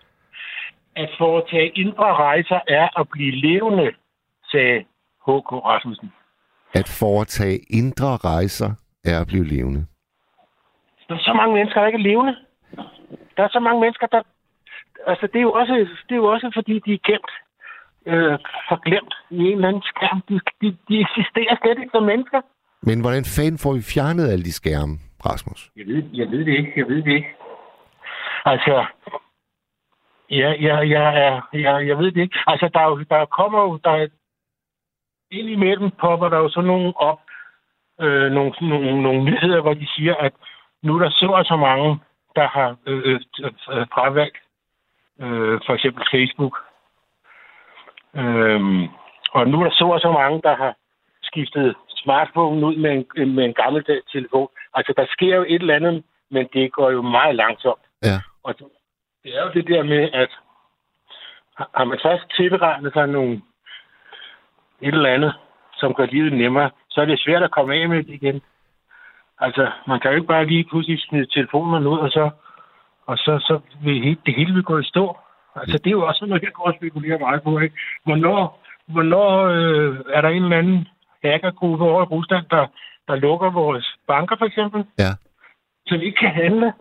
At foretage indre rejser er at blive levende, sagde H.K. Rasmussen. At foretage indre rejser er at blive levende. Der er så mange mennesker, der ikke er levende. Der er så mange mennesker, der... Altså, det er jo også, det er jo også fordi, de er gemt, øh, forglemt i en eller anden skærm. De, de, de eksisterer slet ikke som mennesker. Men hvordan fanden får vi fjernet alle de skærme, Rasmus? Jeg ved, jeg ved det ikke. Jeg ved det ikke. Altså, ja, ja, jeg, er, jeg, jeg ved det ikke. Altså, der, er jo, der kommer jo, der er, ind imellem popper der jo sådan nogle op, øh, nogle, nogle, nogle nyheder, hvor de siger, at nu er der så og så mange, der har øh, øh, øh, fravalgt øh, for eksempel Facebook. Øhm, og nu er der så og så mange, der har skiftet smartphone ud med en, med en gammeldags telefon. Altså, der sker jo et eller andet, men det går jo meget langsomt. Ja. Og det, er jo det der med, at har man først tilberegnet sig nogle et eller andet, som gør livet nemmere, så er det svært at komme af med det igen. Altså, man kan jo ikke bare lige pludselig smide telefonen ud, og så, og så, så vil det hele vil gå i stå. Altså, det er jo også noget, jeg går og spekulerer meget på. Ikke? Hvornår, hvornår øh, er der en eller anden hackergruppe over i Rusland, der, der lukker vores banker, for eksempel, Ja. så vi ikke kan handle?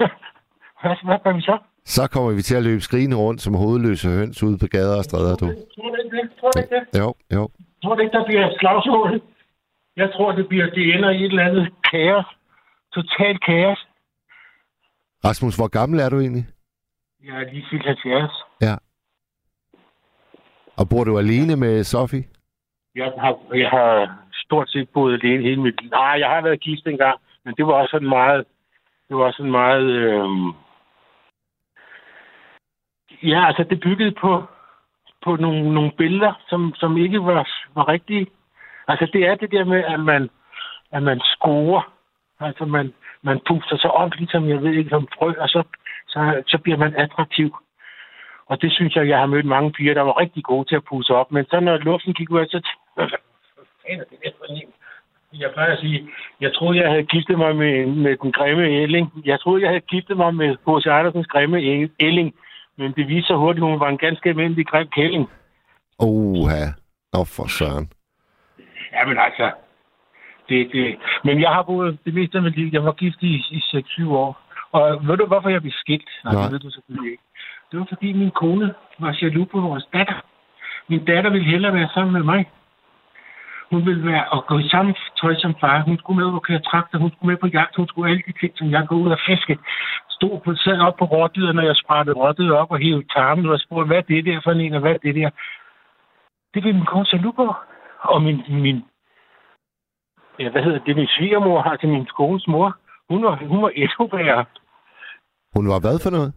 (laughs) hvad, hvad gør vi så? Så kommer vi til at løbe skrigende rundt som hovedløse høns ude på gader og stræder, du. Tror du ikke det? Tror du ikke det? Jo, jo. Tror du ikke, der bliver slagsmål? Jeg tror, det bliver det ender i et eller andet kaos. Totalt kaos. Rasmus, hvor gammel er du egentlig? Jeg er lige fyldt 70. Ja. Og bor du alene med Sofie? Jeg har, jeg har stort set boet alene hele mit liv. Nej, jeg har været gift engang, men det var også sådan meget... Det var sådan meget... Øhm... Ja, altså det byggede på, på nogle, nogle billeder, som, som ikke var, var rigtige. Altså det er det der med, at man, at man scorer Altså, man, man puster sig op, ligesom jeg ved ikke, som frø, og så, så, så bliver man attraktiv. Og det synes jeg, jeg har mødt mange piger, der var rigtig gode til at pusse op. Men så når luften gik ud, så jeg, (laughs) det jeg plejer at sige, jeg troede, jeg havde giftet mig med, med den grimme ælling. Jeg troede, jeg havde giftet mig med H.C. Andersens grimme ælling. Men det viste sig hurtigt, at hun var en ganske almindelig grim kælling. Oha. Nå for søren. Ja, men altså... Det, det. Men jeg har boet det meste af mit liv. Jeg var gift i, i 6-7 år. Og ved du, hvorfor jeg blev skilt? Nej, Nej. det ved du selvfølgelig ikke. Det var, fordi min kone var jaloux på vores datter. Min datter ville hellere være sammen med mig. Hun ville være og gå i samme tøj som far. Hun skulle med og køre traktor. Hun skulle med på jagt. Hun skulle alle de ting, som jeg går ud og fiske. Stod på, sad op på rådyret, når jeg sprættede rådyret op og hævede tarmen. Og spurgte, hvad er det der for en, og hvad er det der? Det ville min kone jaloux på. Og min, min ja, hvad hedder det, min svigermor har til min skoles mor. Hun var, hun var værre. Hun var hvad for noget?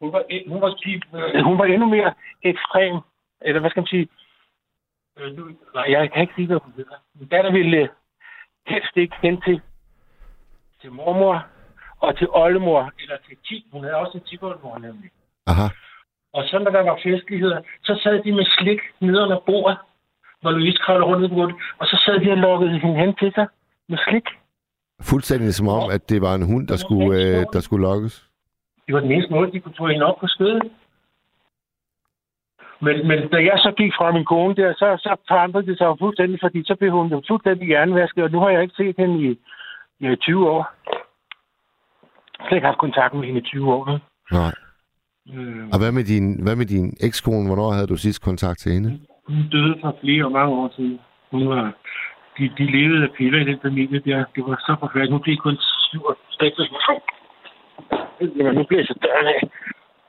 Hun var, hun var, øh, hun var endnu mere ekstrem. Eller hvad skal man sige? Øh, nej, jeg kan ikke sige, hvad hun hedder. Min datter ville øh, helst ikke hen til, til mormor og til oldemor, eller til ti. Hun havde også en tipoldemor nemlig. Aha. Og så når der var festligheder, så sad de med slik nede under bordet, hvor Louise kravlede rundt i bordet, og så sad de og lukkede hende hen til sig med slik. Fuldstændig som om, at det var en hund, der skulle, øh, der skulle lokkes. Det var den eneste måde, de kunne få hende op på skødet. Men, men da jeg så gik fra min kone der, så, så forandrede det sig jo fuldstændig, fordi så blev hun jo fuldstændig hjernevasket, og nu har jeg ikke set hende i, i 20 år. Jeg har ikke haft kontakt med hende i 20 år nu. Nej. Øh, Og hvad med din, hvad med din ekskone? Hvornår havde du sidst kontakt til hende? Hun døde for flere og mange år siden. Hun var, de, de levede af piller i den familie der. Det var så forfærdeligt. Hun blev kun 47. Jamen, nu bliver jeg så døren af.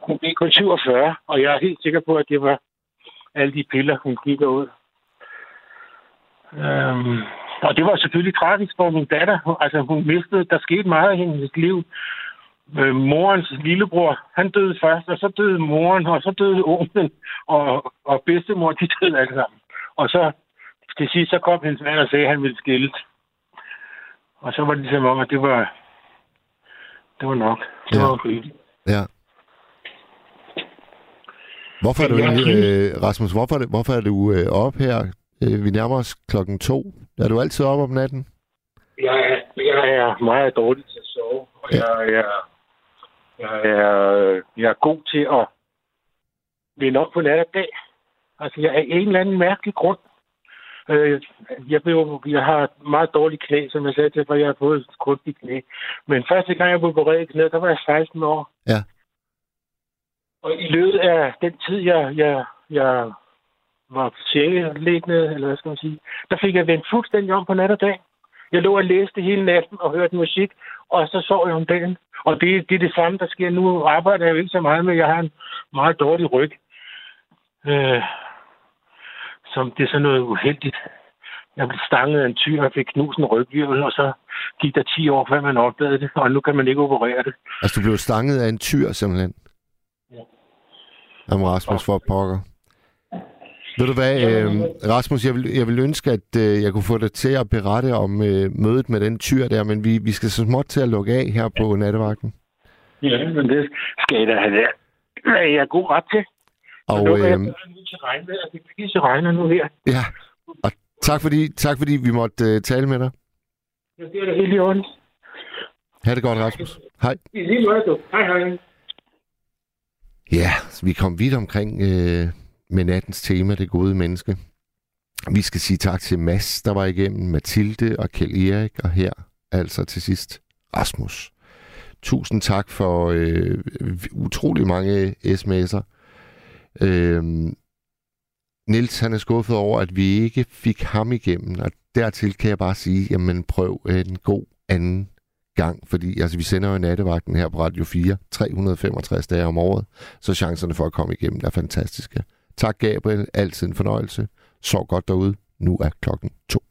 Hun blev kun 47, og jeg er helt sikker på, at det var alle de piller, hun gik ud. Øhm, og det var selvfølgelig tragisk for min datter. Altså, hun mistede, der skete meget i hendes liv. Øh, morens lillebror, han døde først, og så døde moren, og så døde onklen, og, og bedstemor, de døde alle sammen. Og så til sidst, så kom hendes mand og sagde, at han ville skilles. Og så var det ligesom om, at det var, det var nok. Det Ja. var rigeligt. Ja. Hvorfor er du Jeg øh, Rasmus, hvorfor er, det, hvorfor er du øh, op her? Øh, vi nærmer os klokken to. Er du altid op om natten? Jeg er, jeg er meget dårlig til at sove, og jeg er, jeg er, jeg er god til at vende op på nat og dag. Altså, jeg er en eller anden mærkelig grund. Øh, jeg, blev, jeg har et meget dårligt knæ, som jeg sagde til, for jeg har fået et kraftigt knæ. Men første gang, jeg blev opereret i knæet, der var jeg 16 år. Ja. Og i løbet af den tid, jeg, jeg, jeg var sengeliggende, eller hvad skal man sige, der fik jeg vendt fuldstændig om på nat og dag. Jeg lå og læste hele natten og hørte musik, og så sov jeg om dagen. Og det, det er det samme, der sker nu. Arbejder jeg jo ikke så meget med. Jeg har en meget dårlig ryg. Øh, som det er sådan noget uheldigt. Jeg blev stanget af en tyr og fik knust en rygvirvel, og så gik der 10 år, før man opdagede det, og nu kan man ikke operere det. Altså, du blev stanget af en tyr, simpelthen? Ja. Jamen, Rasmus, for pokker. Ved du hvad, øh, Rasmus, jeg vil, jeg vil ønske, at øh, jeg kunne få dig til at berette om øh, mødet med den tyr der, men vi, vi skal så småt til at lukke af her på nattevagten. Ja, men det skal I da have der. Det er god ret til. Og nu er jeg øh, nødt til regnvejr, og det pisse regner nu her. ja, og tak fordi, tak fordi vi måtte øh, tale med dig. Ja, det er da helt i orden. Ha' det godt, Rasmus. Hej. I lige måde, du. Hej, hej. Ja, så vi kom vidt omkring øh, med nattens tema, det gode menneske. Vi skal sige tak til Mads, der var igennem, Mathilde og Kjell Erik, og her altså til sidst Rasmus. Tusind tak for øh, utrolig mange sms'er. Øh, Nils han er skuffet over, at vi ikke fik ham igennem, og dertil kan jeg bare sige, jamen prøv øh, en god anden gang, fordi altså, vi sender jo nattevagten her på Radio 4, 365 dage om året, så chancerne for at komme igennem er fantastiske. Tak Gabriel, altid en fornøjelse. Sov godt derude. Nu er klokken to.